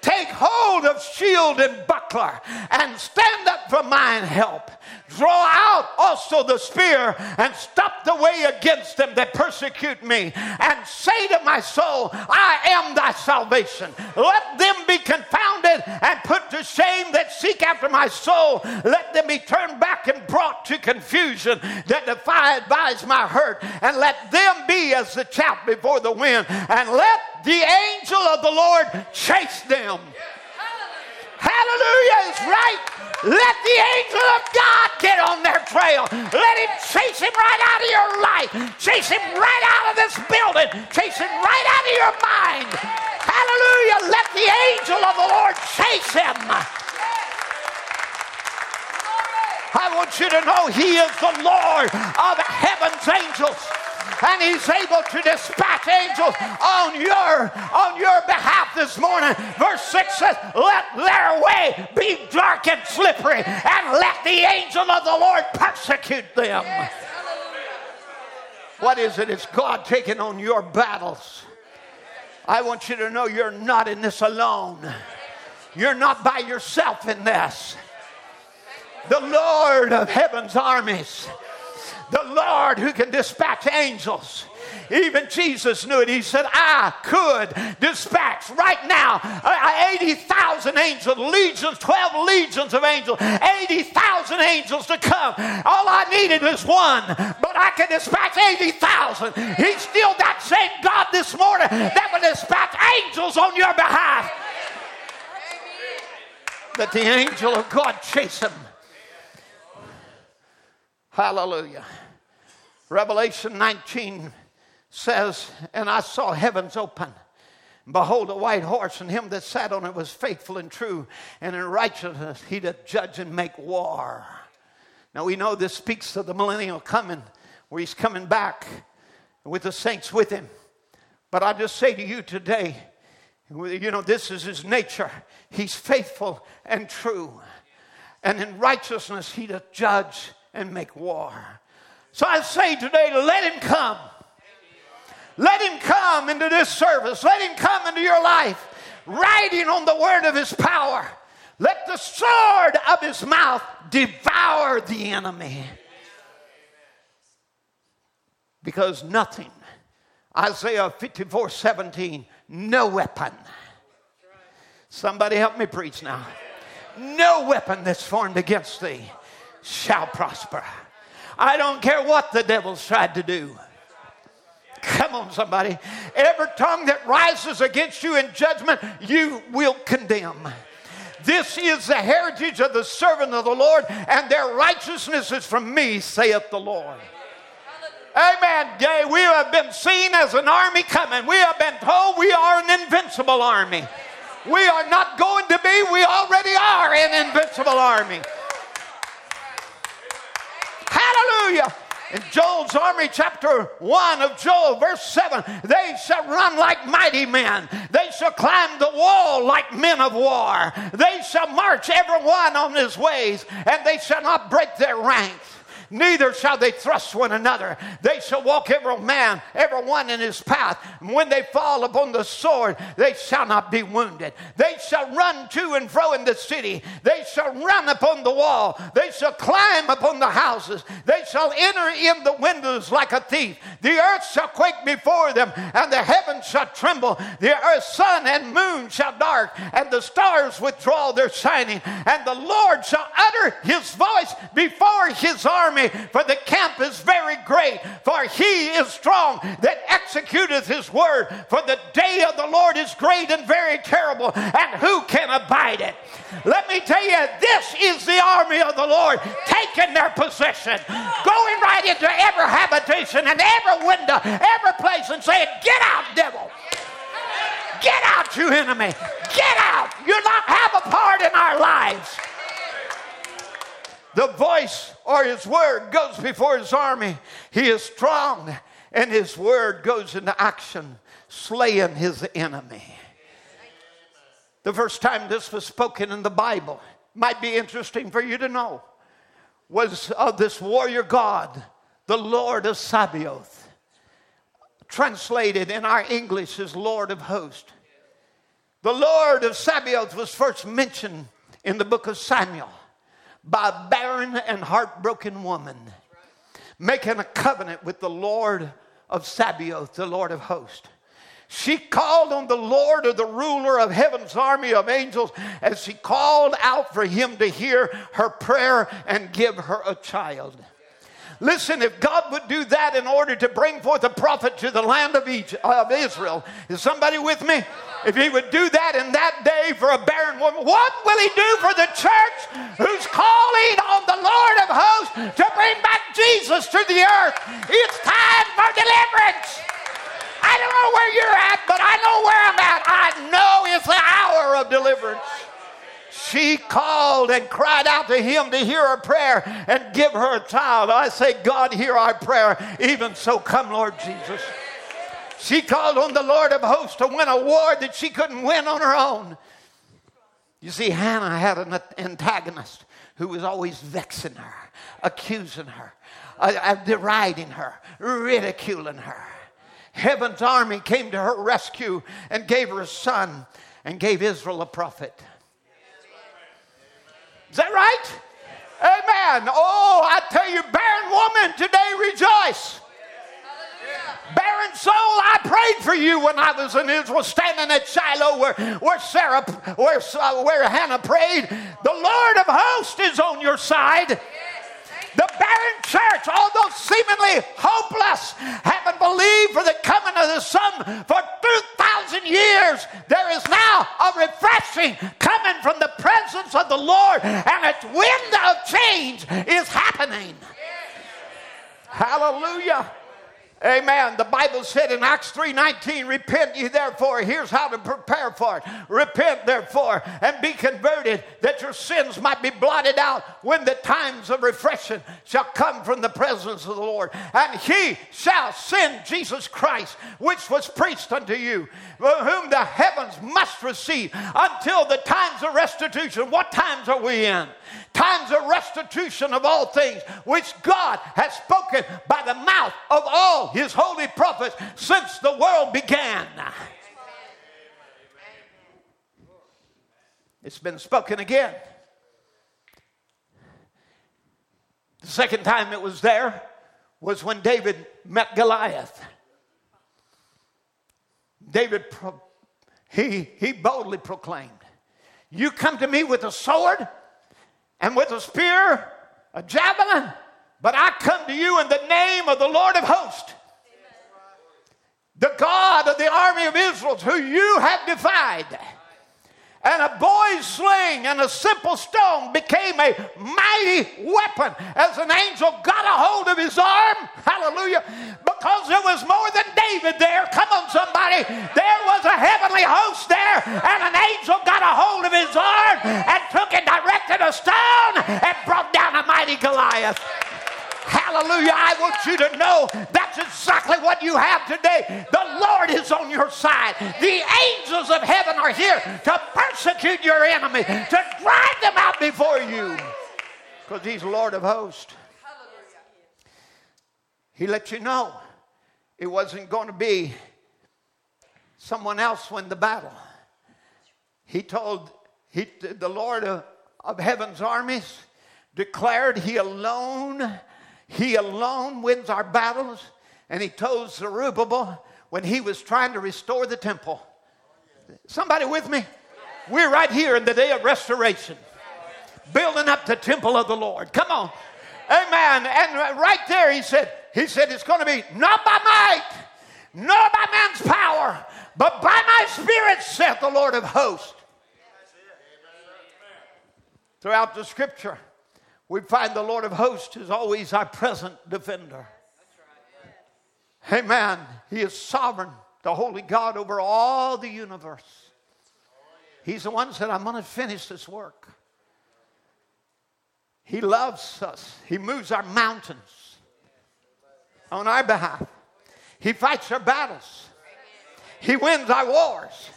Take hold of shield and buckler and stand up for mine help. Draw out also the spear and stop the way against them that persecute me. And say to my soul, I am thy salvation. Let them be confounded and put to shame that seek after my soul. Let them be turned back and brought to confusion that defy advise my hurt. And let them be as the chaff before the wind. And let the angel of the Lord chase them. Hallelujah is right. Let the angel of God get on their trail. Let him chase him right out of your life. Chase him right out of this building. Chase him right out of your mind. Hallelujah. Let the angel of the Lord chase him. I want you to know he is the Lord of heaven's angels and he's able to dispatch angels on your on your behalf this morning. Verse 6 says, Let their way be dark and slippery, and let the angel of the Lord persecute them. What is it? It's God taking on your battles. I want you to know you're not in this alone. You're not by yourself in this. The Lord of heaven's armies the Lord who can dispatch angels. Even Jesus knew it. He said, I could dispatch right now uh, 80,000 angels, legions, 12 legions of angels, 80,000 angels to come. All I needed was one, but I can dispatch 80,000. He's still that same God this morning that will dispatch angels on your behalf. That the angel of God chase him. Hallelujah. Revelation 19 says, And I saw heavens open. Behold, a white horse, and him that sat on it was faithful and true, and in righteousness he doth judge and make war. Now we know this speaks of the millennial coming, where he's coming back with the saints with him. But I just say to you today, you know, this is his nature. He's faithful and true. And in righteousness he doth judge and make war. So I say today, let him come. Let him come into this service. Let him come into your life, riding on the word of his power. Let the sword of his mouth devour the enemy. Because nothing, Isaiah 54 17, no weapon. Somebody help me preach now. No weapon that's formed against thee shall prosper. I don't care what the devil's tried to do. Come on, somebody. Every tongue that rises against you in judgment, you will condemn. This is the heritage of the servant of the Lord, and their righteousness is from me, saith the Lord. Amen. Yea, we have been seen as an army coming. We have been told we are an invincible army. We are not going to be, we already are an invincible army. Hallelujah. In Joel's army, chapter 1 of Joel, verse 7, they shall run like mighty men. They shall climb the wall like men of war. They shall march every one on his ways, and they shall not break their ranks neither shall they thrust one another. They shall walk every man, every one in his path. And when they fall upon the sword, they shall not be wounded. They shall run to and fro in the city. They shall run upon the wall. They shall climb upon the houses. They shall enter in the windows like a thief. The earth shall quake before them, and the heavens shall tremble. The earth, sun and moon shall dark, and the stars withdraw their shining. And the Lord shall utter his voice before his army for the camp is very great, for he is strong that executeth his word. For the day of the Lord is great and very terrible, and who can abide it? Let me tell you, this is the army of the Lord taking their possession, going right into every habitation and every window, every place, and saying, Get out, devil! Get out, you enemy! Get out! You not have a part in our lives. The voice or his word goes before his army. He is strong, and his word goes into action, slaying his enemy. The first time this was spoken in the Bible might be interesting for you to know was of this warrior God, the Lord of Sabaoth, translated in our English as Lord of Hosts. The Lord of Sabaoth was first mentioned in the book of Samuel by a barren and heartbroken woman making a covenant with the Lord of Sabaoth, the Lord of hosts. She called on the Lord or the ruler of heaven's army of angels as she called out for him to hear her prayer and give her a child. Listen, if God would do that in order to bring forth a prophet to the land of, Egypt, of Israel, is somebody with me? If he would do that in that day for a barren woman, what will he do for the church who's calling on the Lord of hosts to bring back Jesus to the earth? It's time for deliverance. I don't know where you're at, but I know where I'm at. I know it's the hour of deliverance she called and cried out to him to hear her prayer and give her a child. I say, God, hear our prayer. Even so, come, Lord Jesus. She called on the Lord of hosts to win a war that she couldn't win on her own. You see, Hannah had an antagonist who was always vexing her, accusing her, uh, uh, deriding her, ridiculing her. Heaven's army came to her rescue and gave her a son and gave Israel a prophet. Is that right? Amen. Oh, I tell you, barren woman, today rejoice. Barren soul, I prayed for you when I was in Israel, standing at Shiloh where, where Sarah, where, uh, where Hannah prayed. The Lord of hosts is on your side. The barren church, although seemingly hopeless, having believed for the coming of the Son for 2,000 years, there is now a refreshing coming from the presence of the Lord, and its wind of change is happening. Hallelujah. Amen. The Bible said in Acts 3:19, repent ye therefore. Here's how to prepare for it. Repent therefore and be converted that your sins might be blotted out when the times of refreshing shall come from the presence of the Lord. And he shall send Jesus Christ, which was preached unto you, whom the heavens must receive until the times of restitution. What times are we in? Times of restitution of all things, which God has spoken by the mouth of all his holy prophets since the world began. It's been spoken again. The second time it was there was when David met Goliath. David, he, he boldly proclaimed, You come to me with a sword and with a spear, a javelin, but I come to you in the name of the Lord of hosts, the God of the army of Israel, who you have defied and a boy's sling and a simple stone became a mighty weapon as an angel got a hold of his arm. Hallelujah. Because there was more than David there. Come on, somebody. There was a heavenly host there, and an angel got a hold of his arm and took and directed a stone and brought down a mighty Goliath. Hallelujah. I want you to know that's exactly what you have today. The Lord is on your side. The angels of heaven are here to persecute your enemy, to drive them out before you. Because He's Lord of hosts. He let you know it wasn't going to be someone else win the battle. He told he, the Lord of, of heaven's armies declared he alone he alone wins our battles. And he told Zerubbabel when he was trying to restore the temple. Somebody with me? We're right here in the day of restoration, building up the temple of the Lord. Come on. Amen. And right there he said, he said it's going to be not by might, nor by man's power, but by my spirit, saith the Lord of hosts. Throughout the scripture, we find the Lord of hosts is always our present defender. Amen. He is sovereign, the holy God over all the universe. He's the one that said, I'm going to finish this work. He loves us. He moves our mountains on our behalf. He fights our battles. He wins our wars.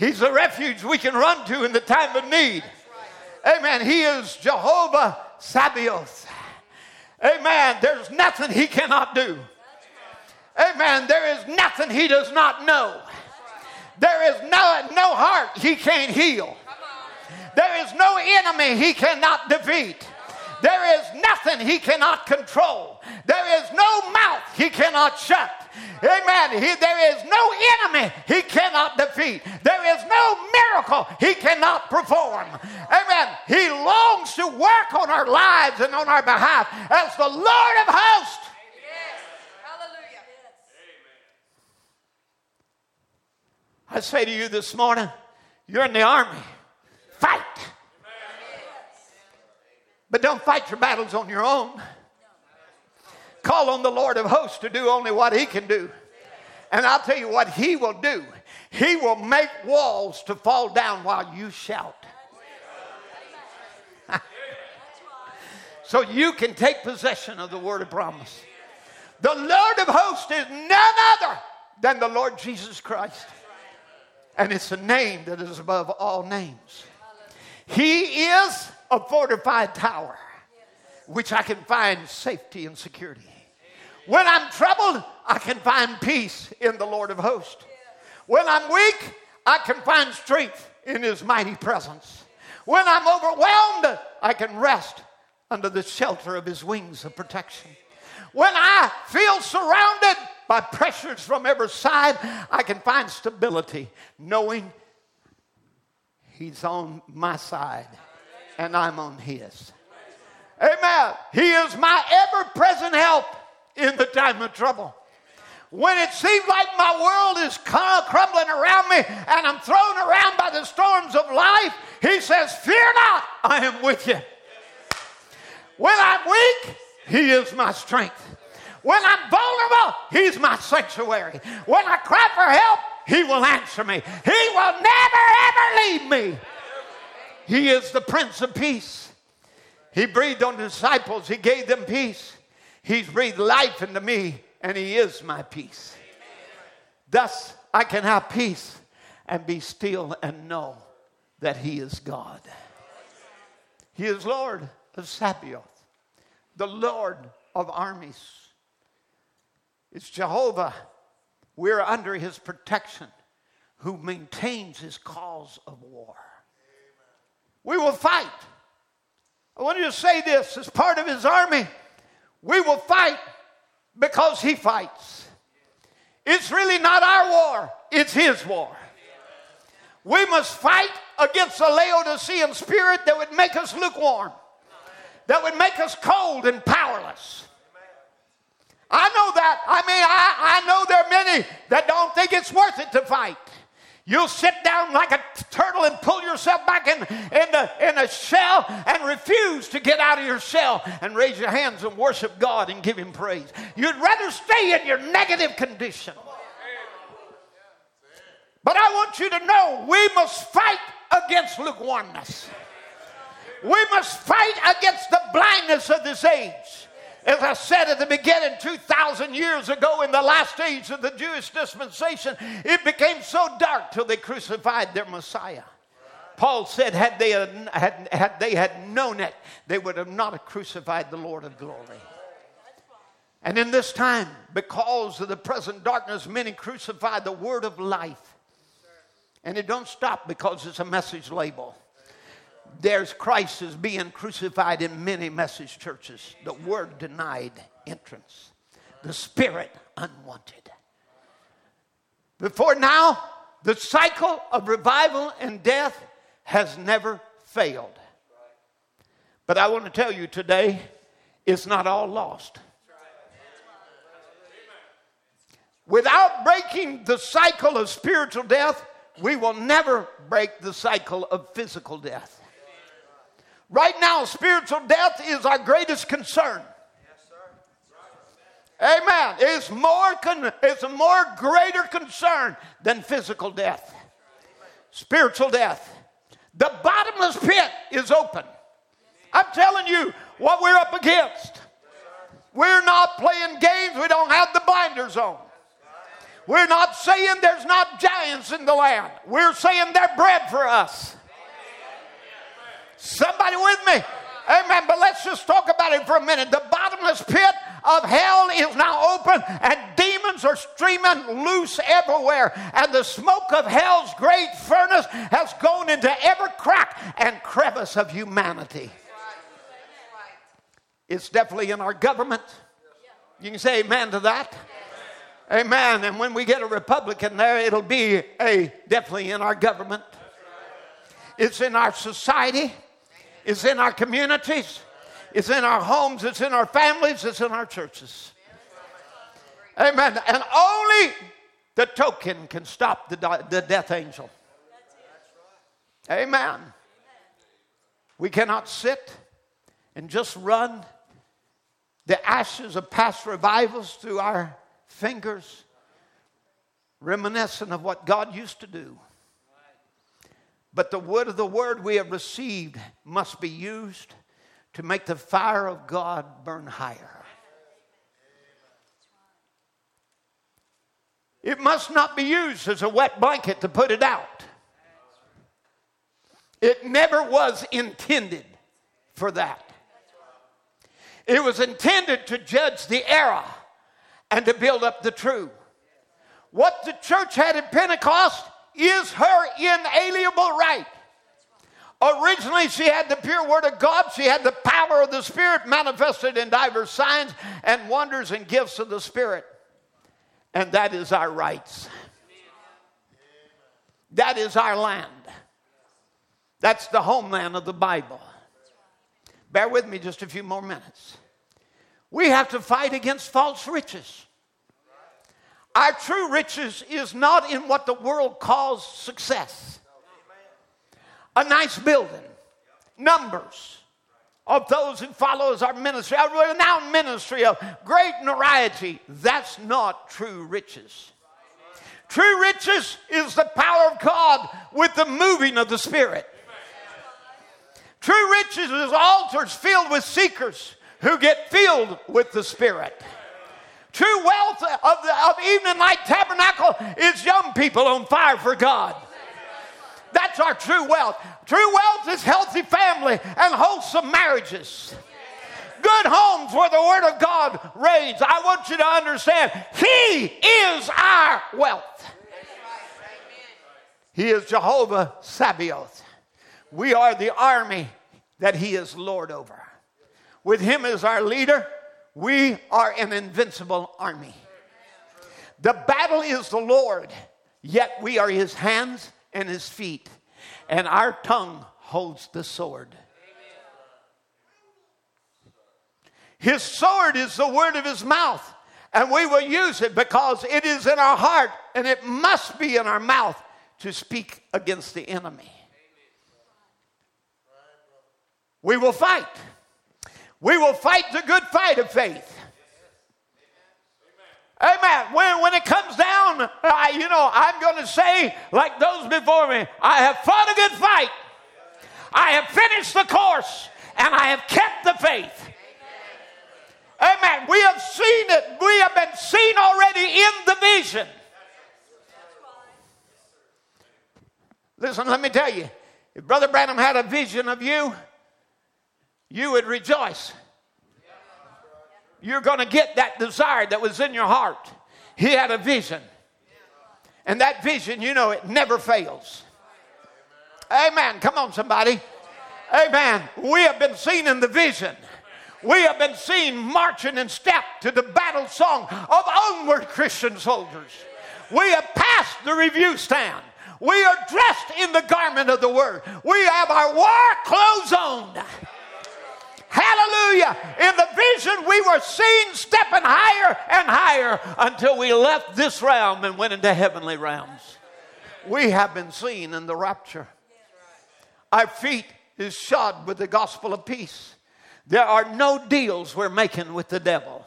He's the refuge we can run to in the time of need. Amen. He is Jehovah Sabaoth. Amen. There's nothing he cannot do. Amen. There is nothing he does not know. There is no, no heart he can't heal. There is no enemy he cannot defeat. There is nothing he cannot control. There is no mouth he cannot shut. Amen. He, there is no enemy he cannot defeat. There is no miracle he cannot perform. Amen. He longs to work on our lives and on our behalf as the Lord of hosts. Hallelujah. I say to you this morning, you're in the army. Fight. But don't fight your battles on your own. Call on the Lord of hosts to do only what he can do. And I'll tell you what he will do. He will make walls to fall down while you shout. so you can take possession of the word of promise. The Lord of hosts is none other than the Lord Jesus Christ. And it's a name that is above all names. He is a fortified tower, which I can find safety and security. When I'm troubled, I can find peace in the Lord of hosts. When I'm weak, I can find strength in his mighty presence. When I'm overwhelmed, I can rest under the shelter of his wings of protection. When I feel surrounded by pressures from every side, I can find stability knowing he's on my side and I'm on his. Amen. He is my ever present help in the time of trouble. When it seems like my world is crumbling around me and I'm thrown around by the storms of life, he says, Fear not, I am with you. When I'm weak, he is my strength. When I'm vulnerable, he's my sanctuary. When I cry for help, he will answer me. He will never, ever leave me. He is the Prince of Peace. He breathed on the disciples, he gave them peace. He's breathed life into me, and He is my peace. Thus, I can have peace and be still and know that He is God. He is Lord of Sabaoth, the Lord of armies. It's Jehovah. We're under His protection, who maintains His cause of war. We will fight. I want you to say this as part of His army. We will fight because he fights. It's really not our war, it's his war. We must fight against the Laodicean spirit that would make us lukewarm, that would make us cold and powerless. I know that. I mean, I, I know there are many that don't think it's worth it to fight. You'll sit down like a turtle and pull yourself back in, in, the, in a shell and refuse to get out of your shell and raise your hands and worship God and give Him praise. You'd rather stay in your negative condition. But I want you to know we must fight against lukewarmness. We must fight against the blindness of this age. As I said at the beginning, 2,000 years ago, in the last age of the Jewish dispensation, it became so dark till they crucified their Messiah. Paul said, had they had, had, they had known it, they would have not crucified the Lord of glory. And in this time, because of the present darkness, many crucify the word of life. And it don't stop because it's a message label there's Christ is being crucified in many message churches. The word denied entrance, the spirit unwanted. Before now, the cycle of revival and death has never failed. But I want to tell you today, it's not all lost. Without breaking the cycle of spiritual death, we will never break the cycle of physical death. Right now, spiritual death is our greatest concern. Amen. It's more, con- it's a more greater concern than physical death. Spiritual death. The bottomless pit is open. I'm telling you what we're up against. We're not playing games. We don't have the blinders on. We're not saying there's not giants in the land. We're saying they're bread for us. Somebody with me? Amen. But let's just talk about it for a minute. The bottomless pit of hell is now open, and demons are streaming loose everywhere. And the smoke of hell's great furnace has gone into every crack and crevice of humanity. It's definitely in our government. You can say amen to that. Amen. And when we get a Republican there, it'll be a definitely in our government. It's in our society. It's in our communities, it's in our homes, it's in our families, it's in our churches. Amen. And only the token can stop the, the death angel. Amen. We cannot sit and just run the ashes of past revivals through our fingers, reminiscent of what God used to do. But the wood of the word we have received must be used to make the fire of God burn higher. It must not be used as a wet blanket to put it out. It never was intended for that. It was intended to judge the error and to build up the true. What the church had at Pentecost is her inalienable right. Originally, she had the pure word of God. She had the power of the Spirit manifested in diverse signs and wonders and gifts of the Spirit. And that is our rights. That is our land. That's the homeland of the Bible. Bear with me just a few more minutes. We have to fight against false riches. Our true riches is not in what the world calls success. A nice building, numbers of those who follows our ministry, our renowned ministry of great notoriety. That's not true riches. True riches is the power of God with the moving of the Spirit. True riches is altars filled with seekers who get filled with the Spirit. True wealth of, the, of Evening Light Tabernacle is young people on fire for God. That's our true wealth. True wealth is healthy family and wholesome marriages. Good homes where the Word of God reigns. I want you to understand He is our wealth. He is Jehovah Sabaoth. We are the army that He is Lord over. With Him as our leader, we are an invincible army. The battle is the Lord, yet we are his hands and his feet, and our tongue holds the sword. His sword is the word of his mouth, and we will use it because it is in our heart and it must be in our mouth to speak against the enemy. We will fight. We will fight the good fight of faith. Amen. When, when it comes down, I, you know, I'm going to say, like those before me, I have fought a good fight. I have finished the course, and I have kept the faith. Amen. We have seen it. We have been seen already in the vision. Listen, let me tell you if Brother Branham had a vision of you, you would rejoice. You're going to get that desire that was in your heart. He had a vision. And that vision, you know, it never fails. Amen. Come on, somebody. Amen. We have been seen in the vision. We have been seen marching in step to the battle song of onward Christian soldiers. We have passed the review stand. We are dressed in the garment of the word. We have our war clothes on. Hallelujah. In the vision, we were seen stepping higher and higher until we left this realm and went into heavenly realms. We have been seen in the rapture. Our feet is shod with the gospel of peace. There are no deals we're making with the devil.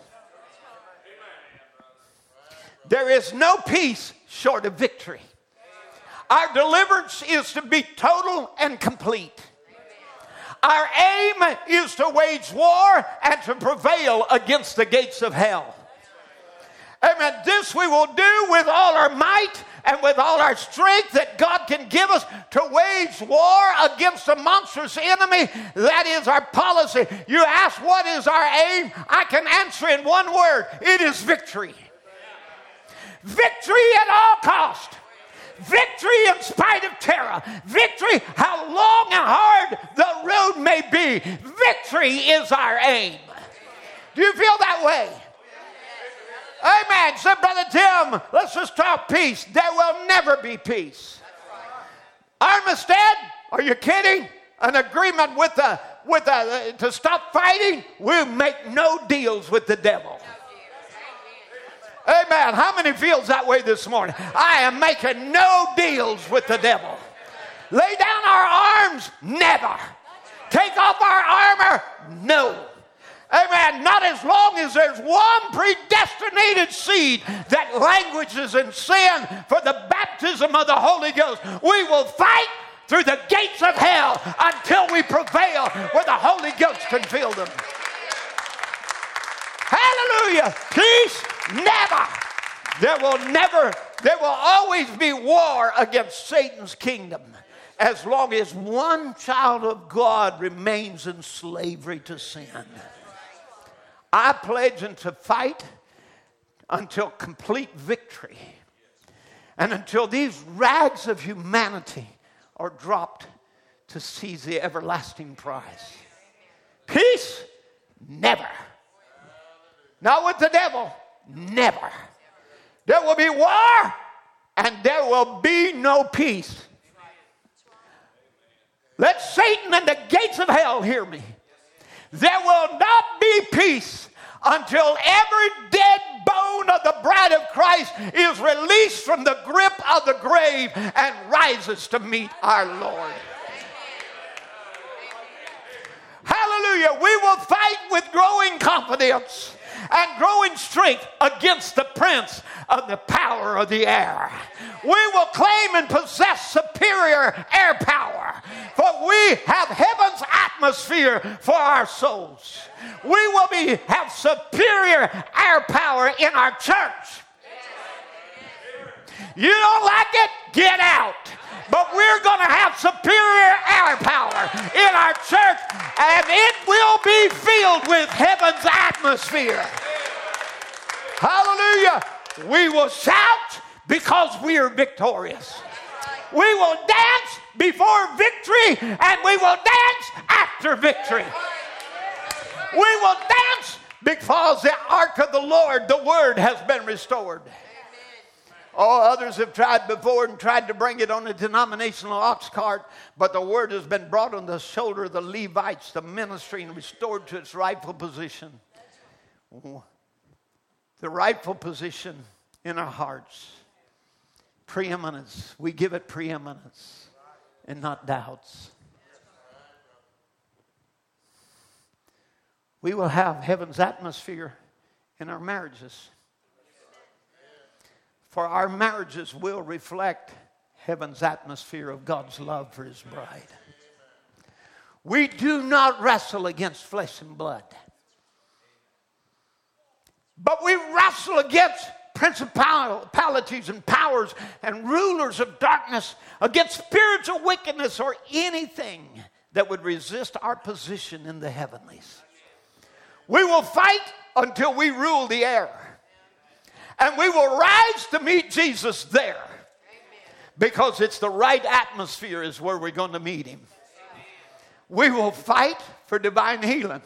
There is no peace short of victory. Our deliverance is to be total and complete. Our aim is to wage war and to prevail against the gates of hell. Amen. This we will do with all our might and with all our strength that God can give us to wage war against the monstrous enemy. That is our policy. You ask, what is our aim? I can answer in one word it is victory. Victory at all cost. Victory in spite of terror. Victory, how long and hard the road may be. Victory is our aim. Do you feel that way? Amen. Said Brother Tim, let's just talk peace. There will never be peace. Armistice, are you kidding? An agreement with the with the to stop fighting. We'll make no deals with the devil. Amen. How many feels that way this morning? I am making no deals with the devil. Lay down our arms? Never. Take off our armor? No. Amen. Not as long as there's one predestinated seed that languishes in sin for the baptism of the Holy Ghost. We will fight through the gates of hell until we prevail where the Holy Ghost can fill them. Hallelujah. Peace, never. There will never, there will always be war against Satan's kingdom as long as one child of God remains in slavery to sin. I pledge and to fight until complete victory and until these rags of humanity are dropped to seize the everlasting prize. Peace, never. Not with the devil, never. There will be war and there will be no peace. Let Satan and the gates of hell hear me. There will not be peace until every dead bone of the bride of Christ is released from the grip of the grave and rises to meet our Lord. Hallelujah. We will fight with growing confidence and growing strength against the prince of the power of the air. We will claim and possess superior air power, for we have heaven's atmosphere for our souls. We will be, have superior air power in our church. You don't like it? Get out but we're going to have superior air power in our church, and it will be filled with heaven's atmosphere. Hallelujah. We will shout because we are victorious. We will dance before victory, and we will dance after victory. We will dance Because the ark of the Lord, the word, has been restored. Oh, others have tried before and tried to bring it on a denominational ox cart, but the word has been brought on the shoulder of the Levites, the ministry, and restored to its rightful position. The rightful position in our hearts. Preeminence. We give it preeminence and not doubts. We will have heaven's atmosphere in our marriages. For our marriages will reflect heaven's atmosphere of God's love for his bride. We do not wrestle against flesh and blood, but we wrestle against principalities and powers and rulers of darkness, against spiritual wickedness or anything that would resist our position in the heavenlies. We will fight until we rule the air. And we will rise to meet Jesus there. Because it's the right atmosphere, is where we're going to meet him. We will fight for divine healing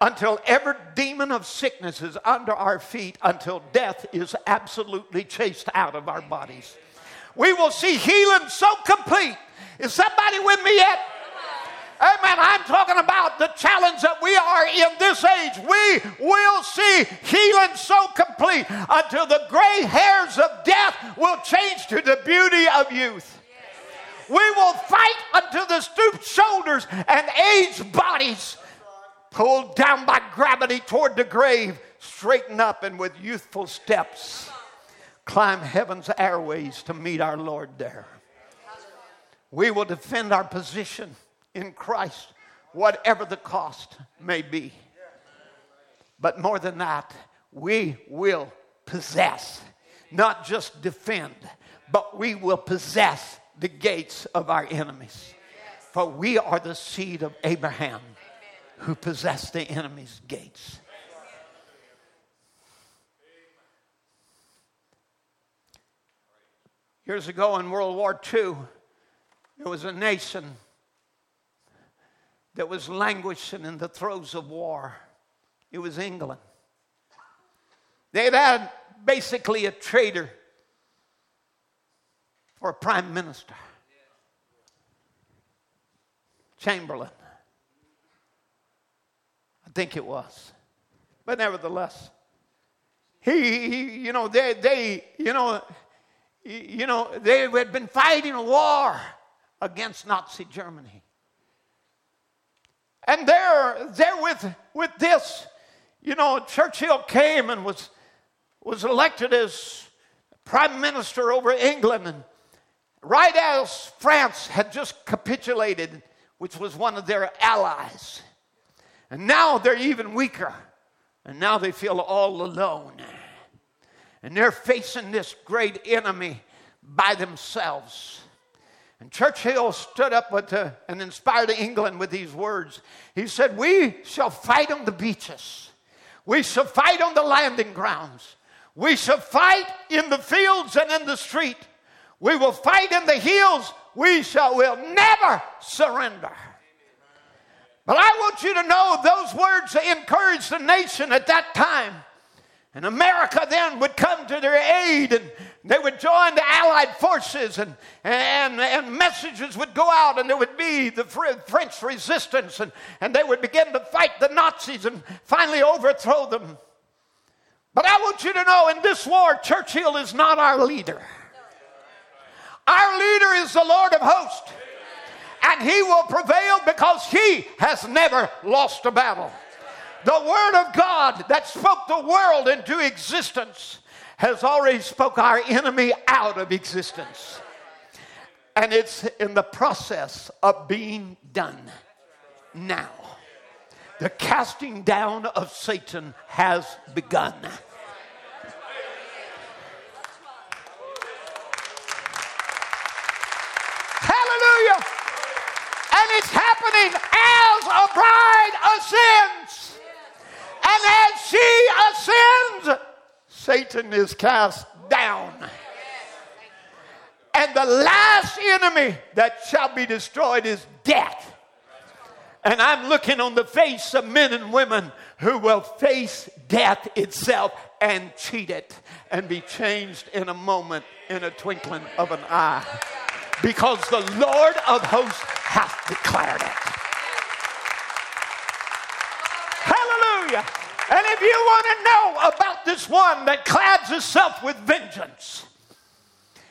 until every demon of sickness is under our feet, until death is absolutely chased out of our bodies. We will see healing so complete. Is somebody with me yet? Amen. I'm talking about the challenge that we are in this age. We will see healing so complete until the gray hairs of death will change to the beauty of youth. We will fight until the stooped shoulders and aged bodies, pulled down by gravity toward the grave, straighten up and with youthful steps climb heaven's airways to meet our Lord there. We will defend our position in Christ, whatever the cost may be. But more than that, we will possess, not just defend, but we will possess the gates of our enemies. For we are the seed of Abraham who possess the enemy's gates. Years ago in World War II, there was a nation that was languishing in the throes of war. It was England. They had basically a traitor for a prime minister. Chamberlain. I think it was. But nevertheless, he, he you know, they, they, you know, you know, they had been fighting a war against Nazi Germany. And there, there with, with this, you know, Churchill came and was, was elected as prime minister over England. And right as France had just capitulated, which was one of their allies. And now they're even weaker. And now they feel all alone. And they're facing this great enemy by themselves. And Churchill stood up with, uh, and inspired England with these words. He said, We shall fight on the beaches. We shall fight on the landing grounds. We shall fight in the fields and in the street. We will fight in the hills. We shall will never surrender. But I want you to know those words encouraged the nation at that time. And America then would come to their aid and they would join the Allied forces and, and, and messages would go out and there would be the French resistance and, and they would begin to fight the Nazis and finally overthrow them. But I want you to know in this war, Churchill is not our leader. Our leader is the Lord of hosts. And he will prevail because he has never lost a battle. The Word of God that spoke the world into existence has already spoke our enemy out of existence. And it's in the process of being done now. The casting down of Satan has begun. Hallelujah. And it's happening as a bride ascends. And as she ascends, Satan is cast down. And the last enemy that shall be destroyed is death. And I'm looking on the face of men and women who will face death itself and cheat it and be changed in a moment, in a twinkling of an eye. Because the Lord of hosts hath declared it. Hallelujah. And if you want to know about this one that clads himself with vengeance,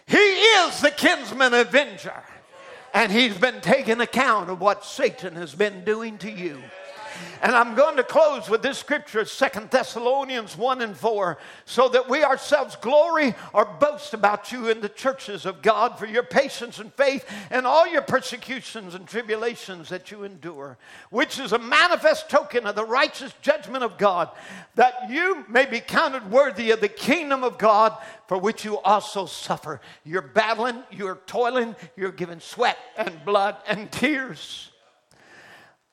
he is the kinsman avenger. And he's been taking account of what Satan has been doing to you. And I'm going to close with this scripture, Second Thessalonians 1 and 4, so that we ourselves glory or boast about you in the churches of God for your patience and faith and all your persecutions and tribulations that you endure, which is a manifest token of the righteous judgment of God, that you may be counted worthy of the kingdom of God for which you also suffer. You're battling, you're toiling, you're giving sweat and blood and tears.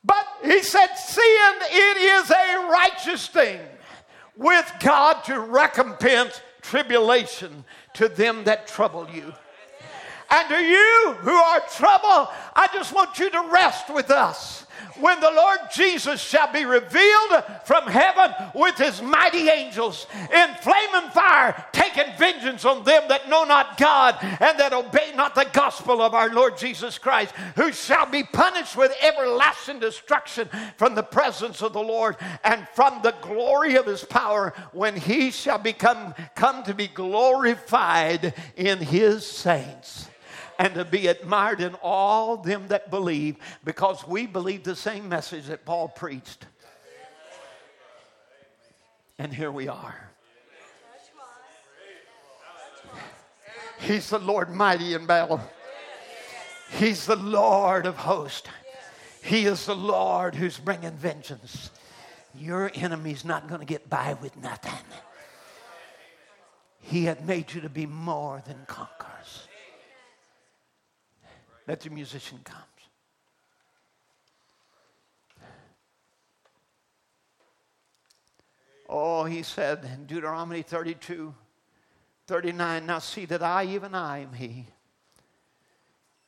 But he said, Seeing it is a righteous thing with God to recompense tribulation to them that trouble you. And to you who are troubled, I just want you to rest with us when the Lord Jesus shall be revealed from heaven with his mighty angels in flaming fire, taking vengeance on them that know not God and that obey not the gospel of our Lord Jesus Christ, who shall be punished with everlasting destruction from the presence of the Lord and from the glory of his power when he shall become come to be glorified in his saints and to be admired in all them that believe because we believe the same message that Paul preached. And here we are. He's the Lord mighty in battle. He's the Lord of hosts. He is the Lord who's bringing vengeance. Your enemy's not going to get by with nothing. He had made you to be more than conquerors that the musician comes. Oh, he said in Deuteronomy 32, 39, now see that I, even I, am he.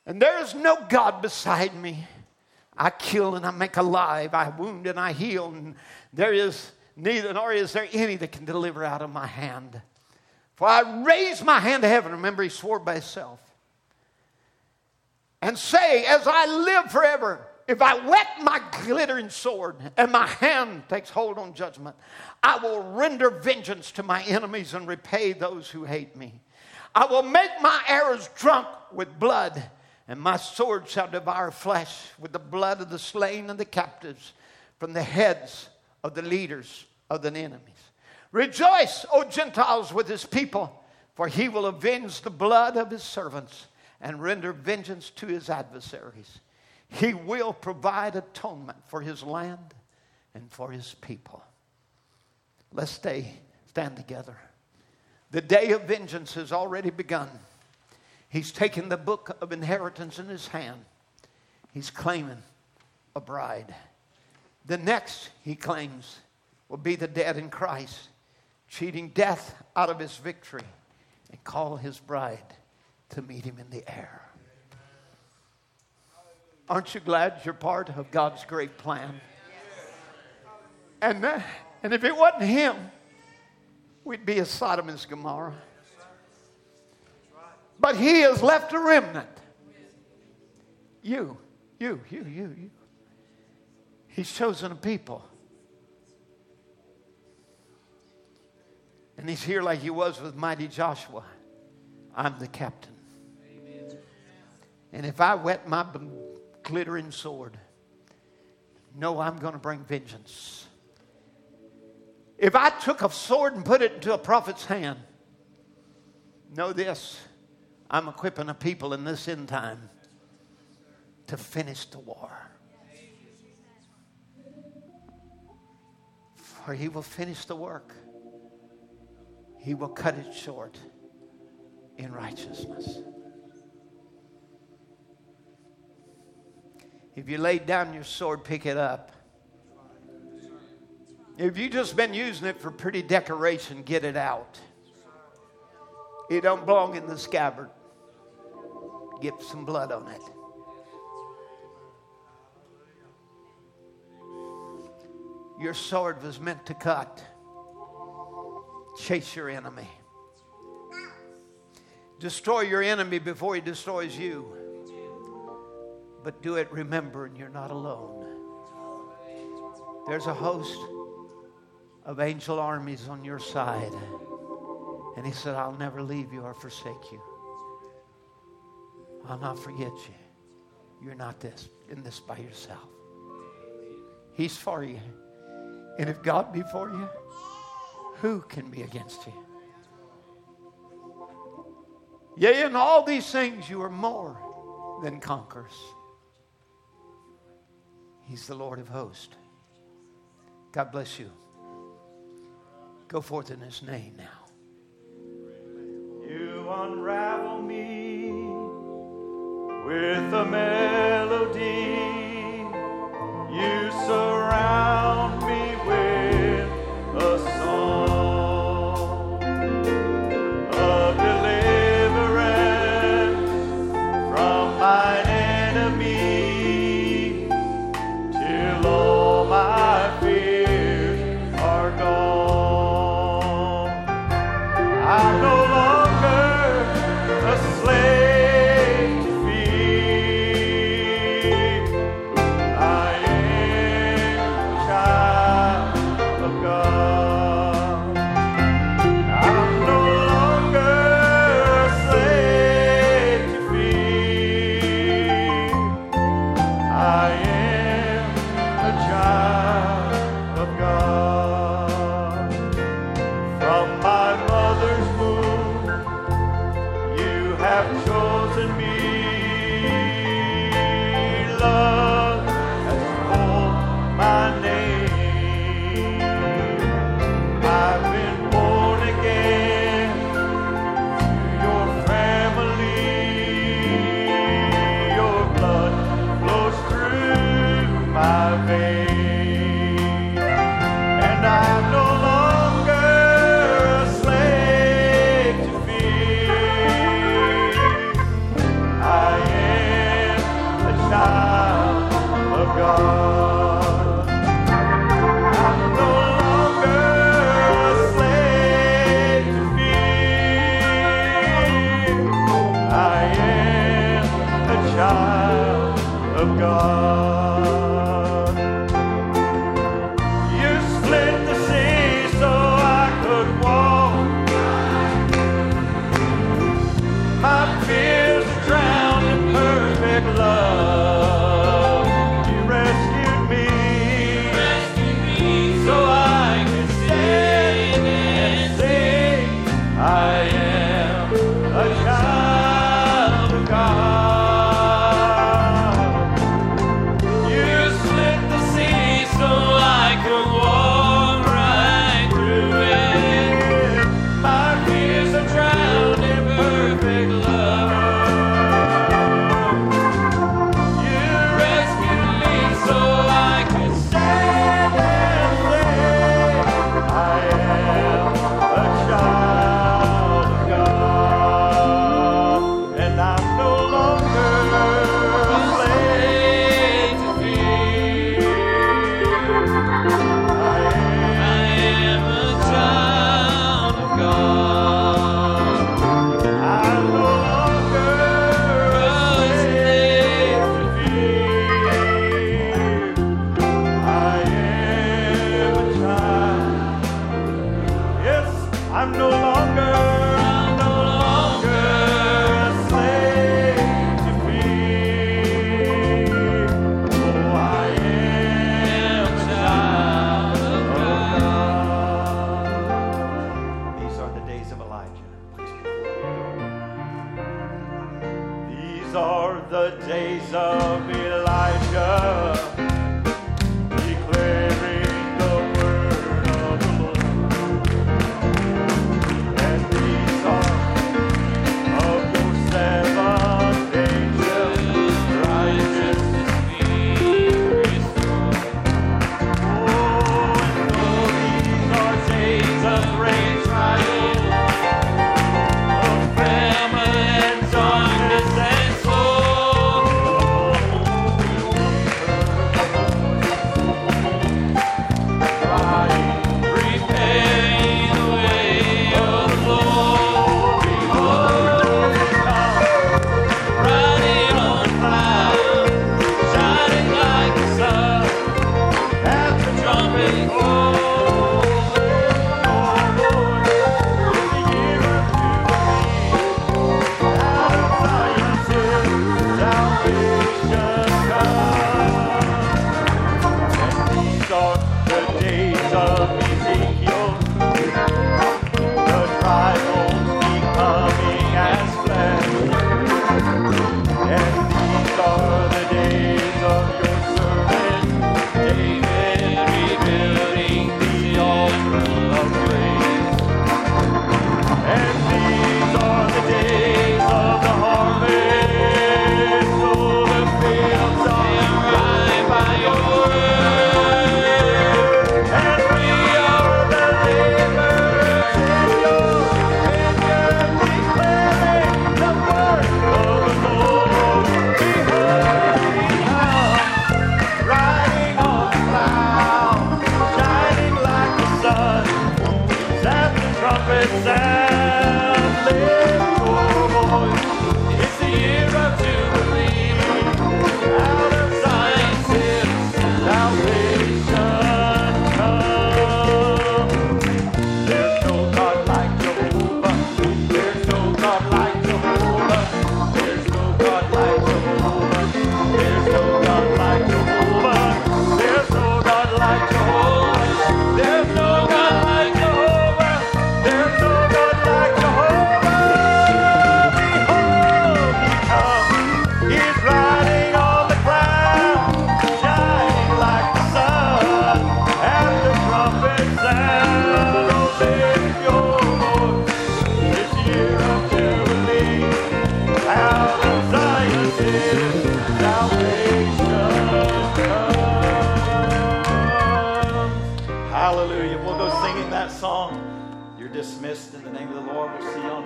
And there is no God beside me. I kill and I make alive. I wound and I heal. And there is neither, nor is there any that can deliver out of my hand. For I raise my hand to heaven. Remember, he swore by himself and say, As I live forever, if I wet my glittering sword and my hand takes hold on judgment, I will render vengeance to my enemies and repay those who hate me. I will make my arrows drunk with blood, and my sword shall devour flesh with the blood of the slain and the captives from the heads of the leaders of the enemies. Rejoice, O Gentiles, with his people, for he will avenge the blood of his servants and render vengeance to his adversaries. He will provide atonement for his land and for his people. Let's stay, stand together. The day of vengeance has already begun. He's taken the book of inheritance in his hand. He's claiming a bride. The next, he claims, will be the dead in Christ, cheating death out of his victory and call his bride to meet him in the air. Aren't you glad you're part of God's great plan? And, uh, and if it wasn't him, we'd be as Sodom and Gomorrah. But he has left a remnant. You, you, you, you, you. He's chosen a people. And he's here like he was with mighty Joshua. I'm the captain. And if I wet my glittering sword, no, I'm going to bring vengeance. If I took a sword and put it into a prophet's hand, know this I'm equipping a people in this end time to finish the war. For he will finish the work, he will cut it short in righteousness. If you laid down your sword, pick it up. If you just been using it for pretty decoration, get it out. It don't belong in the scabbard. Get some blood on it. Your sword was meant to cut. Chase your enemy. Destroy your enemy before he destroys you. But do it remembering you're not alone. There's a host of angel armies on your side. And he said, I'll never leave you or forsake you. I'll not forget you. You're not this in this by yourself. He's for you. And if God be for you, who can be against you? Yea, in all these things you are more than conquerors. He's the Lord of hosts. God bless you. Go forth in his name now. You unravel me with a melody. You surround